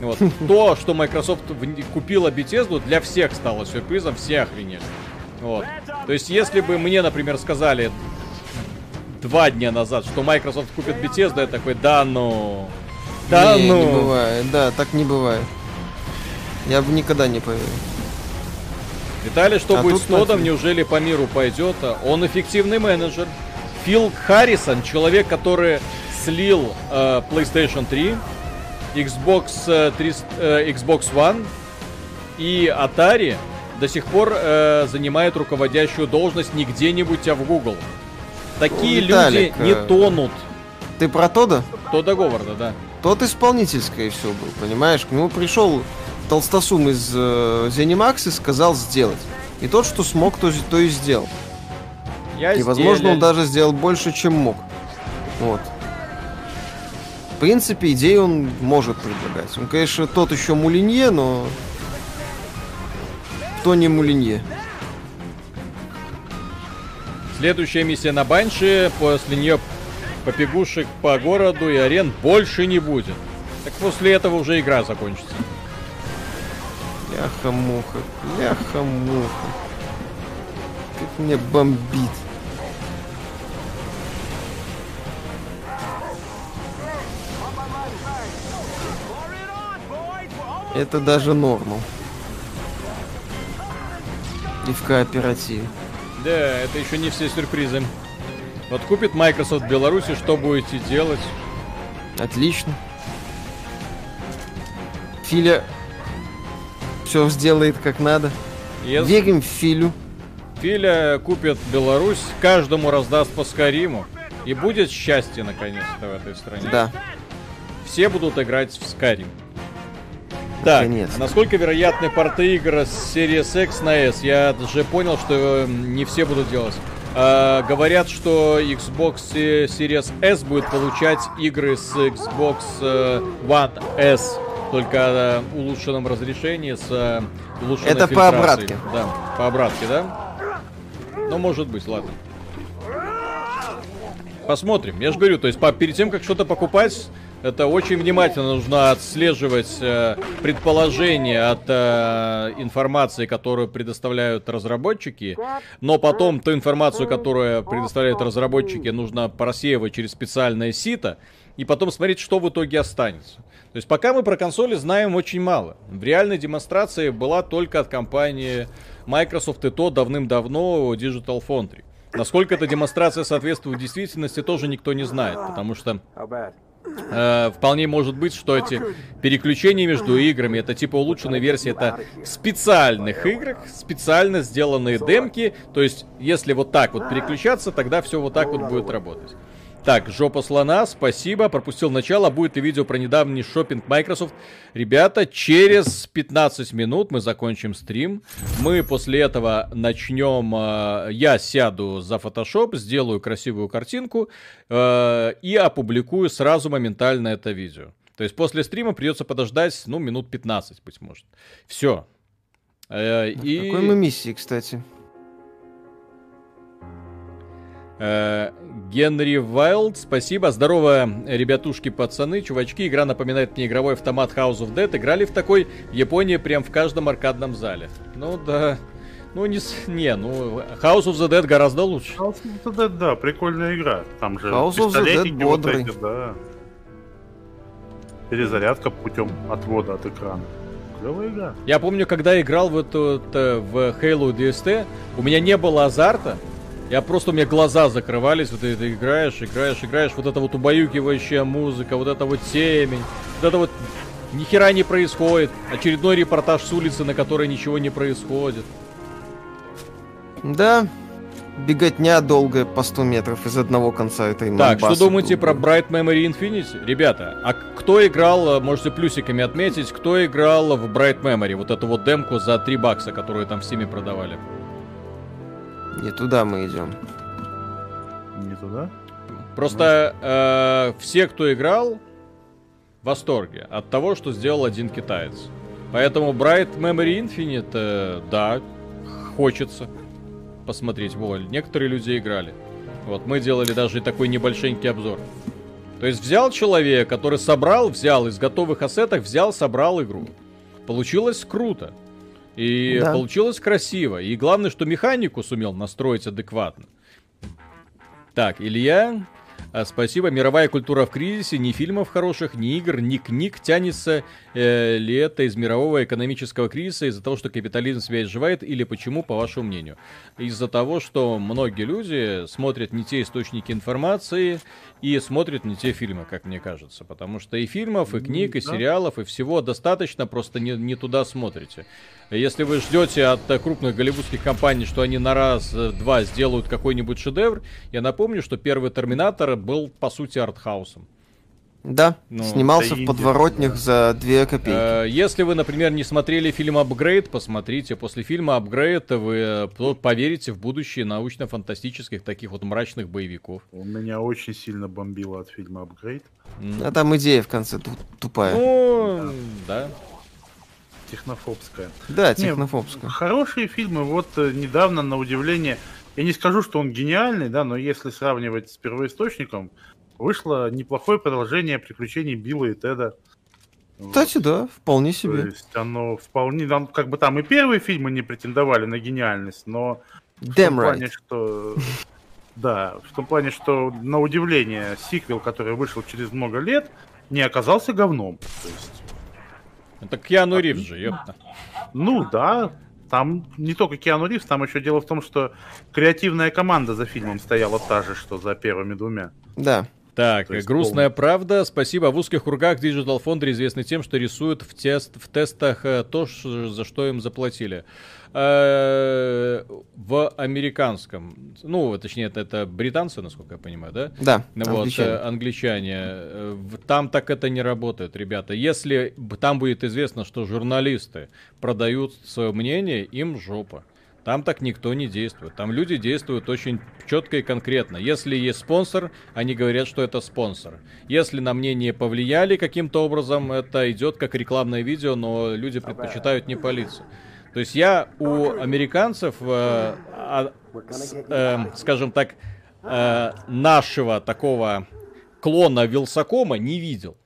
Вот. То, что Microsoft купила Bethesda, для всех стало сюрпризом, все охренели. Вот. То есть, если бы мне, например, сказали два дня назад, что Microsoft купит Bethesda, я такой, да ну... Да не, ну... не бывает, да, так не бывает. Я бы никогда не поверил. Виталий, что А будет с смотри. Неужели по миру пойдет? Он эффективный менеджер. Фил Харрисон, человек, который слил э, PlayStation 3, Xbox, э, 300 э, Xbox One и Atari, до сих пор э, занимает руководящую должность не где-нибудь, а в Google. Такие Виталик, люди не э, тонут. Ты про Тода? Тодда Говарда, да. Тот исполнитель, скорее всего, был, понимаешь? К нему пришел толстосум из э, Zenimax и сказал сделать. И тот, что смог, то, то и сделал. Я И, возможно, он сделал. даже сделал больше, чем мог. Вот. В принципе, идеи он может предлагать. Он, конечно, тот еще мулинье, но... Кто не мулинье? Следующая миссия на Банши, после нее побегушек по городу и арен больше не будет. Так после этого уже игра закончится. Ляха-муха, ляха-муха. Как мне бомбит. Это даже нормал. И в кооперативе. Да, это еще не все сюрпризы. Вот купит Microsoft в Беларуси, что будете делать? Отлично. Филя все сделает как надо. Если Верим в Филю. Филя купит Беларусь, каждому раздаст по Скариму. И будет счастье наконец-то в этой стране. Да. Все будут играть в Skyrim. Так, Наконец-то. а насколько вероятны порты игр с Series X на S? Я же понял, что э, не все будут делать. А, говорят, что Xbox э, Series S будет получать игры с Xbox э, One S, только э, в улучшенном разрешении с э, улучшенной Это по фильтрацией. обратке. Да, по обратке, да? Ну, может быть, ладно. Посмотрим. Я же говорю, то есть по- перед тем, как что-то покупать, это очень внимательно нужно отслеживать э, предположения от э, информации, которую предоставляют разработчики, но потом ту информацию, которую предоставляют разработчики, нужно просеивать через специальное сито, и потом смотреть, что в итоге останется. То есть пока мы про консоли знаем очень мало. В реальной демонстрации была только от компании Microsoft и то давным-давно Digital Foundry. Насколько эта демонстрация соответствует действительности, тоже никто не знает, потому что э, вполне может быть, что эти переключения между играми, это типа улучшенная версия, это в специальных играх, специально сделанные демки, то есть если вот так вот переключаться, тогда все вот так вот будет работать. Так, жопа слона, спасибо, пропустил начало, будет и видео про недавний шопинг Microsoft. Ребята, через 15 минут мы закончим стрим. Мы после этого начнем, э, я сяду за Photoshop, сделаю красивую картинку э, и опубликую сразу моментально это видео. То есть после стрима придется подождать, ну, минут 15, быть может. Все. и... Какой мы миссии, кстати? Э, Генри Вайлд, спасибо. Здорово, ребятушки, пацаны, чувачки. Игра напоминает мне игровой автомат House of Dead. Играли в такой в Японии прям в каждом аркадном зале. Ну да. Ну, не, не, ну, House of the Dead гораздо лучше. House of the Dead, да, прикольная игра. Там же House of the Dead пистолетики вот бодрый. эти, да. Перезарядка путем отвода от экрана. Клевая игра. Я помню, когда играл в, эту, вот, э, в Halo DST, у меня не было азарта. Я просто, у меня глаза закрывались, вот ты, ты играешь, играешь, играешь, вот эта вот убаюкивающая музыка, вот эта вот темень, вот это вот ни хера не происходит. Очередной репортаж с улицы, на которой ничего не происходит. Да, беготня долгая по 100 метров из одного конца этой Так, что думаете про Bright Memory Infinity? Ребята, а кто играл, э, можете плюсиками отметить, кто играл в Bright Memory, вот эту вот демку за 3 бакса, которую там в Стиме продавали? Не туда мы идем. Не туда? Просто э, все, кто играл, в восторге от того, что сделал один китаец. Поэтому Bright Memory Infinite, э, да, хочется посмотреть. Во, некоторые люди играли. Вот, мы делали даже такой небольшенький обзор. То есть взял человек, который собрал, взял из готовых ассетов, взял, собрал игру. Получилось круто. И Да. получилось красиво. И главное, что механику сумел настроить адекватно. Так, Илья, а, спасибо. Мировая культура в кризисе, ни фильмов хороших, ни игр, ни книг. Тянется э, ли это из мирового экономического кризиса из-за того, что капитализм себя изживает, или почему, по вашему мнению? Из-за того, что многие люди смотрят не те источники информации и смотрят не те фильмы, как мне кажется. Потому что и фильмов, и книг, и сериалов, и всего достаточно, просто не, не туда смотрите. Если вы ждете от э, крупных голливудских компаний, что они на раз-два сделают какой-нибудь шедевр, я напомню, что первый Терминатор был, по сути, артхаусом. Да, Ну, снимался в подворотнях за 2 копейки. Э, Если вы, например, не смотрели фильм «Апгрейд», посмотрите. После фильма «Апгрейд» вы э, поверите в будущее научно-фантастических таких вот мрачных боевиков. У меня очень сильно бомбило от фильма «Апгрейд». М. А там идея в конце ту- тупая. Ну, да. Технофобская. да, Не, технофобская. Хорошие фильмы. Вот э, недавно, на удивление, я не скажу, что он гениальный, да, но если сравнивать с первоисточником, вышло неплохое продолжение приключений Билла и Теда. Вот. Кстати, да, вполне То себе. есть оно вполне, там, как бы там и первые фильмы не претендовали на гениальность, но в Damn том плане, right. что да, в том плане, что на удивление сиквел, который вышел через много лет, не оказался говном. То есть, Это Киану Ривз же, ёпта. ну да, там не только Киану Ривз, там еще дело в том, что креативная команда за фильмом стояла та же, что за первыми двумя. Да. Так, есть грустная правда. Спасибо. В узких кругах Digital Foundry известны тем, что рисуют в, тест, в тестах э, то, за что им заплатили. Э, В американском, ну, точнее, это, это британцы, насколько я понимаю, да? Да, Вот, англичане. э, англичане. Там так это не работает, ребята. Если там будет известно, что журналисты продают свое мнение, им жопа. Там так никто не действует. Там люди действуют очень четко и конкретно. Если есть спонсор, они говорят, что это спонсор. Если на мнение повлияли каким-то образом, это идет как рекламное видео, но люди предпочитают не палиться. То есть я у американцев, э, эм, скажем так, э, нашего такого клона Вилсакома не видел.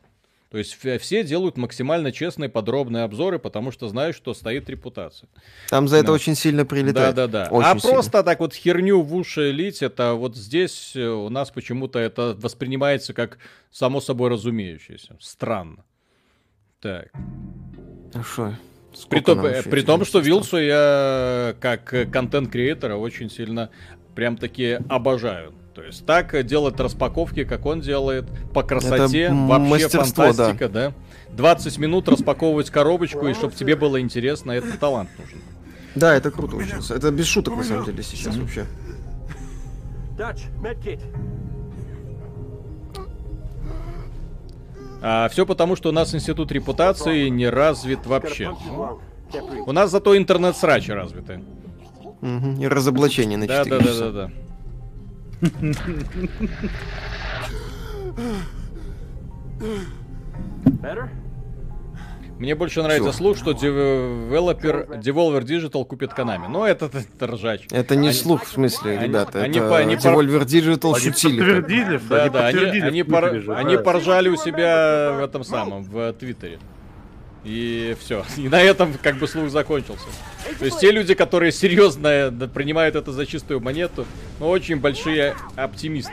То есть все делают максимально честные, подробные обзоры, потому что знают, что стоит репутация. Там за это да. очень сильно прилетает. Да, да, да. Очень а сильно. просто так вот херню в уши лить, это вот здесь э, у нас почему-то это воспринимается как само собой разумеющееся. Странно. Так. А шо? При э, еще при том, что месяцев? Вилсу я как э, контент-креатора очень сильно прям таки обожаю. То есть так делать распаковки, как он делает, по красоте, м- вообще мастерство, фантастика, да. 20 минут распаковывать коробочку, и чтобы тебе было интересно, это талант нужен. Да, это круто очень. Это без шуток, на самом деле, сейчас вообще. А все потому, что у нас институт репутации не развит вообще. У нас зато интернет-срачи развиты. И разоблачение на Да, 4 да, да, да, да. Мне больше нравится Всё. слух, что девелопер Devolver Digital купит Konami. Но это, это ржач. Это не Они- слух, в смысле, они- ребята. они это они Devolver Digital Они шутили. подтвердили, Да, да, они, подтвердили они, в пор- они да. поржали у себя в этом самом, в Твиттере. И все. И на этом как бы слух закончился. То есть те люди, которые серьезно э, принимают это за чистую монету, ну, очень большие оптимисты.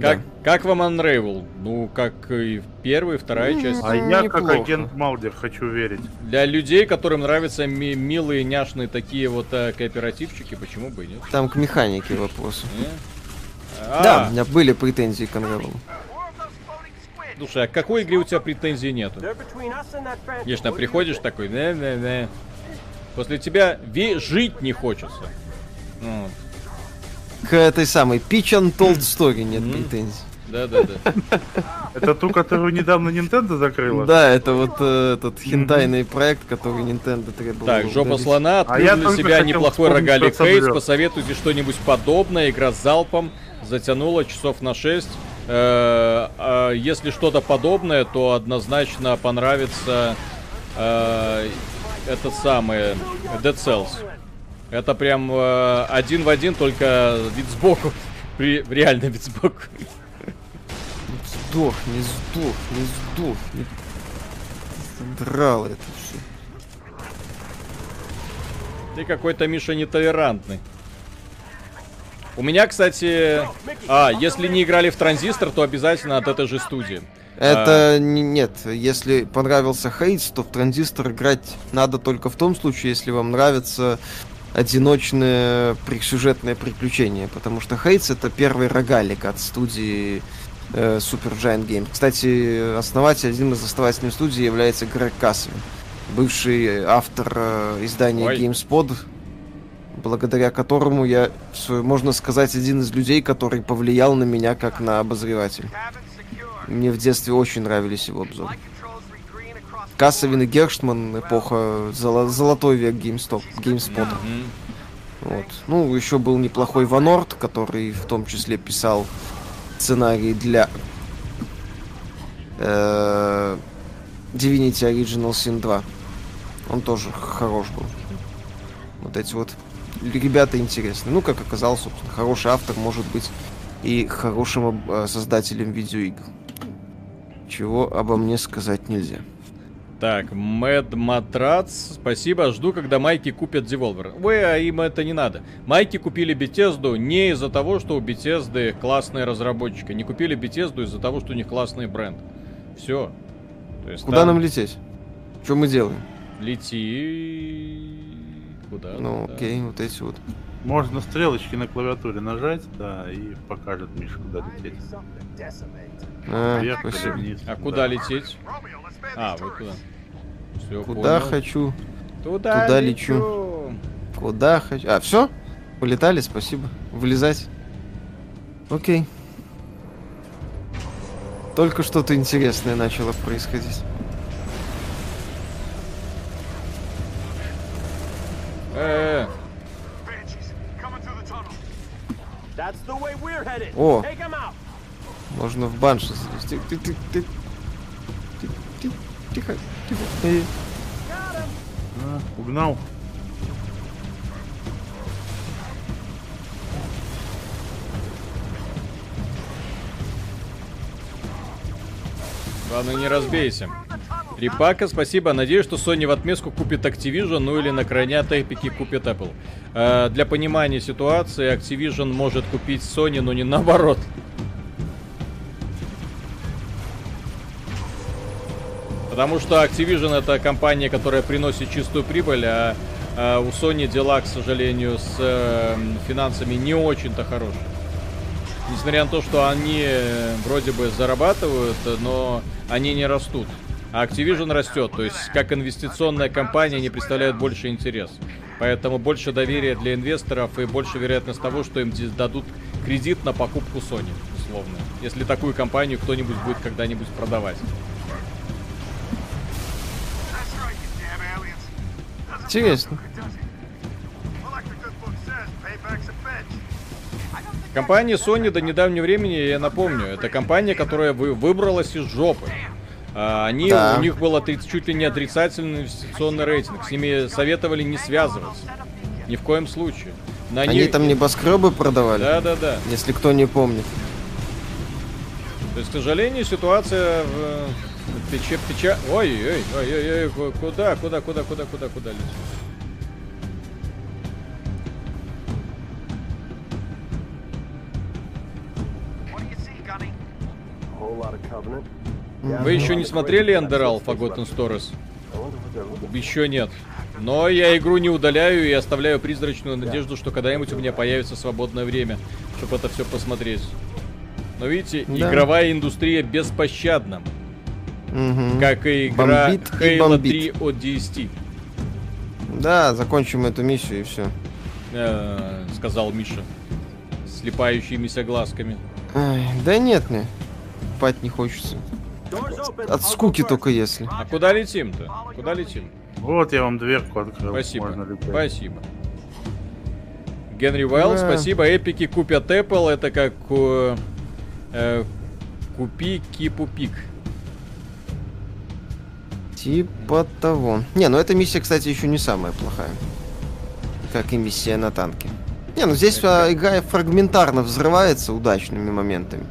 Как, как вам Unravel? Ну, как и первая, и вторая часть. А я как Неплохо. агент Малдер хочу верить. Для людей, которым нравятся ми- милые, няшные такие вот э, кооперативчики, почему бы и нет? Там к механике вопросы. Не? Да, А, у меня были претензии к Unravel. Слушай, а к какой игре у тебя претензий нету? Конечно, приходишь такой, не-не-не. После тебя ве- жить не хочется. Ну, К этой самой Peach Untold Story нет претензий. Да-да-да. Это ту, которую недавно Nintendo закрыла? Да, это вот э, этот хентайный проект, который Nintendo требовал. Так, жопа удалить. слона, А я открыл для только себя неплохой рогалик. Сабзё. Посоветуйте что-нибудь подобное. Игра с залпом затянула часов на 6. Э, а Если что-то подобное, то однозначно понравится э, это самое Dead Cells. Это прям э, один в один, только вид сбоку. При, реально вид сбоку. Сдох, не сдох, не сдох. Не... Драл это все. Ты какой-то, Миша, нетолерантный. У меня, кстати... А, если не играли в Транзистор, то обязательно от этой же студии. Это не- нет, если понравился Хейтс, то в Транзистор играть надо только в том случае, если вам нравится одиночное сюжетное приключение, потому что Хейтс это первый рогалик от студии э, Super Giant Games. Кстати, основатель, один из основателей студии является Грег Кассовин, бывший автор э, издания Ой. GameSpot, благодаря которому я, можно сказать, один из людей, который повлиял на меня как на обозревателя. Мне в детстве очень нравились его обзоры. Кассовин и Герштман, эпоха, золо- золотой век GameStop, GameSpot. Мгм. Вот. Ну, еще был неплохой Ванорт, который в том числе писал сценарий для э, Divinity Original Sin 2. Он тоже хорош был. Вот эти вот ребята интересные. Ну, как оказалось, собственно, хороший автор может быть и хорошим э, создателем видеоигр. Чего обо мне сказать нельзя. Так, Мэд Матрац, спасибо, жду, когда Майки купят Devolver. Ой, а им это не надо. Майки купили Bethesda не из-за того, что у Bethesda классные разработчики. Не купили Bethesda из-за того, что у них классный бренд. Все. Куда там нам лететь? Что мы делаем? Лети... Куда? Ну, да. окей, вот эти вот. Можно стрелочки на клавиатуре нажать, да, и покажет Миша, куда лететь. А, Вверх спасибо. вниз. А да. куда лететь? А, вот туда. Все, Куда хочу, Туда, туда лечу. куда хочу. А, все? Полетали, спасибо. Вылезать. Окей. Только что-то интересное начало происходить. Э. О. Можно в банши залезть. Ты, ты, ты, ты, ты, ты- тихо, тихо. Э, А, угнал. Главное, не разбейся. Рипака, спасибо. Надеюсь, что Sony в отместку купит Activision, ну или на крайнят эпики купит Apple. Э, для понимания ситуации, Activision может купить Sony, но не наоборот. Потому что Activision это компания, которая приносит чистую прибыль, а, а у Sony дела, к сожалению, с э, финансами не очень-то хорошие. Несмотря на то, что они э, вроде бы зарабатывают, но они не растут. А Activision растет, то есть как инвестиционная компания они представляют больше интерес. Поэтому больше доверия для инвесторов и больше вероятность того, что им дадут кредит на покупку Sony, условно. Если такую компанию кто-нибудь будет когда-нибудь продавать. Интересно. Компания Sony до недавнего времени, я напомню, это компания, которая вы, выбралась из жопы. А, Они, Да. у них был отри- чуть ли не отрицательный инвестиционный рейтинг. С ними советовали не связываться. Ни в коем случае. На Они них- там небоскребы продавали, Да, да, да. если кто не помнит. То есть, к сожалению, ситуация в, Пече, пече... Ой, ой, ой, ой, ой, ку- куда, куда, куда, куда, куда, куда of Covenant. Вы еще не смотрели Stories? Wonder what they're looking Еще нет. Но я игру не удаляю и оставляю призрачную надежду, что когда-нибудь у меня появится свободное время, чтобы это все посмотреть. Но видите, Да. игровая индустрия беспощадна, Мгм. как и игра Бомбит и Halo бомбит. 3 от DST, Да, закончим эту миссию и все. э, сказал Миша, слепающимися глазками. да нет мне. Спать не хочется. От скуки только если. А куда летим-то? Куда летим? Вот я вам дверку открыл. Спасибо. Спасибо. Генри Уайлд, Да. спасибо. Эпики купят Apple. Это как э, э, купи кипу пик. Типа того. Не, ну эта миссия, кстати, еще не самая плохая. Как и миссия на танке. Не, ну здесь а, игра фрагментарно взрывается удачными моментами.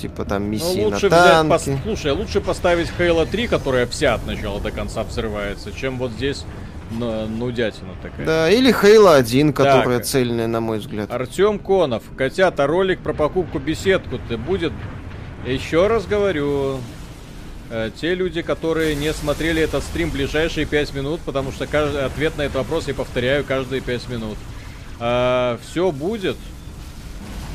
Типа там Ну, миссии лучше на взять, танке. пос- слушай, лучше поставить Halo 3, которая вся от начала до конца взрывается, чем вот здесь ну, нудятина такая. Да, или Halo 1, которая Так. цельная, на мой взгляд. Артем Конов, котята, ролик про покупку беседку-то будет. Еще раз говорю, э, те люди, которые не смотрели этот стрим ближайшие 5 минут, потому что каждый ответ на этот вопрос я повторяю каждые 5 минут. все будет.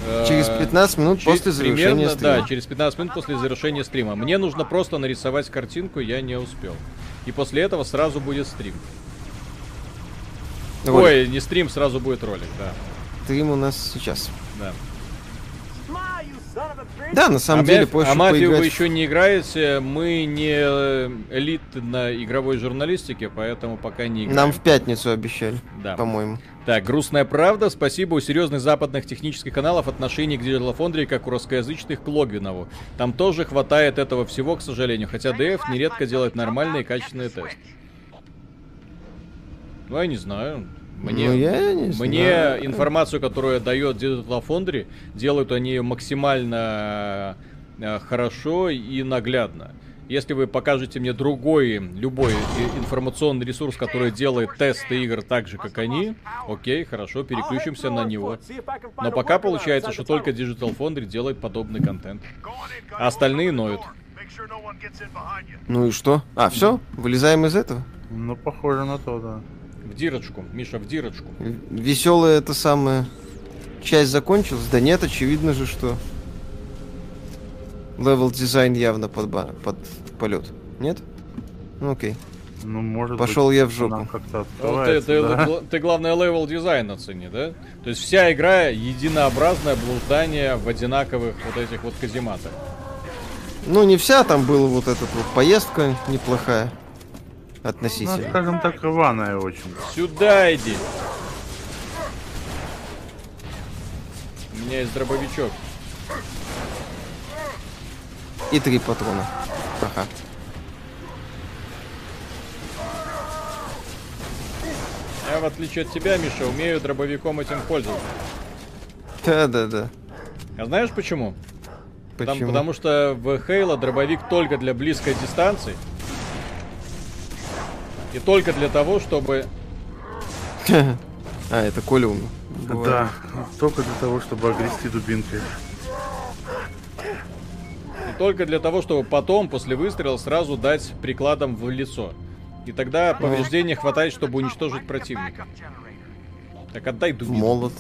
Э, Через 15 минут через- после завершения примерно, стрима. Да, через 15 минут после завершения стрима. Мне нужно просто нарисовать картинку, я не успел. И после этого сразу будет стрим. Ролик. Ой, не стрим, сразу будет ролик, да. Стрим у нас сейчас. да. Да, на самом а деле, проще а мафию вы поиграть. еще не играете, мы не э, элит на игровой журналистике, поэтому пока не играем. Нам в пятницу обещали, Да. по-моему. Так, грустная правда. Спасибо у серьезных западных технических каналов отношение к Foundry, как у русскоязычных к Логвинову. Там тоже хватает этого всего, к сожалению, хотя DF нередко делает нормальные и качественные тесты. Ну, я не знаю. Мне, Ну, я не мне знаю. информацию, которую дает Digital Foundry, делают они максимально э, хорошо и наглядно. Если вы покажете мне другой, любой информационный ресурс, который делает тесты игр так же, как они, окей, хорошо, переключимся на него. Но пока получается, что только Digital Foundry делает подобный контент. А остальные ноют. Ну и что? А, все? Вылезаем из этого? Ну, похоже на то, да. В дирочку, Миша, в дирочку. Веселая это самая часть закончилась? Да нет, очевидно же, что level design явно под, ба- под полет. Нет? Ну окей. Ну, может Пошел быть, я в жопу. как-то Ну, ты, ты- да. ты, главное, level design оцени, да? То есть вся игра единообразное блуждание в одинаковых вот этих вот казематах. Ну не вся, там была вот эта вот поездка неплохая. Ну, Относительно. скажем так, рваная очень. Сюда иди! У меня есть дробовичок. И три патрона. Ага. Я, в отличие от тебя, Миша, умею дробовиком этим пользоваться. Да-да-да. А знаешь почему? Почему? потому что в Halo дробовик только для близкой дистанции. И только для того, чтобы... А, это Коля умер. Да, только для того, чтобы огрести дубинкой. И только для того, чтобы потом, после выстрела, сразу дать прикладом в лицо. И тогда повреждения хватает, чтобы уничтожить противника. Так отдай дубинку. Молот.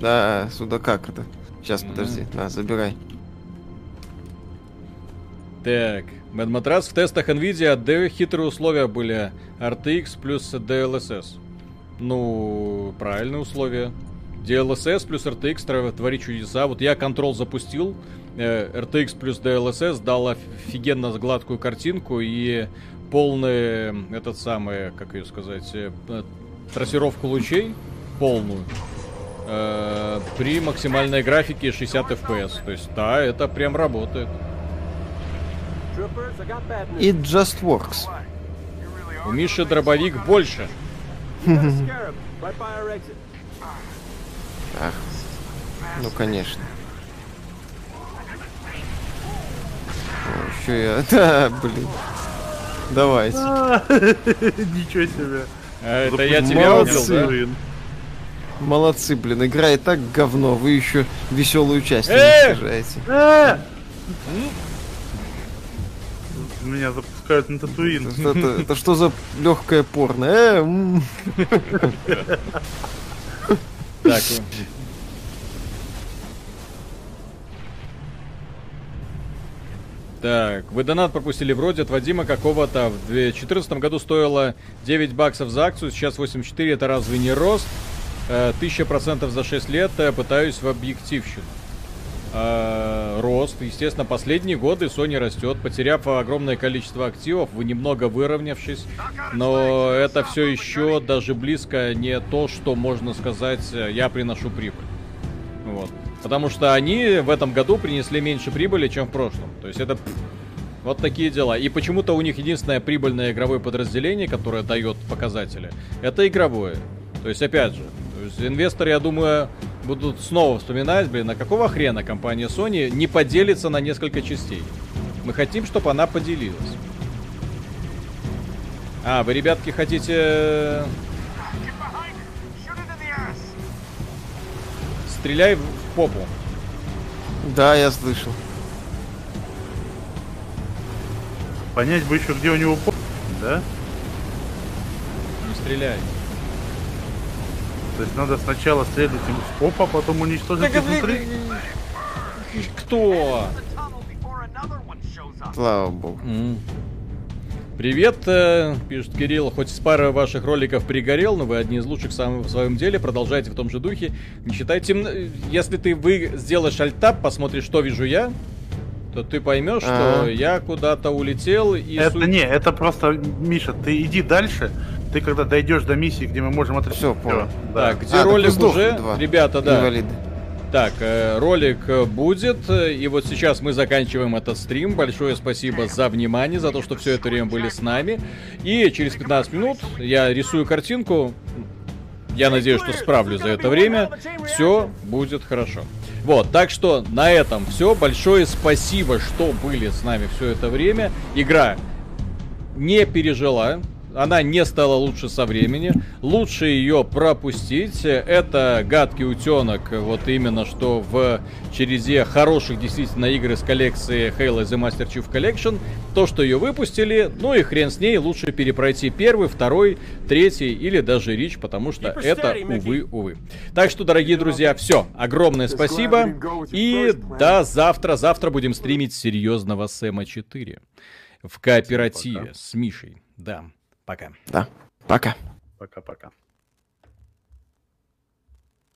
Да, сюда как это? Сейчас, подожди. На, забирай. Так, Медматрас в тестах NVIDIA отдаю хитрые условия были RTX плюс DLSS. Ну, правильные условия. DLSS плюс RTX творит чудеса. Вот я контрол запустил, э, RTX плюс DLSS дал офигенно гладкую картинку и полный, этот самый, как ее сказать, э, э, трассировку лучей полную при максимальной графике 60 FPS. То есть, да, это прям работает. It just works. У Миши дробовик больше. Ах. Ну, конечно. Что я? Да, блин. Давайте. Ничего себе. А это я тебя убил, Молодцы. да? Молодцы, блин. Игра и так говно. Вы еще веселую часть не Э! Меня запускают на Татуин. Это, это- это что за легкое порно? Э. Так, Так, вы донат пропустили вроде от Вадима какого-то. В 2014 году стоило 9 баксов за акцию, сейчас 84, это разве не рост? Э, 1000% за 6 лет, э, пытаюсь в объективщину. Э, рост, естественно, последние годы Sony растет, потеряв огромное количество активов, вы немного выровнявшись, но это все еще даже близко не то, что можно сказать, э, я приношу прибыль. Вот. Потому что они в этом году принесли меньше прибыли, чем в прошлом. То есть это вот такие дела. И почему-то у них единственное прибыльное игровое подразделение, которое дает показатели, это игровое. То есть, опять же, то есть инвесторы, я думаю, будут снова вспоминать, блин, а какого хрена компания Sony не поделится на несколько частей? Мы хотим, чтобы она поделилась. А, вы, ребятки, хотите... э, Стреляй в попу. Да, я слышал. Понять бы еще, где у него по... Да? Не стреляй. То есть надо сначала стрелять ему в поп, а потом уничтожить изнутри. Кто? Слава богу. М. Привет, э, пишет Кирилл. Хоть с пары ваших роликов пригорел, но вы одни из лучших сам в своем деле. Продолжайте в том же духе. Не считайте... м- Если ты вы сделаешь альтап, посмотришь, что вижу я, то ты поймешь, что А. я куда-то улетел и... Это су- не, это просто, Миша, ты иди дальше. Ты когда дойдешь до миссии, где мы можем отрезать. Всё, понял. да. Так, где А, так ролик сдохли, уже? два. Ребята, да. Инвалиды. Так, э, ролик э, будет, и вот сейчас мы заканчиваем этот стрим. Большое спасибо за внимание, за то, что все это время были с нами. И через 15 минут я рисую картинку. Я надеюсь, что справлюсь за это время. Все будет хорошо. Вот, так что на этом все. Большое спасибо, что были с нами все это время. Игра не пережила. Она не стала лучше со времени. Лучше ее пропустить. Это гадкий утенок. Вот именно что в черезе хороших действительно игр из коллекции Halo The Master Chief Collection. То, что ее выпустили, ну и хрен с ней. Лучше перепройти первый, второй, третий или даже Рич, потому что это, увы, увы. Так что, дорогие друзья, все. Огромное спасибо. И до завтра. Завтра будем стримить серьезного Сэма 4 в кооперативе с Мишей. Да, пока. Да. Пока. Пока-пока.